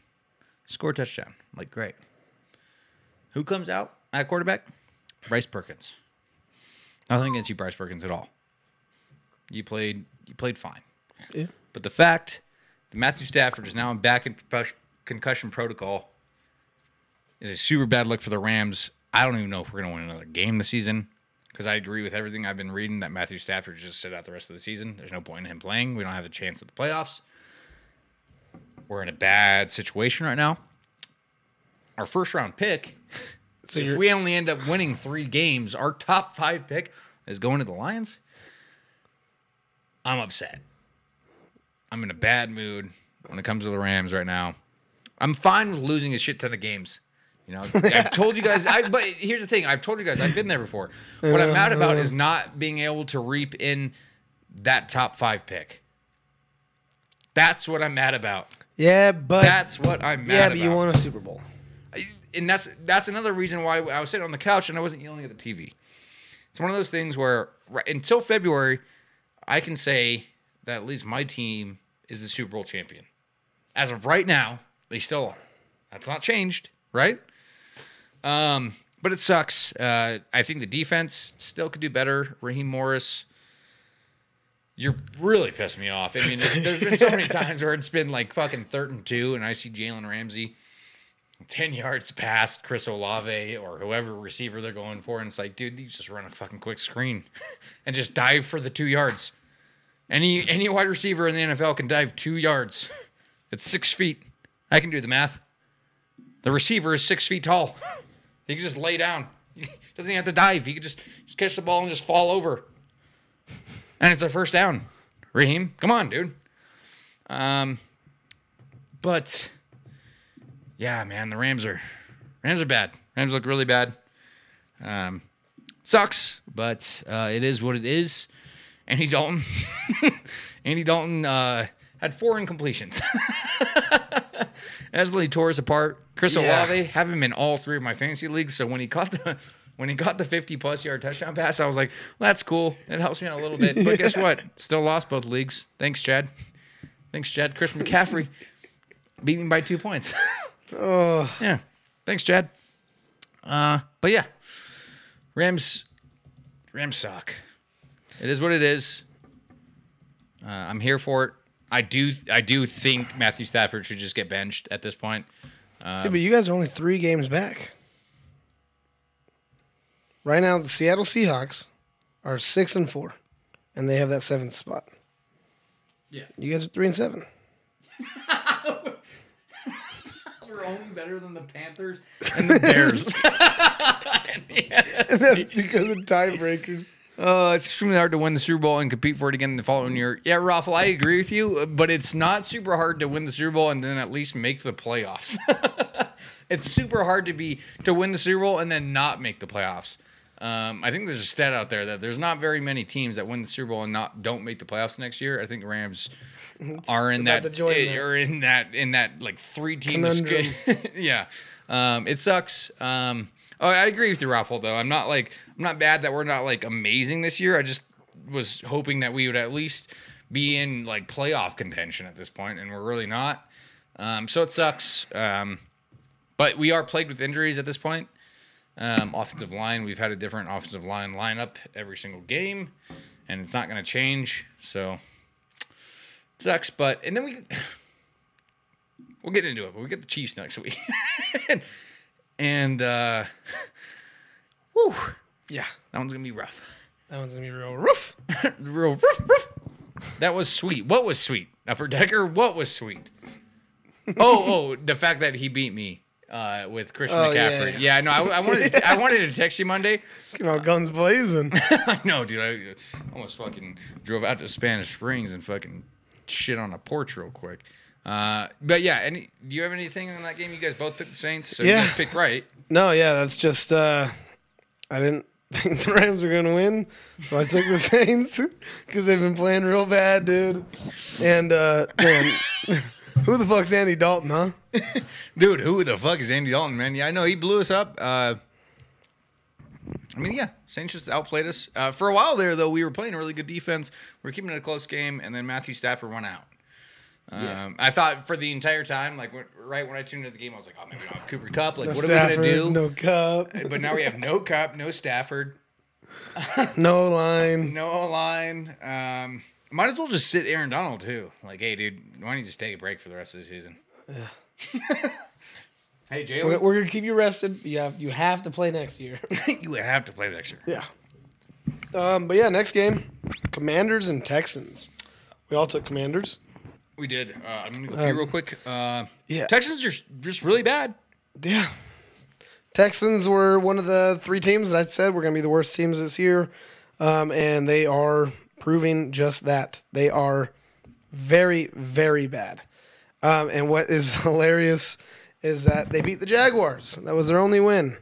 Speaker 4: score a touchdown. I'm like, great. Who comes out at quarterback? Bryce Perkins. Nothing against you, Bryce Perkins, at all. You played you played fine.
Speaker 3: Yeah.
Speaker 4: But the fact Matthew Stafford is now back in concussion- protocol is a super bad look for the Rams. I don't even know if we're going to win another game this season because I agree with everything I've been reading that Matthew Stafford just sit out the rest of the season. There's no point in him playing. We don't have a chance at the playoffs. We're in a bad situation right now. Our first round pick,
Speaker 3: So
Speaker 4: if we only end up winning three games, our top five pick is going to the Lions. I'm upset. I'm in a bad mood when it comes to the Rams right now. I'm fine with losing a shit ton of games. You know, I've told you guys. I, but here's the thing: I've told you guys I've been there before. What I'm mad about is not being able to reap in that top five pick. That's what I'm mad about.
Speaker 3: yeah, but
Speaker 4: That's what I'm mad
Speaker 3: yeah,
Speaker 4: about.
Speaker 3: but you won a Super Bowl.
Speaker 4: and that's that's another reason why I was sitting on the couch and I wasn't yelling at the TV. It's one of those things where right, until February, I can say that at least my team is the Super Bowl champion. As of right now, they still are. That's not changed, right? Um, but it sucks. Uh, I think the defense still could do better. Raheem Morris, you're really pissed me off. I mean, there's been so many times where it's been like fucking third and two, and I see Jalen Ramsey 10 yards past Chris Olave or whoever receiver they're going for. And it's like, dude, you just run a fucking quick screen and just dive for the two yards. Any any wide receiver in the NFL can dive two yards. It's six feet. I can do the math. The receiver is six feet tall. He can just lay down. He doesn't even have to dive. He can just, just catch the ball and just fall over. And it's a first down. Raheem, come on, dude. Um, but yeah, man, the Rams are Rams are bad. Rams look really bad. Um, sucks, but uh, it is what it is. Andy Dalton, Andy Dalton uh, had four incompletions. Esley tore us apart. Chris
Speaker 3: Yeah.
Speaker 4: Olave have him in all three of my fantasy leagues. So when he caught the when he got the 50 plus yard touchdown pass, I was like, well, that's cool. It helps me out a little bit. But guess what? Still lost both leagues. Thanks, Chad. Thanks, Chad. Chris McCaffrey beat me by two points.
Speaker 3: Oh,
Speaker 4: yeah. Thanks, Chad. Uh, but yeah, Rams, Rams suck. It is what it is. Uh, I'm here for it. I do, I do think Matthew Stafford should just get benched at this point.
Speaker 3: see, but you guys are only three games back. Right now, the Seattle Seahawks are six and four, and they have that seventh spot.
Speaker 4: Yeah.
Speaker 3: You guys are three and seven.
Speaker 4: We're only better than the Panthers and the Bears.
Speaker 3: That's because of tiebreakers.
Speaker 4: Uh, it's extremely hard to win the Super Bowl and compete for it again the following year. Yeah, Raffle, I agree with you, but it's not super hard to win the Super Bowl and then at least make the playoffs. it's super hard to be to win the Super Bowl and then not make the playoffs. Um, I think there's a stat out there that there's not very many teams that win the Super Bowl and not don't make the playoffs next year. I think the Rams are in that eh,
Speaker 3: that.
Speaker 4: are in that in that like three team yeah. Um, it sucks. Um, oh, I agree with you, Raffle. Though I'm not like I'm not bad that we're not like amazing this year. I just was hoping that we would at least be in like playoff contention at this point, and we're really not. Um, so it sucks. Um, but we are plagued with injuries at this point. Um, offensive line, we've had a different offensive line lineup every single game, and it's not going to change. So sucks. But and then we we'll get into it. But we get the Chiefs next week, and, uh, whew,
Speaker 3: Yeah,
Speaker 4: that one's gonna be rough.
Speaker 3: that one's gonna be real rough.
Speaker 4: Real rough, rough. That was sweet. What was sweet? Upper Decker. What was sweet? Oh, oh, the fact that he beat me uh, with Christian
Speaker 3: Oh,
Speaker 4: McCaffrey.
Speaker 3: yeah.
Speaker 4: Yeah, no, I, I wanted I wanted to text you Monday.
Speaker 3: You know, guns blazing.
Speaker 4: I know, dude. I almost fucking drove out to Spanish Springs and fucking shit on a porch real quick. Uh, but yeah, any do you have anything in that game? You guys both picked the Saints, so
Speaker 3: Yeah.
Speaker 4: you guys picked right.
Speaker 3: no, yeah, that's just. uh I didn't think the Rams were gonna win, so I took the Saints because they've been playing real bad, dude. And uh man, who the fuck's Andy Dalton, huh?
Speaker 4: Dude, who the fuck is Andy Dalton, man? Yeah, I know he blew us up. Uh, I mean, yeah, Saints just outplayed us. Uh, for a while there, though, we were playing a really good defense. we are keeping it a close game, and then Matthew Stafford went out. Um, I thought for the entire time, like when, right when I tuned into the game, I was like, "Oh, maybe we don't have Cooper Kupp. Like,
Speaker 3: No
Speaker 4: what are we gonna do?"
Speaker 3: No Kupp,
Speaker 4: But now we have no Cup, no Stafford,
Speaker 3: no line.
Speaker 4: no line. Um, might as well just sit Aaron Donald too. Like, hey, dude, why don't you just take a break for the rest of the season? hey,
Speaker 3: We're,
Speaker 4: Jalen,
Speaker 3: we're gonna keep you rested. You have you have to play next year.
Speaker 4: you have to play next year.
Speaker 3: yeah. Um, but yeah, next game, Commanders and Texans. We all took Commanders.
Speaker 4: We did. Uh, I'm gonna go pee real quick. Uh,
Speaker 3: yeah.
Speaker 4: Texans are just really bad.
Speaker 3: Yeah. Texans were one of the three teams that I said were going to be the worst teams this year. Um, and they are proving just that. They are very, very bad. Um, and what is hilarious is that they beat the Jaguars. That was their only win.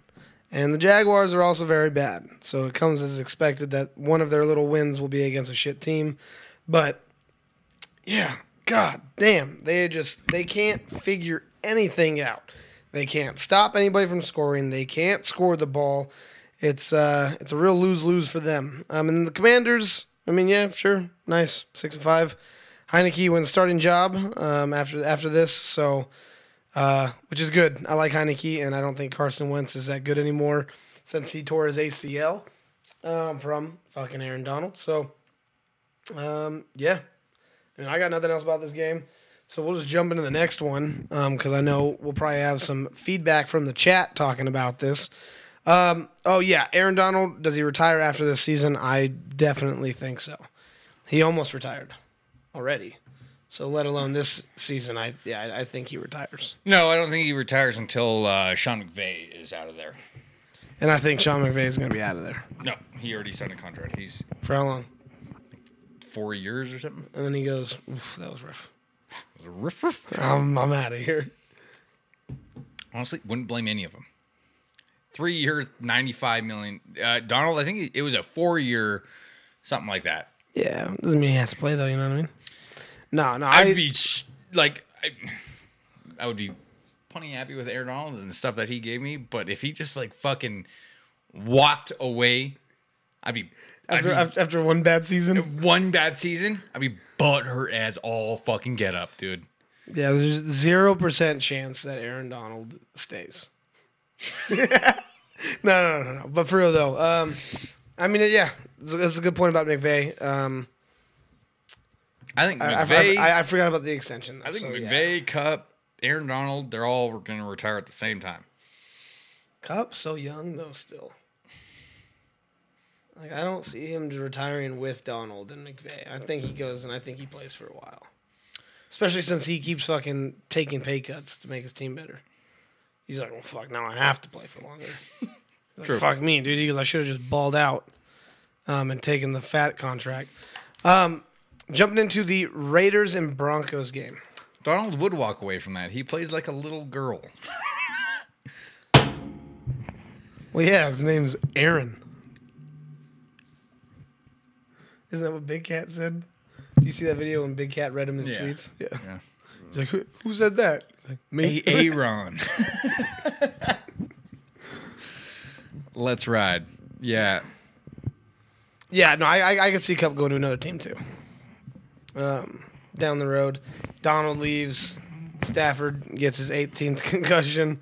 Speaker 3: And the Jaguars are also very bad. So it comes as expected that one of their little wins will be against a shit team. But yeah, god damn, they just they can't figure anything out. They can't stop anybody from scoring. They can't score the ball. It's uh it's a real lose lose for them. Um, and the Commanders, I mean, yeah, sure, nice six and five. Heinicke wins starting job um, after after this, so uh, which is good. I like Heinicke, and I don't think Carson Wentz is that good anymore since he tore his ACL um, from fucking Aaron Donald. So um, yeah, and I got nothing else about this game. So we'll just jump into the next one because I know we'll probably have some feedback from the chat talking about this. Um, oh yeah, Aaron Donald does he retire after this season? I definitely think so. He almost retired already. So let alone this season, I yeah I, I think he retires,
Speaker 4: No, I don't think he retires until uh, Sean McVay is out of there.
Speaker 3: and I think Sean McVay is going to be out of there
Speaker 4: No, he already signed a contract. He's
Speaker 3: for how long?
Speaker 4: Four years or something.
Speaker 3: And then he goes, Oof, that was rough.
Speaker 4: Riff, riff.
Speaker 3: I'm I'm out of here.
Speaker 4: Honestly, wouldn't blame any of them. Three year, ninety five million. Uh, Donald, I think it was a four year, something like that.
Speaker 3: Yeah, doesn't mean he has to play though. You know what I mean? No, no.
Speaker 4: I'd
Speaker 3: I,
Speaker 4: be s- like, I, I would be plenty happy with Aaron Donald and the stuff that he gave me. But if he just like fucking walked away, I'd be
Speaker 3: after,
Speaker 4: I'd
Speaker 3: after after one bad season.
Speaker 4: one bad season. I'd be butthurt as all fucking get up, dude.
Speaker 3: Yeah, there's zero percent chance that Aaron Donald stays. no, no, no, no. But for real though, um, I mean, yeah, that's a, good point about McVay. Um,
Speaker 4: I think
Speaker 3: I, I, I, I forgot about the extension.
Speaker 4: I think
Speaker 3: so, yeah.
Speaker 4: Kupp, Aaron Donald, they're all going to retire at the same time.
Speaker 3: Kupp so young though still. Like I don't see him retiring with Donald and McVay. I think he goes and I think he plays for a while. Especially since he keeps fucking taking pay cuts to make his team better. He's like, well, fuck, now I have to play for longer. Like,
Speaker 4: True.
Speaker 3: fuck me, dude. He goes, I should have just balled out um, and taken the fat contract. Um, jumping into the Raiders and Broncos game.
Speaker 4: Donald would walk away from that. He plays like a little girl.
Speaker 3: Well, yeah, his name's Aaron. Isn't that what Big Cat said? Do you see that video when Big Cat read him his
Speaker 4: Yeah.
Speaker 3: tweets? Yeah.
Speaker 4: Yeah.
Speaker 3: He's like, who, who said that? He's like, me.
Speaker 4: Aaron. Let's ride. Yeah.
Speaker 3: yeah, no, I, I I could see Kupp going to another team too. Um, down the road, Donald leaves. Stafford gets his 18th concussion,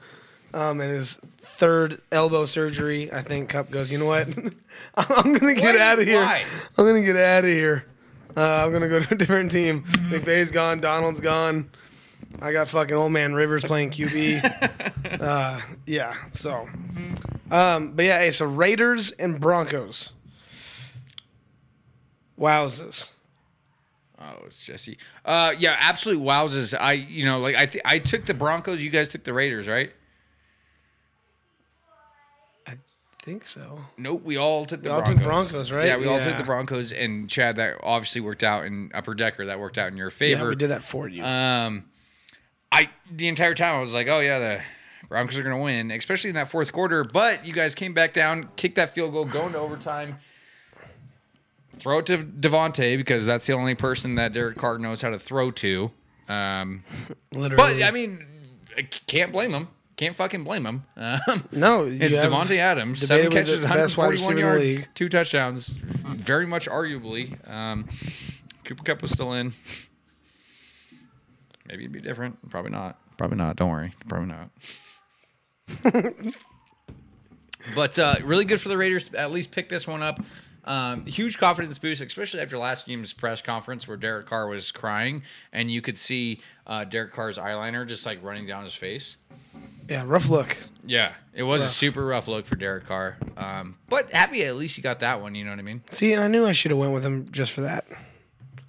Speaker 3: um, and his third elbow surgery. I think Kupp goes. You know what? I'm gonna get out of here.
Speaker 4: Why?
Speaker 3: I'm gonna get out of here. Uh, I'm gonna go to a different team. McVay's gone. Donald's gone. I got fucking old man Rivers playing QB. uh, yeah. So, um, but yeah. Hey, so Raiders and Broncos. Wowzers.
Speaker 4: Oh, it's Jesse. Uh, yeah, absolute wowzers. I, you know, like I, th- I took the Broncos. You guys took the Raiders, right?
Speaker 3: Think so.
Speaker 4: Nope, we all took the
Speaker 3: all
Speaker 4: Broncos.
Speaker 3: took Broncos, right?
Speaker 4: Yeah, we all took the Broncos, and Chad, that obviously worked out in Upper Decker. That worked out in your
Speaker 3: Yeah,
Speaker 4: favor.
Speaker 3: we did that for you.
Speaker 4: Um, I the entire time I was like, oh yeah, the Broncos are gonna win, especially in that fourth quarter. But you guys came back down, kicked that field goal, go into overtime. Throw it to Davante because that's the only person that Derek Carr knows how to throw to. Um,
Speaker 3: Literally.
Speaker 4: but I mean, I can't blame him. Can't fucking blame him. Um,
Speaker 3: no,
Speaker 4: it's
Speaker 3: have
Speaker 4: Davante Adams, seven catches,
Speaker 3: the best wide
Speaker 4: 141
Speaker 3: receiver in the
Speaker 4: yards, two touchdowns. Very much arguably. Um, Cooper Kupp was still in. Maybe it'd be different. Probably not. Probably not. Don't worry. Probably not. but uh, really good for the Raiders to at least pick this one up. Um, huge confidence boost, especially after last game's press conference where Derek Carr was crying and you could see uh, Derek Carr's eyeliner just like running down his face.
Speaker 3: Yeah, rough look.
Speaker 4: Yeah, it was a super rough look for Derek Carr. Um, but happy at least you got that one. You know what I mean?
Speaker 3: See, and I knew I should have went with him just for that.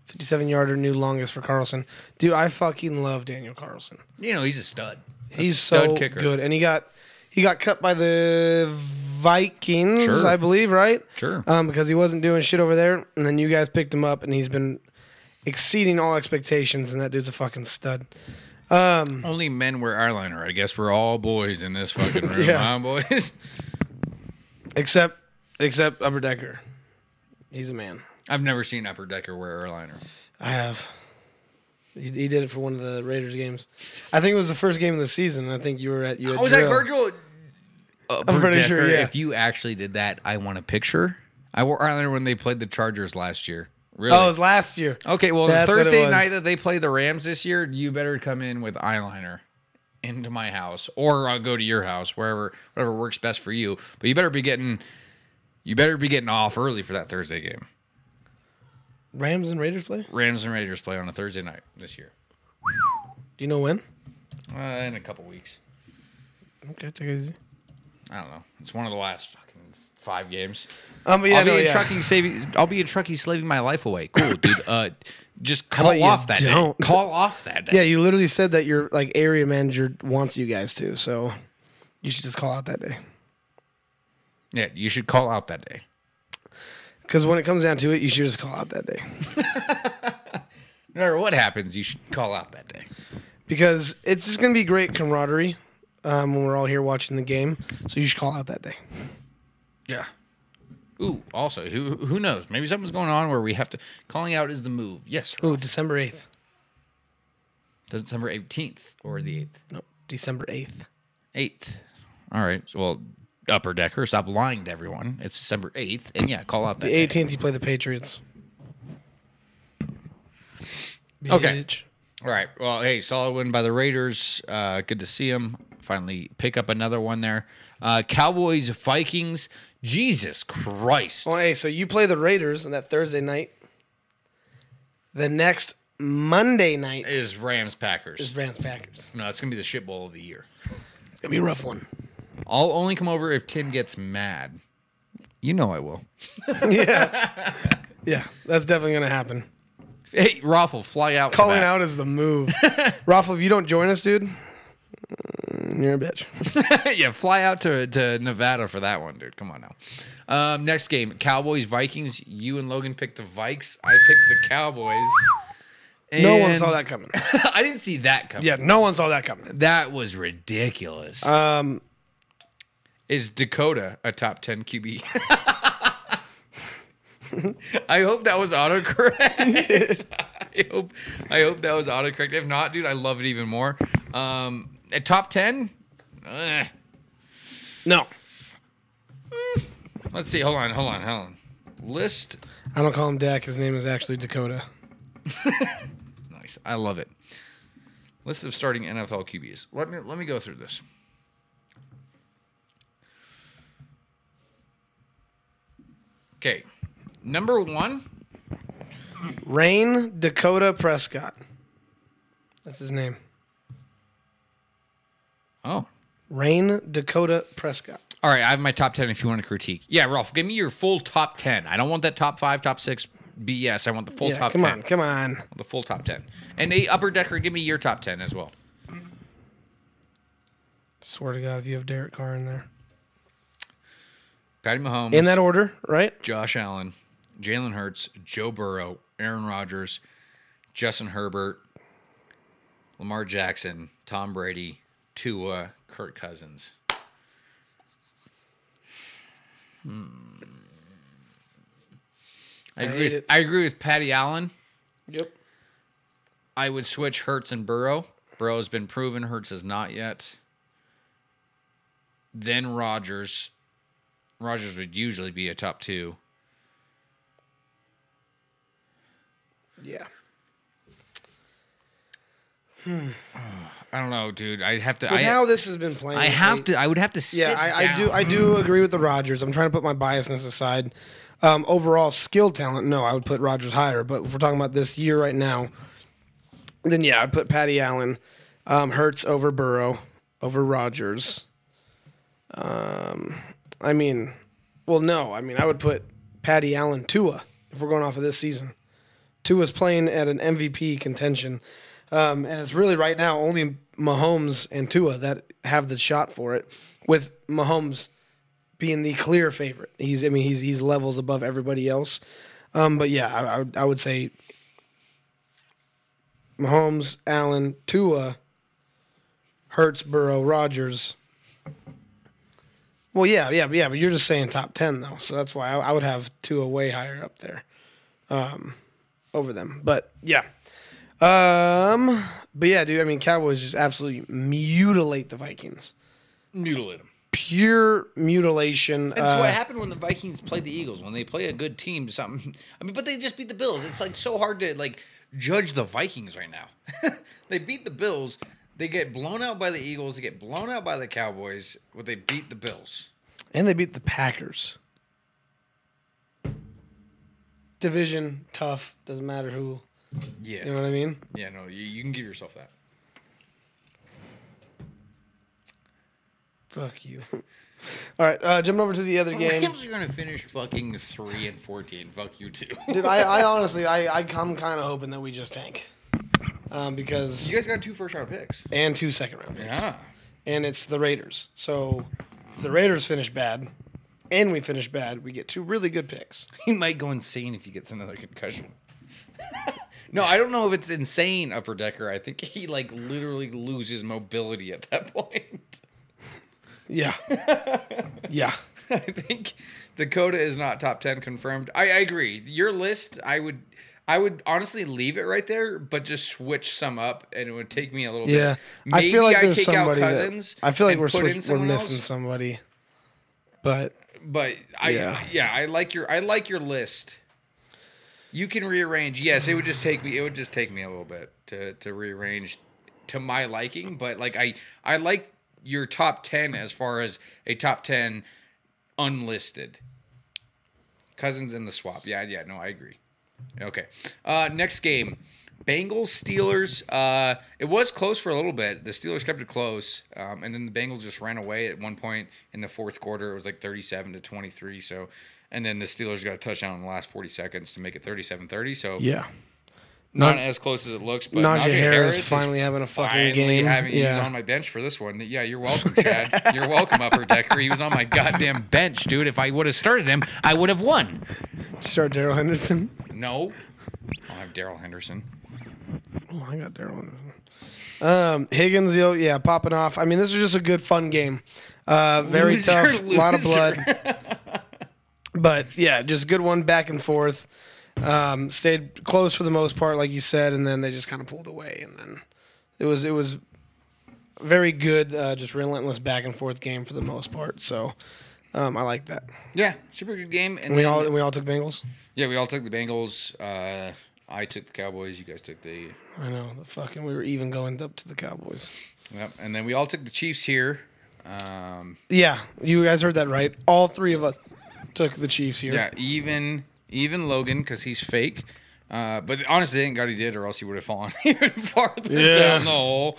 Speaker 3: 57 yarder, new longest for Carlson. Dude, I fucking love Daniel Carlson.
Speaker 4: You know he's a stud. A
Speaker 3: He's
Speaker 4: stud
Speaker 3: so
Speaker 4: kicker.
Speaker 3: good, and he got he got cut by the Vikings,
Speaker 4: Sure.
Speaker 3: I believe, right?
Speaker 4: Sure.
Speaker 3: Um, because he wasn't doing shit over there, and then you guys picked him up, and he's been exceeding all expectations, and that dude's a fucking stud.
Speaker 4: Only men wear eyeliner. I guess we're all boys in this fucking room,
Speaker 3: Yeah.
Speaker 4: huh, boys?
Speaker 3: Except except Upper Decker, he's a man.
Speaker 4: I've never seen Upper Decker wear eyeliner.
Speaker 3: I have. He, he did it for one of the Raiders games. I think it was the first game of the season. I think you were at you.
Speaker 4: Oh, was that
Speaker 3: drill.
Speaker 4: Virgil? Upper
Speaker 3: pretty sure, yeah.
Speaker 4: If you actually did that, I want a picture. I wore eyeliner when they played the Chargers last year. Really?
Speaker 3: Oh, it was last year.
Speaker 4: Okay, well,
Speaker 3: That's
Speaker 4: the
Speaker 3: what it
Speaker 4: Thursday night that they play the Rams this year, you better come in with eyeliner into my house, or I'll go to your house, wherever, whatever works best for you. But you better be getting, you better be getting off early for that Thursday game.
Speaker 3: Rams and Raiders play.
Speaker 4: Rams and Raiders play on a Thursday night this year,
Speaker 3: Do you know when?
Speaker 4: uh, in a couple weeks.
Speaker 3: Okay, take it easy.
Speaker 4: I don't know. It's one of the last fucking five games.
Speaker 3: Um, but yeah,
Speaker 4: I'll be
Speaker 3: no,
Speaker 4: in
Speaker 3: yeah.
Speaker 4: trucking saving. I'll be in trucking slaving my life away. Cool, dude. Uh, just call off that
Speaker 3: don't?
Speaker 4: day. Call off that day.
Speaker 3: Yeah, you literally said that your like area manager wants you guys to, so you should just call out that day.
Speaker 4: yeah. You should call out that day.
Speaker 3: Because when it comes down to it, you should just call out that day.
Speaker 4: No matter what happens, you should call out that day.
Speaker 3: Because it's just gonna be great camaraderie um, when we're all here watching the game. So you should call out that day.
Speaker 4: Yeah. Ooh, also, who who knows? Maybe something's going on where we have to calling out is the move. Yes,
Speaker 3: Ooh, December eighth.
Speaker 4: December eighteenth or the eighth.
Speaker 3: No, December eighth.
Speaker 4: Eighth. All right. Well, upper decker, stop lying to everyone. It's December eighth, and yeah, call out that.
Speaker 3: The eighteenth, you play the Patriots.
Speaker 4: Okay.
Speaker 3: Bitch.
Speaker 4: All right. Well, hey, solid win by the Raiders. Uh, good to see them finally pick up another one there. Uh, Cowboys, Vikings. Jesus Christ.
Speaker 3: Well, hey, so you play the Raiders on that Thursday night. The next Monday night
Speaker 4: Is Rams Packers?
Speaker 3: is Rams Packers.
Speaker 4: no, it's gonna be the shit bowl of the year.
Speaker 3: It's gonna be a rough one.
Speaker 4: I'll only come over if Tim gets mad. You know I will.
Speaker 3: yeah, yeah, that's definitely gonna happen.
Speaker 4: Hey, Raffle, fly out.
Speaker 3: Calling out is the move. Raffle, if you don't join us, dude, you're a bitch.
Speaker 4: yeah, fly out to, to Nevada for that one, dude. Come on now. Um, next game, Cowboys, Vikings. You and Logan picked the Vikes. I picked the Cowboys.
Speaker 3: No one
Speaker 4: And-
Speaker 3: saw that coming.
Speaker 4: I didn't see that coming.
Speaker 3: Yeah, no one saw that coming.
Speaker 4: That was ridiculous.
Speaker 3: Um,
Speaker 4: Is Dakota a top 10 QB? I hope that was autocorrect. I hope I hope that was autocorrect. If not, dude, I love it even more. Um, at top 10? Eh.
Speaker 3: no,
Speaker 4: Let's see. Hold on, hold on, hold on. List.
Speaker 3: I don't call him Dak. His name is actually Dakota.
Speaker 4: Nice. I love it. List of starting NFL QBs. Let me let me go through this. Okay. Number one,
Speaker 3: Rain Dakota Prescott. That's his name.
Speaker 4: Oh.
Speaker 3: Rain Dakota Prescott.
Speaker 4: All right, I have my top 10 if you want to critique. Yeah, Rolf, give me your full top 10. I don't want that top 5, top 6 BS. I want the full
Speaker 3: Yeah,
Speaker 4: top
Speaker 3: come
Speaker 4: 10.
Speaker 3: on, come on.
Speaker 4: The full top 10. And a upper decker, give me your top 10 as well.
Speaker 3: Swear to God, if you have Derek Carr in there.
Speaker 4: Patty Mahomes,
Speaker 3: In that order, right?
Speaker 4: Josh Allen, Jalen Hurts, Joe Burrow, Aaron Rodgers, Justin Herbert, Lamar Jackson, Tom Brady, Tua, Kirk Cousins. Hmm. I,
Speaker 3: I
Speaker 4: agree. With,
Speaker 3: it.
Speaker 4: I agree with Patty Allen.
Speaker 3: Yep.
Speaker 4: I would switch Hurts and Burrow. Burrow has been proven. Hurts has not yet. Then Rodgers. Rodgers would usually be a top two.
Speaker 3: Yeah.
Speaker 4: I don't know, dude. I have to.
Speaker 3: With
Speaker 4: I,
Speaker 3: how this has been playing,
Speaker 4: I have to. I would have to. Sit
Speaker 3: Yeah, I, I do. I do agree with the Rodgers. I'm trying to put my biasness aside. Um, overall skill talent, no, I would put Rodgers higher. But if we're talking about this year right now, then yeah, I'd put Patty Allen, um, Hurts over Burrow, over Rodgers. Um, I mean, well, no, I mean I would put Patty Allen Tua if we're going off of this season. Tua's playing at an MVP contention, um, and it's really right now only Mahomes and Tua that have the shot for it. With Mahomes being the clear favorite, he's I mean he's he's levels above everybody else. Um, but yeah, I, I, would, I would say Mahomes, Allen, Tua, Hurts, Burrow, Rodgers. Well, yeah, yeah, yeah, but you're just saying top ten though, so that's why I, I would have Tua way higher up there, um, over them. But yeah, um, but yeah, dude. I mean, Cowboys just absolutely mutilate the Vikings.
Speaker 4: mutilate them.
Speaker 3: Pure mutilation.
Speaker 4: That's
Speaker 3: uh,
Speaker 4: what happened when the Vikings played the Eagles. When they play a good team, something. I mean, but they just beat the Bills. It's like so hard to like judge the Vikings right now. they beat the Bills. They get blown out by the Eagles. They get blown out by the Cowboys. But they beat the Bills.
Speaker 3: and they beat the Packers. Division tough. Doesn't matter who.
Speaker 4: Yeah.
Speaker 3: You know what I mean?
Speaker 4: Yeah. No, you, you can give yourself that.
Speaker 3: Fuck you. All right, uh, jumping over to the other game.
Speaker 4: Rams are gonna finish fucking three and fourteen. Fuck you too.
Speaker 3: Dude, I, I honestly, I, I come kind of hoping that we just tank, um, because
Speaker 4: you guys got two first round picks.
Speaker 3: and two second round picks,
Speaker 4: Yeah.
Speaker 3: and it's the Raiders. So if the Raiders finish bad, and we finish bad, we get two really good picks.
Speaker 4: He might go insane if he gets another concussion. No, I don't know if it's insane, Upper Decker. I think he like literally loses mobility at that point.
Speaker 3: Yeah, yeah.
Speaker 4: I think Dakota is not top ten confirmed. I, I agree. Your list, I would, I would honestly leave it right there, but just switch some up, and it would take me a little
Speaker 3: Yeah,
Speaker 4: bit. Maybe
Speaker 3: I feel like there's
Speaker 4: take
Speaker 3: somebody.
Speaker 4: out Cousins.
Speaker 3: that, I feel like we're switch, we're missing
Speaker 4: else.
Speaker 3: somebody, but
Speaker 4: But I
Speaker 3: Yeah.
Speaker 4: yeah. I like your I like your list. You can rearrange. Yes, it would just take me it would just take me a little bit to to rearrange to my liking, but like I I like your top 10 as far as a top 10 unlisted. Cousins in the swap. Yeah, yeah, no, I agree. Okay. Uh next game. Bengals Steelers. Uh, it was close for a little bit. The Steelers kept it close, um, and then the Bengals just ran away at one point in the fourth quarter. It was like thirty-seven to twenty-three. So, and then the Steelers got a touchdown in the last forty seconds to make it 37-30. So,
Speaker 3: yeah.
Speaker 4: not as close as it looks. But
Speaker 3: Najee
Speaker 4: Najee,
Speaker 3: Harris
Speaker 4: is
Speaker 3: finally having a fucking game.
Speaker 4: Having, He was on my bench for this one. Yeah, you're welcome, Chad. you're welcome, Upper Decker. He was on my goddamn bench, dude. If I would have started him, I would have won.
Speaker 3: Start Darrell Henderson.
Speaker 4: No, I'll have Darrell Henderson.
Speaker 3: Oh, I got Darrell Henderson. Um, Higgins, yo, yeah, popping off. I mean, this is just a good, fun game. Uh, very
Speaker 4: Loser,
Speaker 3: tough, a lot of blood. but yeah, just good one back and forth. Um, stayed close for the most part, like you said, and then they just kind of pulled away, and then it was it was very good, uh, just relentless back and forth game for the most part. So um, I like that.
Speaker 4: Yeah, super good game. And
Speaker 3: We
Speaker 4: then-
Speaker 3: all and we all took Bengals.
Speaker 4: Yeah, we all took the Bengals. Uh, I took the Cowboys. You guys took the.
Speaker 3: I know the fucking we were even going up to the Cowboys.
Speaker 4: Yep. And then we all took the Chiefs here. Um,
Speaker 3: Yeah, you guys heard that right. All three of us took the Chiefs here.
Speaker 4: yeah, even even Logan because he's fake. Uh, but honestly, thank God he did, or else he would have fallen even farther
Speaker 3: Yeah.
Speaker 4: down the hole.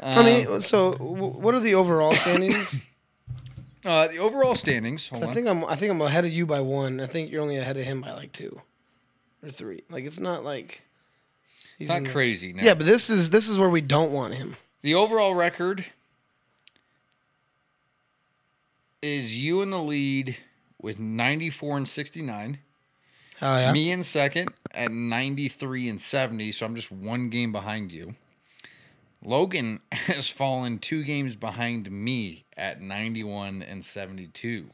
Speaker 3: I mean, so w- what are the overall standings?
Speaker 4: Uh, the overall standings. Hold
Speaker 3: I think I'm I think I'm ahead of you by one. I think you're only ahead of him by like two or three. Like it's not like he's
Speaker 4: not
Speaker 3: in the-
Speaker 4: crazy. No.
Speaker 3: Yeah, but this is this is where we don't want him.
Speaker 4: The overall record is you in the lead with 94 and 69.
Speaker 3: Oh yeah.
Speaker 4: Me in second at 93 and 70, so I'm just one game behind you. Logan has fallen two games behind me at 91 and 72.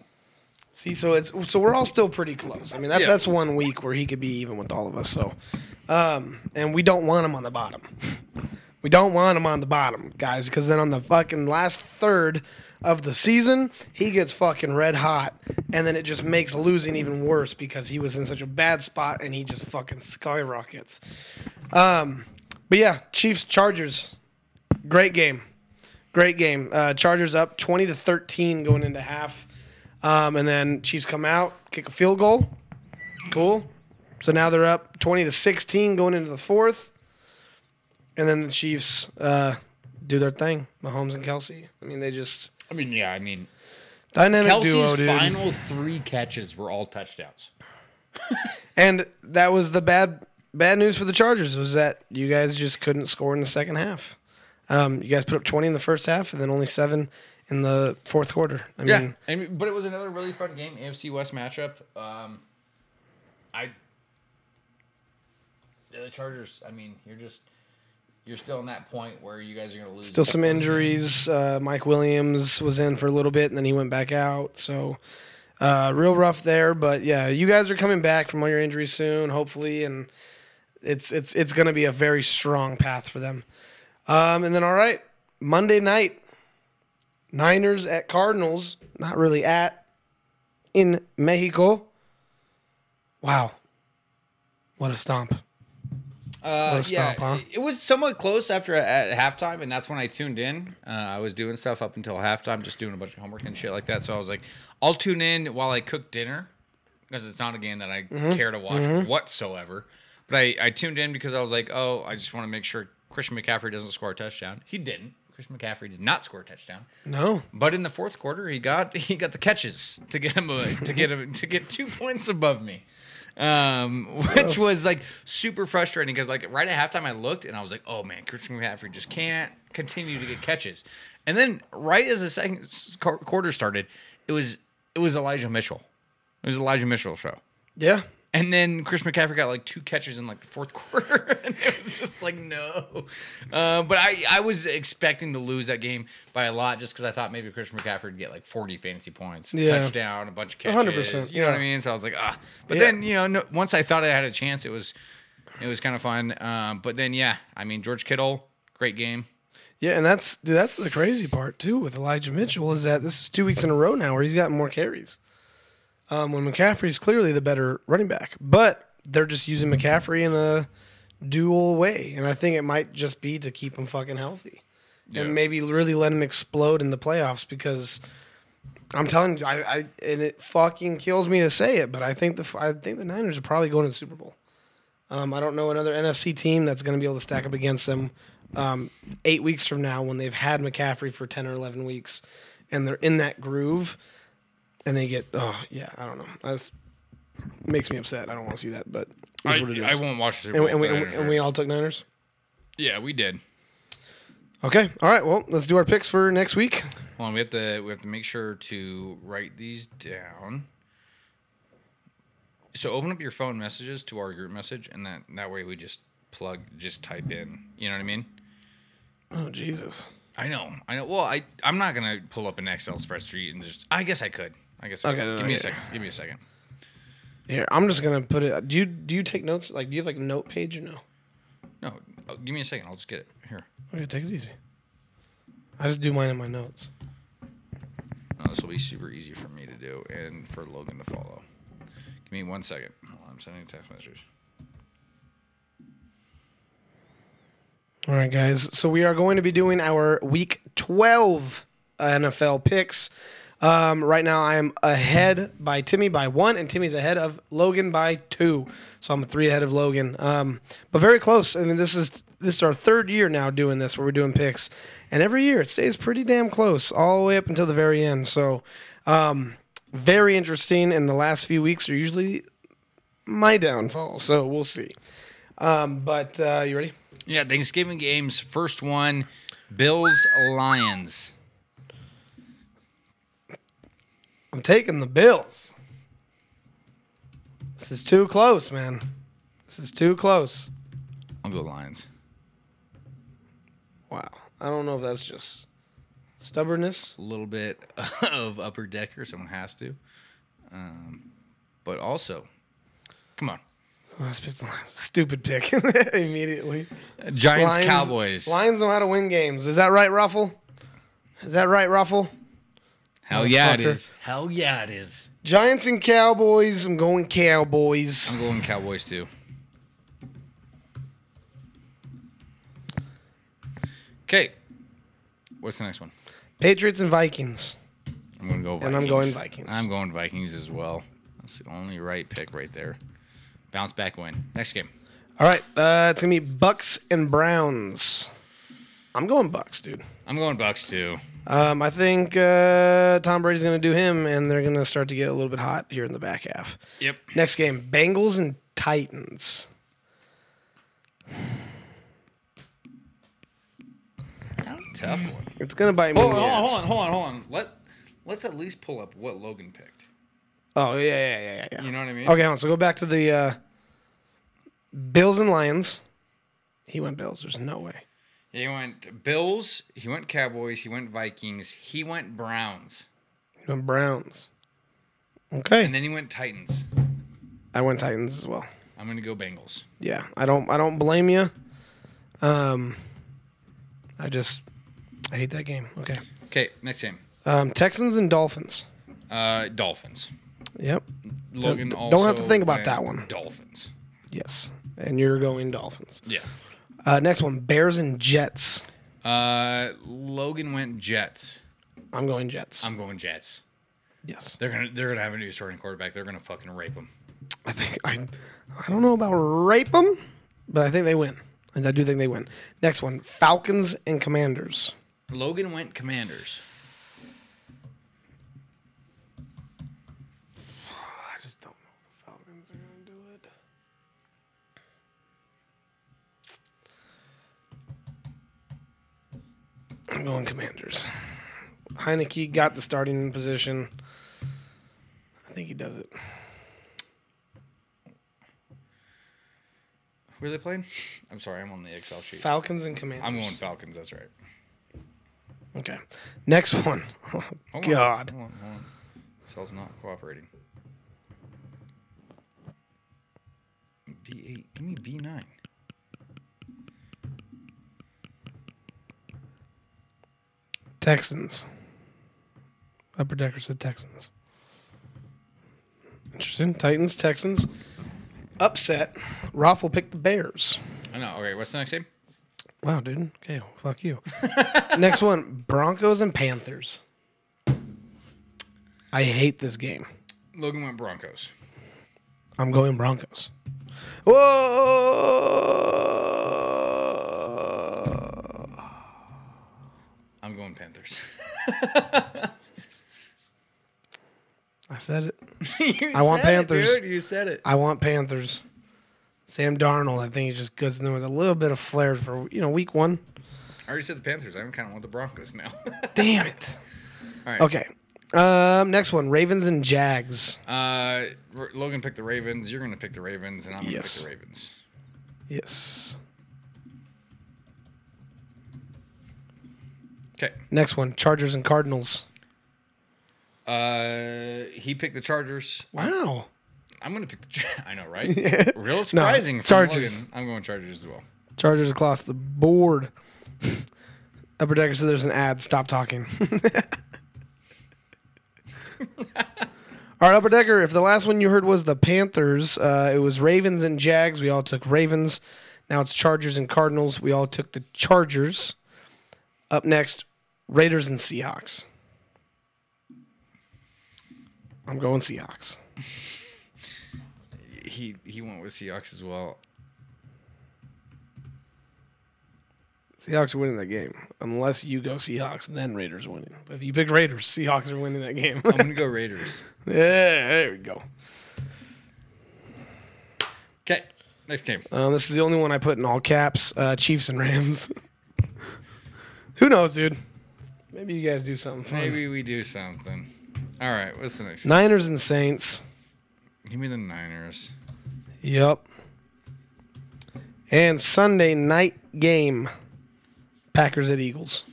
Speaker 3: See, so it's so we're all still pretty close. I mean, that's
Speaker 4: Yeah.
Speaker 3: that's one week where he could be even with all of us. So, um, and we don't want him on the bottom. We don't want him on the bottom, guys, because then on the fucking last third of the season, he gets fucking red hot, and then it just makes losing even worse because he was in such a bad spot and he just fucking skyrockets. Um, but yeah, Chiefs Chargers, great game, great game. Uh, Chargers up twenty to thirteen going into half. Um, and then Chiefs come out, kick a field goal. Cool. So now they're up 20 to 16 going into the fourth. And then the Chiefs uh, do their thing. Mahomes and Kelce. I mean, they just
Speaker 4: I mean, yeah, I mean,
Speaker 3: dynamic
Speaker 4: Kelce's
Speaker 3: duo, dude.
Speaker 4: final three catches were all touchdowns.
Speaker 3: And that was the bad bad news for the Chargers was that you guys just couldn't score in the second half. Um, you guys put up 20 in the first half and then only seven in the fourth quarter. I
Speaker 4: Yeah,
Speaker 3: mean,
Speaker 4: mean, but it was another really fun game, AFC West matchup. Um, I yeah, the Chargers. I mean, you're just you're still in that point where you guys are going to lose.
Speaker 3: Still some injuries. Uh, Mike Williams was in for a little bit, and then he went back out. So, uh, real rough there. But yeah, you guys are coming back from all your injuries soon, hopefully, and it's it's it's going to be a very strong path for them. Um, and then all right, Monday night, Niners at Cardinals. Not really at in Mexico. Wow, what a stomp!
Speaker 4: Uh, yeah,
Speaker 3: huh?
Speaker 4: it was somewhat close after at halftime, and that's when I tuned in. Uh, I was doing stuff up until halftime, just doing a bunch of homework and shit like that. So I was like, I'll tune in while I cook dinner because it's not a game that I
Speaker 3: Mm-hmm.
Speaker 4: care to watch whatsoever. But I, I tuned in because I was like, oh, I just want to make sure Christian McCaffrey doesn't score a touchdown. He didn't. Christian McCaffrey did not score a touchdown.
Speaker 3: No,
Speaker 4: But in the fourth quarter, he got he got the catches to get him a, to get him to get two points above me, um, which was like super frustrating because like right at halftime I looked and I was like, oh man, Christian McCaffrey just can't continue to get catches, and then right as the second quarter started, it was it was Elijah Mitchell, it was Elijah Mitchell show.
Speaker 3: yeah,
Speaker 4: And then Chris McCaffrey got like two catches in like the fourth quarter, and it was just like no. Uh, but I, I was expecting to lose that game by a lot just because I thought maybe Chris McCaffrey would get like forty fantasy points,
Speaker 3: Yeah.
Speaker 4: touchdown, a bunch of catches.
Speaker 3: 100%,
Speaker 4: You know what I mean? So I was like, ah. But
Speaker 3: Yeah.
Speaker 4: then you know, no, once I thought I had a chance, it was it was kind of fun. Um, but then yeah, I mean George Kittle, great game.
Speaker 3: Yeah, and that's dude, that's the crazy part too with Elijah Mitchell is that this is two weeks in a row now where he's gotten more carries. Um, when McCaffrey's clearly the better running back, but they're just using McCaffrey in a dual way, and I think it might just be to keep him fucking healthy,
Speaker 4: Yeah.
Speaker 3: and maybe really let him explode in the playoffs because I'm telling you, I, I and it fucking kills me to say it, but I think the I think the Niners are probably going to the Super Bowl. Um, I don't know another NFC team that's going to be able to stack up against them um, eight weeks from now when they've had McCaffrey for 10 or 11 weeks and they're in that groove and they get, oh, yeah, I don't know. That makes me upset. I don't want to see that, but
Speaker 4: I,
Speaker 3: what it is.
Speaker 4: I won't watch the Super
Speaker 3: and,
Speaker 4: Bowl
Speaker 3: we, and, we, and, we, and we all took Niners?
Speaker 4: yeah, we did.
Speaker 3: Okay. All right. Well, let's do our picks for next week.
Speaker 4: Hold on, we have to we have to make sure to write these down. So open up your phone messages to our group message, and that that way we just plug, just type in. You know what I mean?
Speaker 3: Oh, Jesus.
Speaker 4: I know, I know. Well, I I'm not gonna pull up an Excel spreadsheet and just. I guess I could. I guess.
Speaker 3: Okay, no,
Speaker 4: Give
Speaker 3: no,
Speaker 4: me
Speaker 3: yeah.
Speaker 4: a second. Give me a second.
Speaker 3: Here, I'm just going to put it. Do you, do you take notes? Like, do you have like a note page or no?
Speaker 4: No, oh, give me a second. I'll just get it here.
Speaker 3: Okay, take it easy. I just do mine in my notes.
Speaker 4: Oh, this will be super easy for me to do and for Logan to follow. Give me one second. I'm sending text messages.
Speaker 3: All right, guys. So we are going to be doing our week 12 NFL picks. Um, right now, I am ahead by Timmy by one, and Timmy's ahead of Logan by two. So I'm three ahead of Logan, um, but very close. I mean, this is this is our third year now doing this, where we're doing picks, and every year it stays pretty damn close, all the way up until the very end. So, um, very interesting. And the last few weeks are usually my downfall. So we'll see. Um, but uh, you ready?
Speaker 4: Yeah, Thanksgiving games. First one, Bills Lions.
Speaker 3: I'm taking the Bills. This is too close, man. This is too close.
Speaker 4: I'll go Lions.
Speaker 3: Wow. I don't know if that's just stubbornness.
Speaker 4: A little bit of upper decker. Someone has to. Um, but also, come on,
Speaker 3: I picked the Lions. Stupid pick immediately.
Speaker 4: Giants
Speaker 3: Lions-
Speaker 4: Cowboys.
Speaker 3: Lions know how to win games. Is that right, Ruffle? Is that right, Ruffle?
Speaker 4: Hell yeah, it is. Hell yeah, it is.
Speaker 3: Giants and Cowboys. I'm going Cowboys.
Speaker 4: I'm going Cowboys too. Okay, what's the next one?
Speaker 3: Patriots and Vikings.
Speaker 4: I'm going to go Vikings.
Speaker 3: And I'm going Vikings.
Speaker 4: I'm going Vikings as well. That's the only right pick right there. Bounce back win. Next game.
Speaker 3: All right. Uh, it's going to be Bucks and Browns. I'm going Bucks, dude.
Speaker 4: I'm going Bucks too.
Speaker 3: Um, I think uh, Tom Brady's going to do him, and they're going to start to get a little bit hot here in the back half.
Speaker 4: Yep.
Speaker 3: Next game, Bengals and Titans.
Speaker 4: Tough one.
Speaker 3: It's going to bite me.
Speaker 4: Hold
Speaker 3: in
Speaker 4: on,
Speaker 3: the
Speaker 4: hold on,
Speaker 3: ass.
Speaker 4: hold on, hold on. Let Let's at least pull up what Logan picked.
Speaker 3: Oh yeah, yeah, yeah, yeah, yeah.
Speaker 4: You know what I mean?
Speaker 3: Okay, hold on, so go back to the uh, Bills and Lions. He went Bills. There's no way.
Speaker 4: He went Bills. He went Cowboys. He went Vikings. He went Browns,
Speaker 3: He went Browns. Okay,
Speaker 4: and then he went Titans.
Speaker 3: I went Titans as well.
Speaker 4: I'm gonna go Bengals.
Speaker 3: Yeah, I don't. I don't blame you. Um, I just I hate that game. Okay,
Speaker 4: Okay, next game.
Speaker 3: um, Texans and Dolphins.
Speaker 4: Uh, Dolphins.
Speaker 3: Yep.
Speaker 4: Logan
Speaker 3: Don't-
Speaker 4: also
Speaker 3: don't have to think about that one.
Speaker 4: Dolphins.
Speaker 3: Yes, and you're going Dolphins.
Speaker 4: Yeah.
Speaker 3: Uh, next one, Bears and Jets.
Speaker 4: Uh, Logan went Jets.
Speaker 3: I'm going Jets.
Speaker 4: I'm going Jets.
Speaker 3: yes,
Speaker 4: They're gonna they're gonna have a new starting quarterback. They're gonna fucking rape him.
Speaker 3: I think I. I don't know about rape them, but I think they win, and I do think they win. Next one, Falcons and Commanders.
Speaker 4: Logan went Commanders.
Speaker 3: I'm going Commanders. Heinicke got the starting position. I think he does it.
Speaker 4: Who are they playing? I'm sorry, I'm on the Excel sheet.
Speaker 3: Falcons and Commanders.
Speaker 4: I'm going Falcons. That's right.
Speaker 3: Okay. Next one. Oh,
Speaker 4: Hold on,
Speaker 3: God.
Speaker 4: hold on, hold on. Cell's not cooperating. B8. Give me B9.
Speaker 3: Texans. Upper Decker said Texans. Interesting. Titans, Texans. Upset. Roth will pick the Bears.
Speaker 4: I know. Okay, what's the next game?
Speaker 3: Wow, dude. Okay, well, fuck you. Next one Broncos and Panthers. I hate this game.
Speaker 4: Logan went Broncos.
Speaker 3: I'm going Broncos. Whoa!
Speaker 4: I'm going Panthers.
Speaker 3: I said it. I want
Speaker 4: said it,
Speaker 3: Panthers.
Speaker 4: dude. You said it.
Speaker 3: I want Panthers. Sam Darnold, I think he's just good. And there was a little bit of flair for you know week one.
Speaker 4: I already said the Panthers. I kind of want the Broncos now.
Speaker 3: Damn it.
Speaker 4: All right.
Speaker 3: Okay. Um, next one, Ravens and Jags.
Speaker 4: Uh, Logan picked the Ravens. You're gonna pick the Ravens, and I'm gonna
Speaker 3: Yes.
Speaker 4: pick the Ravens.
Speaker 3: Yes.
Speaker 4: Okay.
Speaker 3: Next one, Chargers and Cardinals.
Speaker 4: Uh, he picked the Chargers.
Speaker 3: Wow.
Speaker 4: I'm gonna pick the. Char- I know, right? Real surprising. from
Speaker 3: Chargers.
Speaker 4: Logan. I'm going Chargers as well.
Speaker 3: Chargers across the board. Upper Decker said there's an ad. Stop talking. All right, Upper Decker. If the last one you heard was the Panthers, uh, it was Ravens and Jags. We all took Ravens. Now it's Chargers and Cardinals. We all took the Chargers. Up next, Raiders and Seahawks. I'm going Seahawks.
Speaker 4: He he went with Seahawks as well.
Speaker 3: Seahawks are winning that game. Unless you go Seahawks, then Raiders winning. But if you pick Raiders, Seahawks are winning that game.
Speaker 4: I'm gonna go Raiders.
Speaker 3: yeah, there we go.
Speaker 4: Okay, next game.
Speaker 3: Um, this is the only one I put in all caps. Uh, Chiefs and Rams. Who knows, dude? Maybe you guys do something fun.
Speaker 4: Maybe we do something. All right, what's the next?
Speaker 3: Niners and Saints.
Speaker 4: Give me the Niners.
Speaker 3: Yep. And Sunday night game. Packers at Eagles.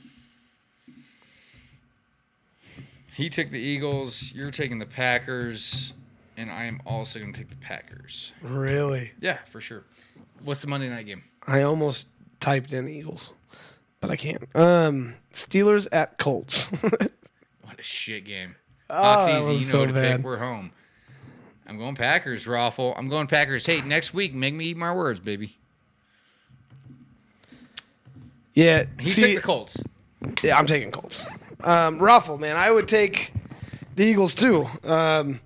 Speaker 4: He took the Eagles. You're taking the Packers, and I am also going to take the Packers.
Speaker 3: Really?
Speaker 4: Yeah, for sure. What's the Monday night game?
Speaker 3: I almost typed in Eagles, but I can't. Um, Steelers at Colts.
Speaker 4: What a shit game.
Speaker 3: Oh,
Speaker 4: Hawks
Speaker 3: that
Speaker 4: easy.
Speaker 3: was
Speaker 4: You know
Speaker 3: so
Speaker 4: to
Speaker 3: bad.
Speaker 4: pick. We're home. I'm going Packers, Raffle. I'm going Packers. Hey, next week, make me eat my words, baby.
Speaker 3: yeah,
Speaker 4: He
Speaker 3: see,
Speaker 4: took the Colts.
Speaker 3: yeah, I'm taking Colts. Um, Ruffle, man, I would take the Eagles too. Um,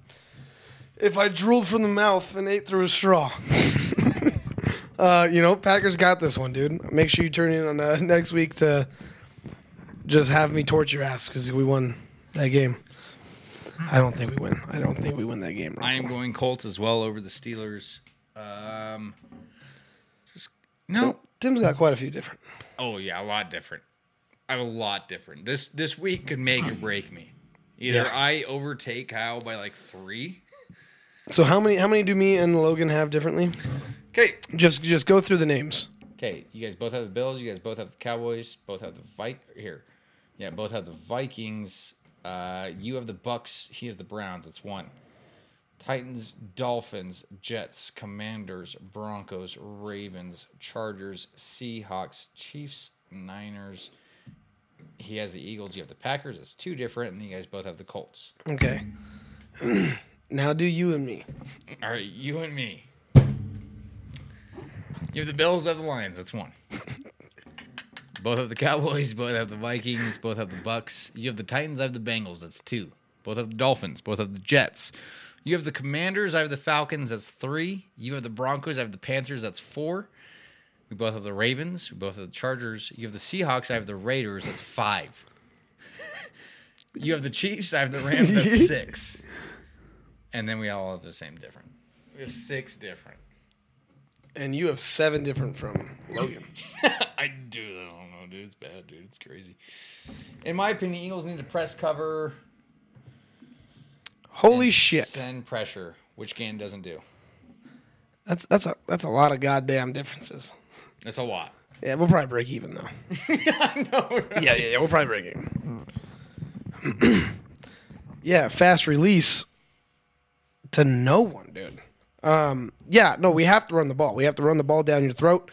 Speaker 3: if I drooled from the mouth and ate through a straw. uh, you know, Packers got this one, dude. Make sure you turn in on uh, next week to just have me torture your ass because we won that game. I don't think we win. I don't think we win that game.
Speaker 4: I am going Colts as well over the Steelers. Um, just no.
Speaker 3: Tim's got quite a few different.
Speaker 4: Oh yeah, a lot different. I have a lot different. This this week could make or break me. Either
Speaker 3: Yeah.
Speaker 4: I overtake Kyle by like three.
Speaker 3: So how many? How many do me and Logan have differently?
Speaker 4: Okay.
Speaker 3: Just just go through the names.
Speaker 4: Okay, you guys both have the Bills. You guys both have the Cowboys. Both have the Vi Here, yeah, both have the Vikings. Uh, you have the Bucks. He has the Browns. That's one. Titans, Dolphins, Jets, Commanders, Broncos, Ravens, Chargers, Seahawks, Chiefs, Niners. He has the Eagles. You have the Packers. It's two different, and you guys both have the Colts.
Speaker 3: Okay. now do you and me.
Speaker 4: All right, you and me. You have the Bills, I have the Lions. That's one. both have the Cowboys, both have the Vikings, both have the Bucks. You have the Titans, I have the Bengals. That's two. Both have the Dolphins, both have the Jets. You have the Commanders, I have the Falcons. That's three. You have the Broncos, I have the Panthers. That's four. We both have the Ravens. We both have the Chargers. You have the Seahawks, I have the Raiders. That's five. you have the Chiefs, I have the Rams. That's six. And then we all have the same different. We have six different.
Speaker 3: And you have seven different from Logan.
Speaker 4: I do. I don't know, dude. It's bad, dude. It's crazy. In my opinion, Eagles need to press cover.
Speaker 3: Holy
Speaker 4: and
Speaker 3: shit.
Speaker 4: Send pressure, which Gannon doesn't do.
Speaker 3: That's that's a that's a lot of goddamn differences.
Speaker 4: That's a lot.
Speaker 3: Yeah, we'll probably break even though.
Speaker 4: no,
Speaker 3: Yeah, yeah, yeah. We'll probably break even. yeah, fast release to no one, dude. Um, yeah, no, we have to run the ball. We have to run the ball down your throat.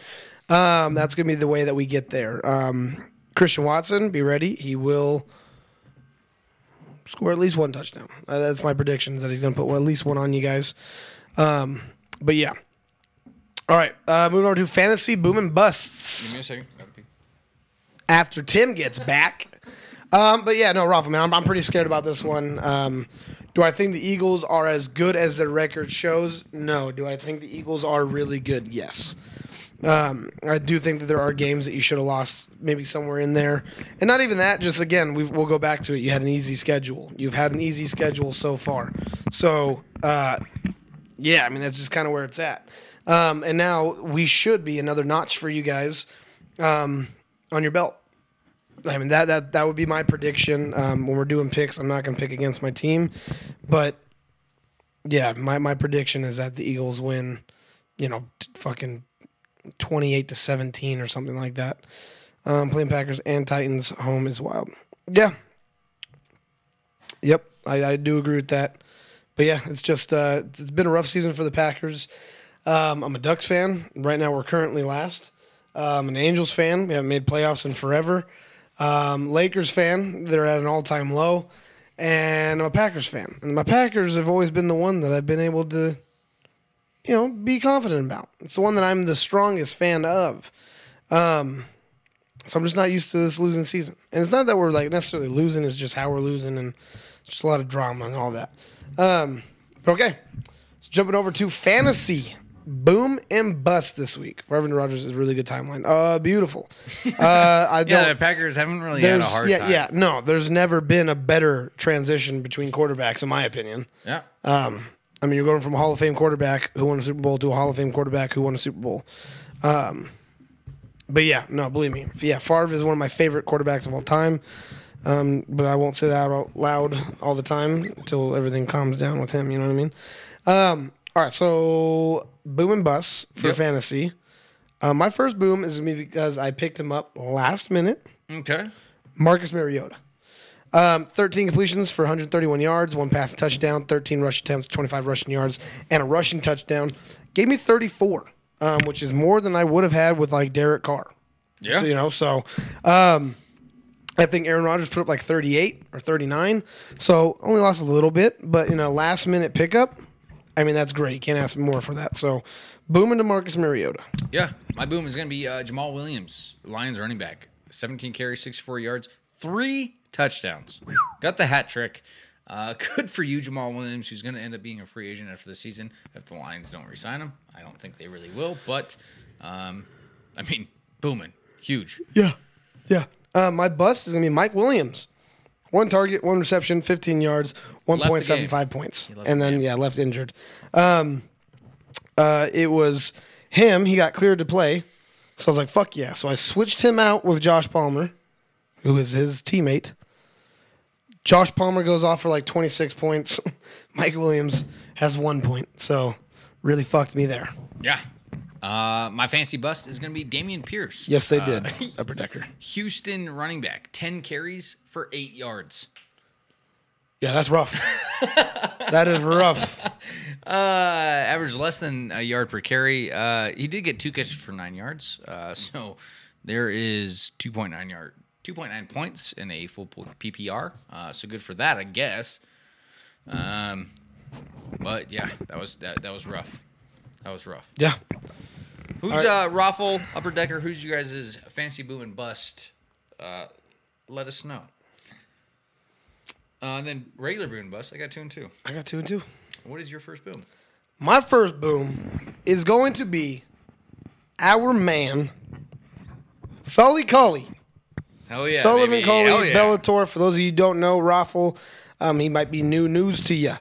Speaker 3: Um, that's gonna be the way that we get there. Um, Christian Watson, be ready. He will score at least one touchdown. Uh, that's my prediction that he's gonna put one, at least one on you guys. Um, but yeah. All right, uh, moving over to fantasy boom and busts
Speaker 4: Give me a second.
Speaker 3: After Tim gets back. Um, but yeah, no, Rafa, man, I'm, I'm pretty scared about this one. Um, do I think the Eagles are as good as their record shows? No. Do I think the Eagles are really good? Yes. Um, I do think that there are games that you should have lost, maybe somewhere in there, and not even that. Just again, we will go back to it. You had an easy schedule. You've had an easy schedule so far. So, uh, yeah, I mean that's just kind of where it's at. Um, and now we should be another notch for you guys um, on your belt. I mean that that that would be my prediction um, when we're doing picks. I'm not going to pick against my team, but yeah, my my prediction is that the Eagles win. You know, fucking twenty eight to seventeen or something like that. Um, playing Packers and Titans home is wild. Yeah. Yep, I, I do agree with that. But yeah, it's just uh, it's it's been a rough season for the Packers. Um, I'm a Ducks fan. Right now, we're currently last. Um, an Angels fan. We haven't made playoffs in forever. Um, Lakers fan. They're at an all time low. And I'm a Packers fan. And my Packers have always been the one that I've been able to, you know, be confident about. It's the one that I'm the strongest fan of. Um, so I'm just not used to this losing season. And it's not that we're like necessarily losing, it's just how we're losing and Just a lot of drama and all that. Um, okay, so jumping over to fantasy. Boom and bust this week. For Evan Rogers is a really good timeline. Uh, beautiful. Uh, I don't.
Speaker 4: Yeah, the Packers haven't really had a hard
Speaker 3: yeah
Speaker 4: time.
Speaker 3: yeah no. There's never been a better transition between quarterbacks, in my opinion.
Speaker 4: Yeah.
Speaker 3: Um, I mean, you're going from a Hall of Fame quarterback who won a Super Bowl to a Hall of Fame quarterback who won a Super Bowl. Um, but yeah, no, believe me, yeah, Favre is one of my favorite quarterbacks of all time. Um, but I won't say that out loud all the time until everything calms down with him. You know what I mean? Um, all right, so boom and bust for
Speaker 4: Yep.
Speaker 3: fantasy. Uh, my first boom is gonna because I picked him up last minute.
Speaker 4: Okay.
Speaker 3: Marcus Mariota. Um, 13 completions for 131 yards, one pass touchdown, 13 rush attempts, 25 rushing yards, and a rushing touchdown. Gave me 34, um, which is more than I would have had with like Derek Carr.
Speaker 4: Yeah.
Speaker 3: So, you know, so um, I think Aaron Rodgers put up like 38 or 39. So only lost a little bit, but you know, last minute pickup. I mean, that's great. You can't ask for more for that. So, boom into Marcus Mariota.
Speaker 4: Yeah, my boom is going to be uh, Jamaal Williams, Lions running back. 17 carries, 64 yards, three touchdowns. Got the hat trick. Uh, good for you, Jamaal Williams, who's going to end up being a free agent after the season if the Lions don't resign him. I don't think they really will, but um, I mean, booming, huge.
Speaker 3: Yeah. Yeah. Uh, my bust is going to be Mike Williams. One target, one reception, 15 yards, 1.75 points. And
Speaker 4: the
Speaker 3: then, yeah, left injured. Um, uh, it was him. He got cleared to play. So I was like, fuck yeah. So I switched him out with Josh Palmer, who is his teammate. Josh Palmer goes off for like 26 points. Mike Williams has one point. So really fucked me there.
Speaker 4: Yeah. Uh, my fantasy bust is going to be Dameon Pierce.
Speaker 3: Yes, they
Speaker 4: Uh,
Speaker 3: did. Upper decker.
Speaker 4: Houston running back, 10 carries for eight yards.
Speaker 3: Yeah, that's rough. that is rough.
Speaker 4: Uh, averaged less than a yard per carry. Uh, he did get two catches for nine yards. Uh, so there is 2.9 yard, 2.9 points in a full PPR. Uh, so good for that, I guess. Um, but yeah, that was that, that was rough. That was rough.
Speaker 3: Yeah.
Speaker 4: Who's uh Raffle Upper Decker? Who's you guys' fantasy boom and bust? Uh, let us know. Uh, and then regular boom and bust. I got two and two.
Speaker 3: I got two and two.
Speaker 4: What is your first boom?
Speaker 3: My first boom is going to be our man, Sully Cauley.
Speaker 4: Hell yeah,
Speaker 3: Sullivan
Speaker 4: baby. Hell yeah.
Speaker 3: Bellator. For those of you who don't know, Raffle, um, he might be new news to you.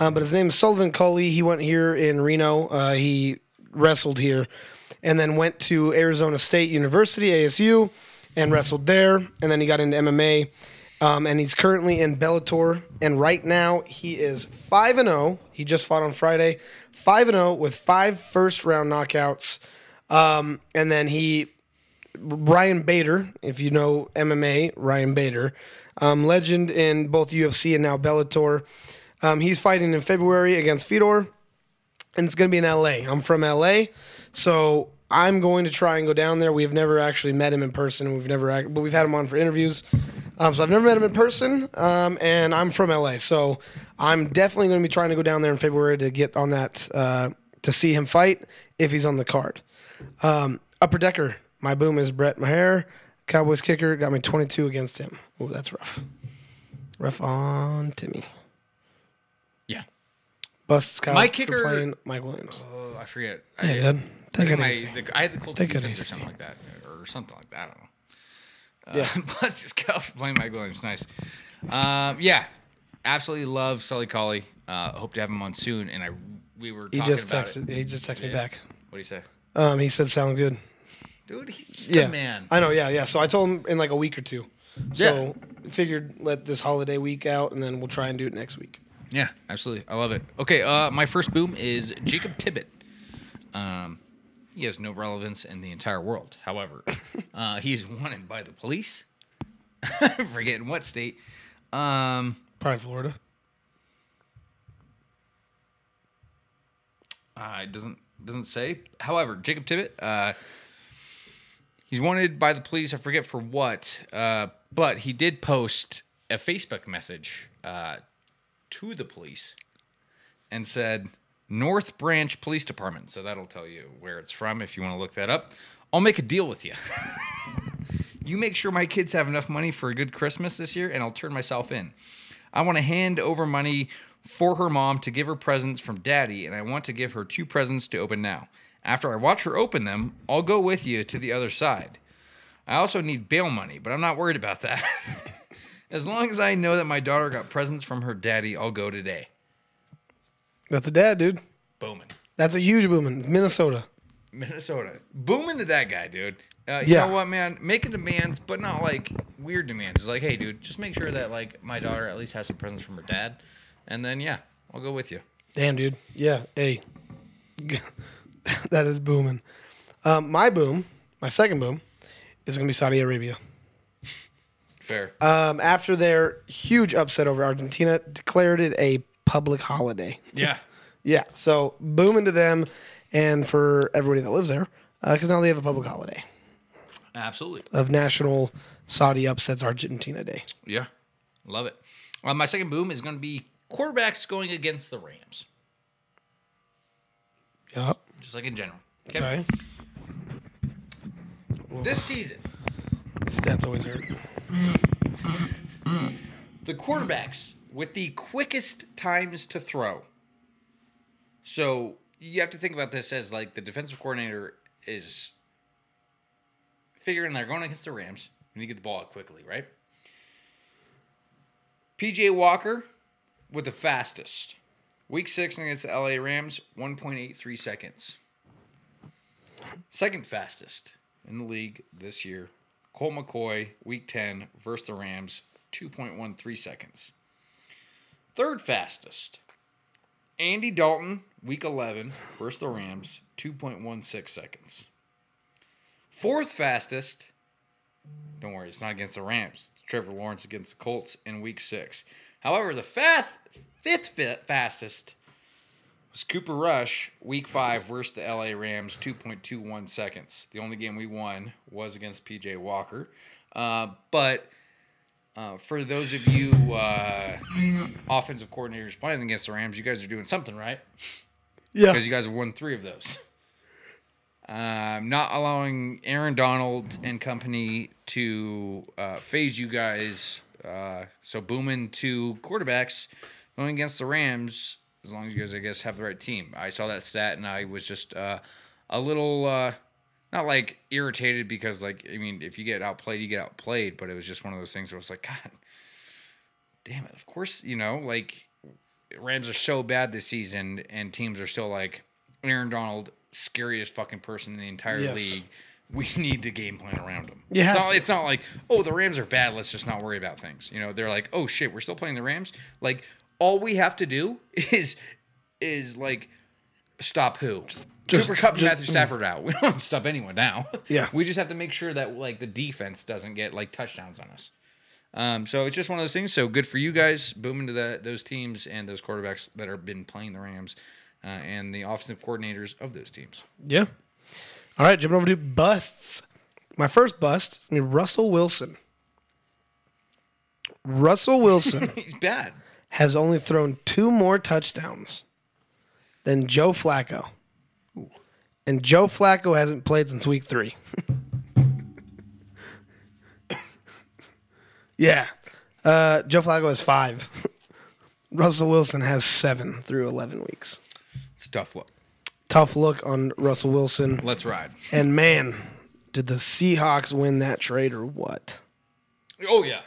Speaker 3: Um, but his name is Sullivan Cauley. He went here in Reno. Uh, he wrestled here and then went to Arizona State University, ASU, and wrestled there. And then he got into MMA. Um, and he's currently in Bellator. And right now, he is 5 and 0. He just fought on Friday. 5 and 0 with five first round knockouts. Um, and then he Ryan Bader, if you know MMA, Ryan Bader, um, legend in both UFC and now Bellator. Um, he's fighting in February against Fedor, and it's going to be in LA. I'm from LA, so I'm going to try and go down there. We've never actually met him in person. We've never, but we've had him on for interviews. Um, so I've never met him in person, um, and I'm from LA, so I'm definitely going to be trying to go down there in February to get on that uh, to see him fight if he's on the card. Um, upper decker, my boom is Brett Maher. Cowboys kicker got me 22 against him. Oh, that's rough. Rough on Timmy.
Speaker 4: Yeah.
Speaker 3: Bust Scott.
Speaker 4: My
Speaker 3: for
Speaker 4: kicker-
Speaker 3: playing Mike Williams.
Speaker 4: Oh, I forget.
Speaker 3: Hey,
Speaker 4: I, I,
Speaker 3: take it
Speaker 4: my,
Speaker 3: easy.
Speaker 4: the, I had the Colts
Speaker 3: Take
Speaker 4: defense or something like that, or something like that. I don't know. Uh,
Speaker 3: Yeah.
Speaker 4: Bust his cup for playing Mike Williams. Nice. Um, yeah, absolutely love Sully Cauley. Uh, hope to have him on soon. And I we were
Speaker 3: He just texted.
Speaker 4: it.
Speaker 3: He just texted me back.
Speaker 4: What do you say,
Speaker 3: Um, he said sound good.
Speaker 4: dude? He's just
Speaker 3: Yeah,
Speaker 4: a man.
Speaker 3: I know. Yeah, yeah. So I told him in like a week or two. So figured let this holiday week out, and then we'll try and do it next week.
Speaker 4: Yeah, absolutely. I love it. Okay, uh, my first boom is Jacob Tibbet. Um, he has no relevance in the entire world. However, uh, he is wanted by the police. Forgetting what state. Um,
Speaker 3: Probably Florida.
Speaker 4: uh, it doesn't doesn't say. However, Jacob Tibbet, uh, he's wanted by the police. I forget for what, uh, but he did post a Facebook message uh, to the police and said North Branch Police Department. So that'll tell you where it's from if you want to look that up. I'll make a deal with you. you make sure my kids have enough money for a good Christmas this year, and I'll turn myself in. I want to hand over money for her mom to give her presents from daddy, and I want to give her two presents to open now. After I watch her open them, I'll go with you to the other side. I also need bail money, but I'm not worried about that. as long as I know that my daughter got presents from her daddy, I'll go today.
Speaker 3: That's a dad, dude.
Speaker 4: Booming.
Speaker 3: That's a huge booming. Minnesota.
Speaker 4: Minnesota. Booming to that guy, dude. Uh, you
Speaker 3: Yeah.
Speaker 4: know what, man? Making demands, but not like weird demands. It's like, hey, dude, just make sure that like my daughter at least has some presents from her dad, and then yeah, I'll go with you.
Speaker 3: Damn, dude. Yeah. Hey, that is booming. Um, my boom, my second boom, is going to be Saudi Arabia.
Speaker 4: Fair.
Speaker 3: Um, after their huge upset over Argentina, declared it a public holiday.
Speaker 4: yeah.
Speaker 3: Yeah. So booming to them and for everybody that lives there because now they have a public holiday
Speaker 4: Absolutely.
Speaker 3: of National Saudi Upsets Argentina Day.
Speaker 4: Yeah. Love it. Uh, my second boom is going to be quarterbacks going against the Rams,
Speaker 3: Yup.
Speaker 4: just like in general.
Speaker 3: Okay.
Speaker 4: This season,
Speaker 3: Stats always hurt.
Speaker 4: the quarterbacks with the quickest times to throw. So you have to think about this as like the defensive coordinator is figuring they're going against the Rams. And you get the ball out quickly, right? PJ Walker with the fastest. Week six against the LA Rams, 1.83 seconds. Second fastest in the league this year, Colt McCoy, week 10 versus the Rams, 2.13 seconds. Third fastest, Andy Dalton, week 11 versus the Rams, 2.16 seconds. Fourth fastest, don't worry, it's not against the Rams. It's Trevor Lawrence against the Colts in week six. However, the fifth, fifth fastest was Cooper Rush, week five versus the LA Rams, 2.21 seconds. The only game we won was against PJ Walker. Uh, but uh, for those of you uh, offensive coordinators playing against the Rams, you guys are doing something right
Speaker 3: Yeah.
Speaker 4: because you guys have won three of those. Um, not allowing Aaron Donald and company to uh, faze you guys. Uh, so booming two quarterbacks going against the Rams. As long as you guys, I guess, have the right team. I saw that stat and I was just uh, a little, uh, not like irritated because, like, I mean, if you get outplayed, you get outplayed. But it was just one of those things where it was like, God, damn it. Of course, you know, like Rams are so bad this season, and teams are still like Aaron Donald, scariest fucking person in the entire
Speaker 3: Yes.
Speaker 4: league. We need to game plan around him. It's, not, it's not like, oh, the Rams are bad. Let's just not worry about things. You know, they're like, oh shit, we're still playing the Rams. Like, all we have to do is, is like, stop who?
Speaker 3: just-
Speaker 4: Cooper Kupp and
Speaker 3: just-
Speaker 4: Matthew Stafford out. We don't have to stop anyone now.
Speaker 3: Yeah.
Speaker 4: we just have to make sure that like the defense doesn't get like touchdowns on us. Um, so it's just one of those things. So good for you guys, booming to the, those teams and those quarterbacks that have been playing the Rams uh, and the offensive coordinators of those teams.
Speaker 3: Yeah. All right, jumping over to busts. My first bust is Russell Wilson. Russell Wilson
Speaker 4: He's bad.
Speaker 3: Has only thrown two more touchdowns than Joe Flacco. And Joe Flacco hasn't played since week three. yeah. Uh, Joe Flacco has five. Russell Wilson has seven through 11 weeks.
Speaker 4: It's tough look.
Speaker 3: Tough look on Russell Wilson.
Speaker 4: Let's ride.
Speaker 3: And man, did the Seahawks win that trade or what?
Speaker 4: Oh yeah.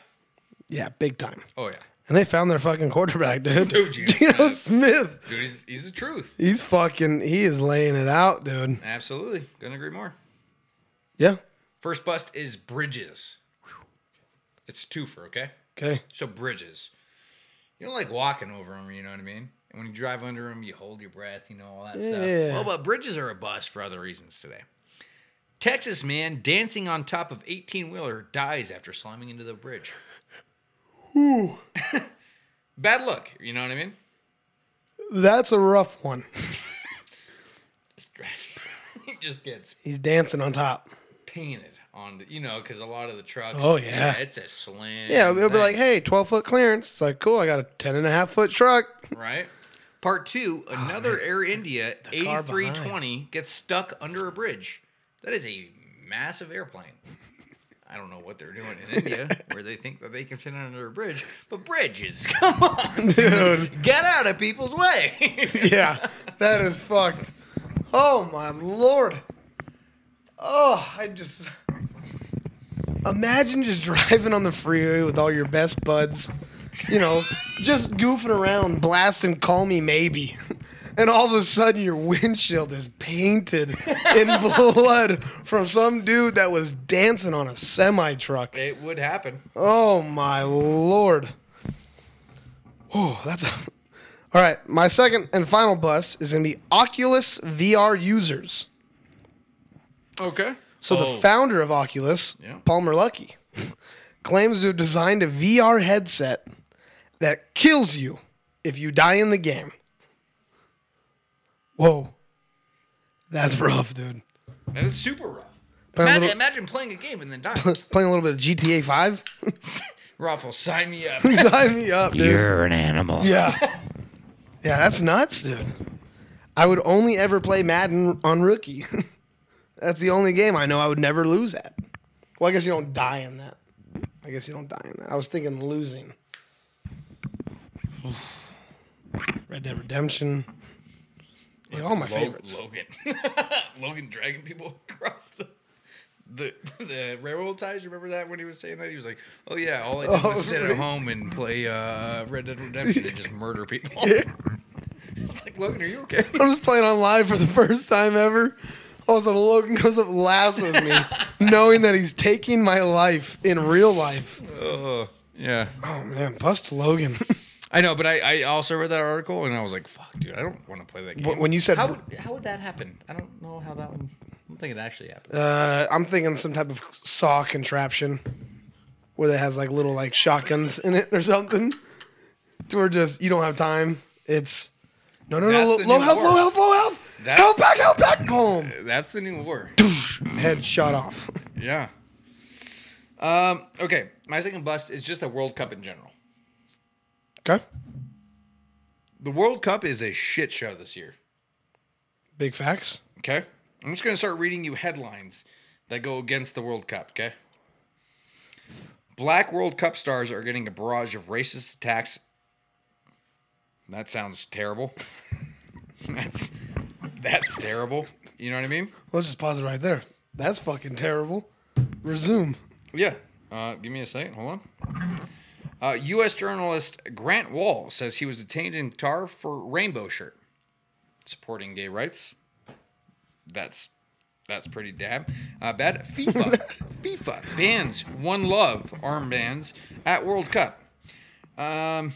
Speaker 3: Yeah, big time.
Speaker 4: Oh yeah.
Speaker 3: And they found their fucking quarterback, dude.
Speaker 4: Dude, Geno
Speaker 3: Geno
Speaker 4: Smith.
Speaker 3: Smith.
Speaker 4: Dude, he's, he's the truth.
Speaker 3: He's fucking, he is laying it out, dude.
Speaker 4: Absolutely. Couldn't agree more.
Speaker 3: Yeah.
Speaker 4: First bust is Bridges. It's twofer, okay?
Speaker 3: Okay.
Speaker 4: So Bridges. You don't like walking over him, you know what I mean? And when you drive under him, you hold your breath, you know, all that stuff.
Speaker 3: Yeah.
Speaker 4: Well, but bridges are a bust for other reasons today. Texas man dancing on top of 18 wheeler dies after slamming into the bridge. Bad look, you know what I mean?
Speaker 3: That's a rough one.
Speaker 4: he just gets
Speaker 3: He's dancing on top.
Speaker 4: painted on the, you know, because a lot of the trucks.
Speaker 3: Oh, yeah.
Speaker 4: it's a slam.
Speaker 3: Yeah, it'll be
Speaker 4: thing.
Speaker 3: like, hey, 12 foot clearance. It's like, cool, I got a 10 and a half foot truck.
Speaker 4: Right. Part two, oh, another Air India
Speaker 3: car
Speaker 4: 8320 gets stuck under a bridge. That is a massive airplane. I don't know what they're doing in India where they think that they can fit under a bridge, but bridges, come on,
Speaker 3: Dude.
Speaker 4: get out of people's way.
Speaker 3: yeah, that is fucked. Oh my lord. Oh, I just imagine just driving on the freeway with all your best buds, you know, just goofing around, blasting "Call Me Maybe," and all of a sudden your windshield is painted in blood from some dude that was dancing on a semi truck.
Speaker 4: it would happen.
Speaker 3: Oh my lord. Oh, that's all right. My second and final bus is gonna be Oculus VR users.
Speaker 4: Okay.
Speaker 3: So the
Speaker 4: Oh.
Speaker 3: founder of Oculus,
Speaker 4: Yeah.
Speaker 3: Palmer Luckey, claims to have designed a VR headset that kills you if you die in the game. Whoa, that's rough, dude.
Speaker 4: That is super rough. Imagine,
Speaker 3: little,
Speaker 4: imagine playing a game and then dying.
Speaker 3: playing a little bit of GTA Five.
Speaker 4: Raffle, sign me up.
Speaker 3: Sign me up, dude.
Speaker 2: You're an animal.
Speaker 3: Yeah. Yeah, that's nuts, dude. I would only ever play Madden on rookie. that's the only game I know I would never lose at. Well, I guess you don't die in that. I guess you don't die in that. I was thinking losing. Red Dead Redemption. Like all my
Speaker 4: Lo-
Speaker 3: favorites.
Speaker 4: Logan. Logan dragging people across the the the railroad ties. Remember that when he was saying that? He was like, "Oh yeah, all I did
Speaker 3: Oh,
Speaker 4: was sit
Speaker 3: really?
Speaker 4: at home and play uh, Red Dead Redemption and just murder people." It's like, Logan, are you okay?
Speaker 3: I'm just playing on live for the first time ever. All of a sudden, Logan comes up, and lassos me, knowing that he's taking my life in real life.
Speaker 4: Oh yeah,
Speaker 3: Oh man, bust Logan.
Speaker 4: I know, but I, I also read that article and I was like, "Fuck, dude, I don't want to play that game."
Speaker 3: when you said-
Speaker 4: how would, how would that happen? I don't know how that would. I don't think it actually happened.
Speaker 3: Uh, I'm thinking some type of saw contraption where it has like little like shotguns in it or something. Where just you don't have time. It's no no
Speaker 4: That's
Speaker 3: no
Speaker 4: the
Speaker 3: low health low health low health.
Speaker 4: That's-
Speaker 3: Health back health back. Boom.
Speaker 4: That's the new war.
Speaker 3: Head shot off.
Speaker 4: Yeah. Um, okay, my second bust is just a World Cup in general.
Speaker 3: Okay.
Speaker 4: The World Cup is a shit show this year.
Speaker 3: Big facts.
Speaker 4: Okay? I'm just going to start reading you headlines that go against the World Cup, okay? Black World Cup stars are getting a barrage of racist attacks. That sounds terrible. that's that's terrible. You know what I mean?
Speaker 3: Let's just pause it right there. That's fucking terrible. Resume.
Speaker 4: Yeah. Uh, give me a second. Hold on. Uh, U.S. journalist Grant Wahl says he was detained in Qatar for rainbow shirt, supporting gay rights. That's that's pretty dab. Uh, bad. FIFA FIFA bans One Love armbands at World Cup. Um,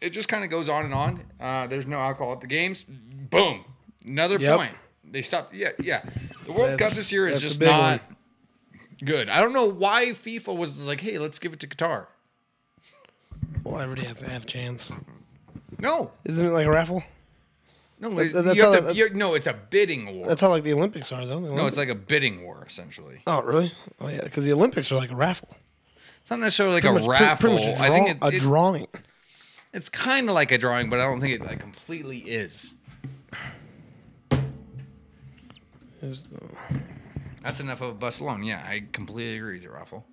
Speaker 4: it just kind of goes on and on. Uh, there's no alcohol at the games. Boom. Another
Speaker 3: Yep.
Speaker 4: point. They stopped. Yeah, yeah. The World Cup this year is just not
Speaker 3: one.
Speaker 4: good. I don't know why FIFA was like, hey, let's give it to Qatar.
Speaker 3: Well, everybody has a chance.
Speaker 4: No,
Speaker 3: Isn't it like a raffle?
Speaker 4: no,
Speaker 3: That-
Speaker 4: you
Speaker 3: that's
Speaker 4: have
Speaker 3: how-
Speaker 4: to, you're- no. It's a bidding war.
Speaker 3: That's how like the Olympics are, though. The
Speaker 4: no,
Speaker 3: Olympics-
Speaker 4: it's like a bidding war essentially.
Speaker 3: oh, really? Oh, yeah, because the Olympics are like a raffle.
Speaker 4: It's not necessarily like a
Speaker 3: pretty-
Speaker 4: raffle.
Speaker 3: pretty much a
Speaker 4: I think
Speaker 3: draw-
Speaker 4: it,
Speaker 3: a
Speaker 4: it-
Speaker 3: drawing.
Speaker 4: it's kind of like a drawing, but I don't think it like completely is. That's enough of a bust alone. Yeah, I completely agree with you, Raffle.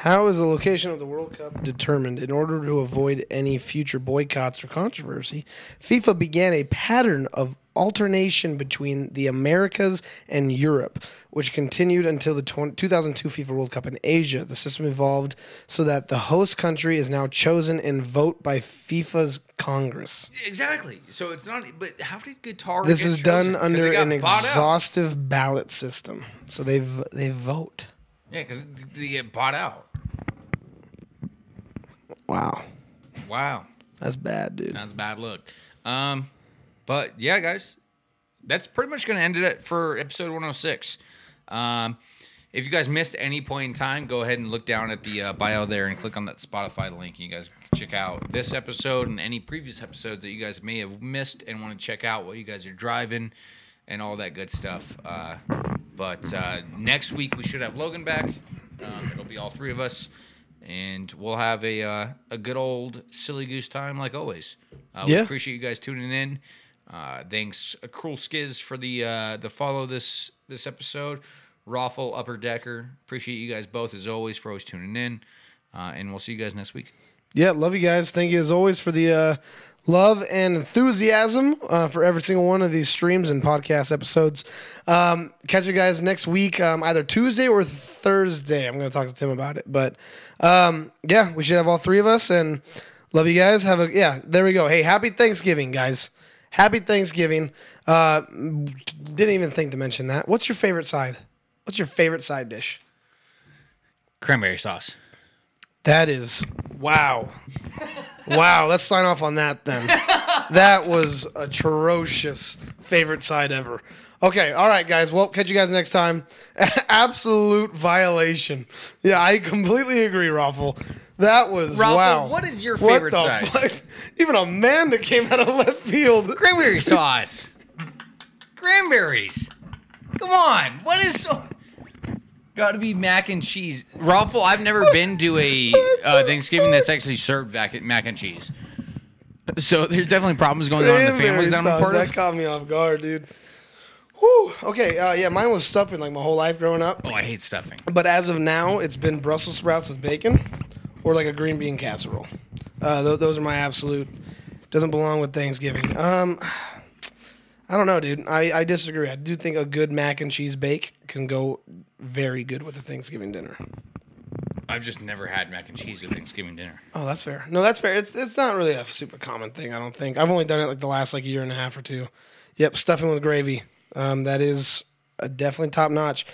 Speaker 3: How is the location of the World Cup determined? In order to avoid any future boycotts or controversy, FIFA began a pattern of alternation between the Americas and Europe, which continued until the 2002 FIFA World Cup in Asia. The system evolved so that the host country is now chosen in vote by FIFA's Congress.
Speaker 4: Exactly. So it's not. But how did Qatar?
Speaker 3: This is done under an
Speaker 4: bought out.
Speaker 3: exhaustive ballot system. So they they vote.
Speaker 4: Yeah, because they get bought out.
Speaker 3: Wow.
Speaker 4: Wow.
Speaker 3: That's bad, dude.
Speaker 4: That's a bad look. Um, but yeah, guys, that's pretty much going to end it for episode 106. Um, if you guys missed any point in time, go ahead and look down at the uh, bio there and click on that Spotify link. You guys can check out this episode and any previous episodes that you guys may have missed and want to check out while you guys are driving and all that good stuff. Uh, but uh, next week we should have Logan back. Um, it'll be all three of us, and we'll have a uh, a good old silly goose time like always. Uh, We
Speaker 3: Yeah.
Speaker 4: appreciate you guys tuning in. Uh, thanks, uh, Cruel Skiz, for the uh, the follow this this episode. Raffle Upper Decker, appreciate you guys both as always for always tuning in, uh, and we'll see you guys next week.
Speaker 3: Yeah, love you guys. Thank you as always for the uh, love and enthusiasm uh, for every single one of these streams and podcast episodes. Um, catch you guys next week, um, either Tuesday or Thursday. I'm going to talk to Tim about it, but um, yeah, we should have all three of us. And love you guys. Have a yeah. There we go. Hey, happy Thanksgiving, guys. Happy Thanksgiving. Uh, didn't even think to mention that. What's your favorite side? What's your favorite side dish?
Speaker 4: Cranberry sauce.
Speaker 3: That is wow. wow, let's sign off on that then. that was atrocious favorite side ever. Okay, all right, guys. Well, catch you guys next time. Absolute violation. Yeah, I completely agree, Raffle. That was
Speaker 4: Raffle,
Speaker 3: wow.
Speaker 4: what is your favorite What
Speaker 3: the
Speaker 4: side?
Speaker 3: fuck? Even a man that came out of left field.
Speaker 4: Cranberry sauce. Cranberries. Come on. What is so? Got to be mac and cheese. Raffle, I've never been to a uh, Thanksgiving that's actually served mac, mac and cheese. So there's definitely problems going on in the families that I'm a part
Speaker 3: that
Speaker 4: of.
Speaker 3: caught me off guard, dude. Whew. Okay, uh, yeah, mine was stuffing like my whole life growing up.
Speaker 4: Oh, I hate stuffing.
Speaker 3: But as of now, it's been Brussels sprouts with bacon, or like a green bean casserole. Uh, th- those are my absolute. Doesn't belong with Thanksgiving. Um, I don't know, dude. I, I disagree. I do think a good mac and cheese bake can go very good with a Thanksgiving dinner.
Speaker 4: I've just never had mac and cheese with Thanksgiving dinner.
Speaker 3: Oh, that's fair. No, that's fair. It's it's not really a super common thing. I don't think. I've only done it like the last like year and a half or two. Yep, stuffing with gravy. Um, that is a definitely top notch.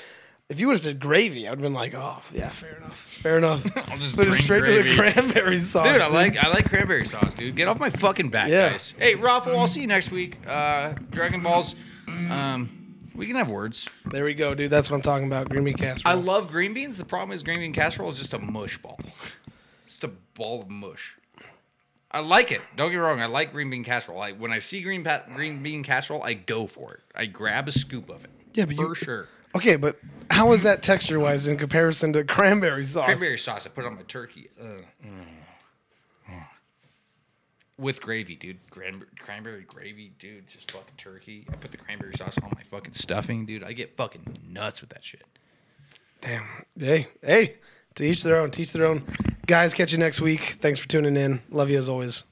Speaker 3: If you would have said gravy, I would have been like, oh yeah, fair enough, fair enough.
Speaker 4: I'll just
Speaker 3: Put it
Speaker 4: drink
Speaker 3: straight to
Speaker 4: gravy.
Speaker 3: the cranberry sauce,
Speaker 4: Dude, I like I like cranberry sauce, dude. Get off my fucking back,
Speaker 3: Yeah.
Speaker 4: guys. Hey, Raffle, I'll see you next week. Uh, Dragon Balls. Um, we can have words.
Speaker 3: There we go, dude. That's what I'm talking about. Green bean casserole.
Speaker 4: I
Speaker 3: casserole.
Speaker 4: love green beans. The problem is green bean casserole is just a mush ball. It's just a ball of mush. I like it. Don't get me wrong. I like green bean casserole. I, when I see green pa- green bean casserole, I go for it. I grab a scoop of it.
Speaker 3: Yeah, but
Speaker 4: for
Speaker 3: you-
Speaker 4: sure.
Speaker 3: Okay, but how is that texture wise in comparison to cranberry sauce?
Speaker 4: Cranberry sauce. I put it on my turkey. Mm. With gravy, dude. Cran- cranberry gravy, dude. Just fucking turkey. I put the cranberry sauce on my fucking stuffing, dude. I get fucking nuts with that shit.
Speaker 3: Damn. Hey, hey. To each their own. Teach their own. Guys, catch you next week. Thanks for tuning in. Love you as always.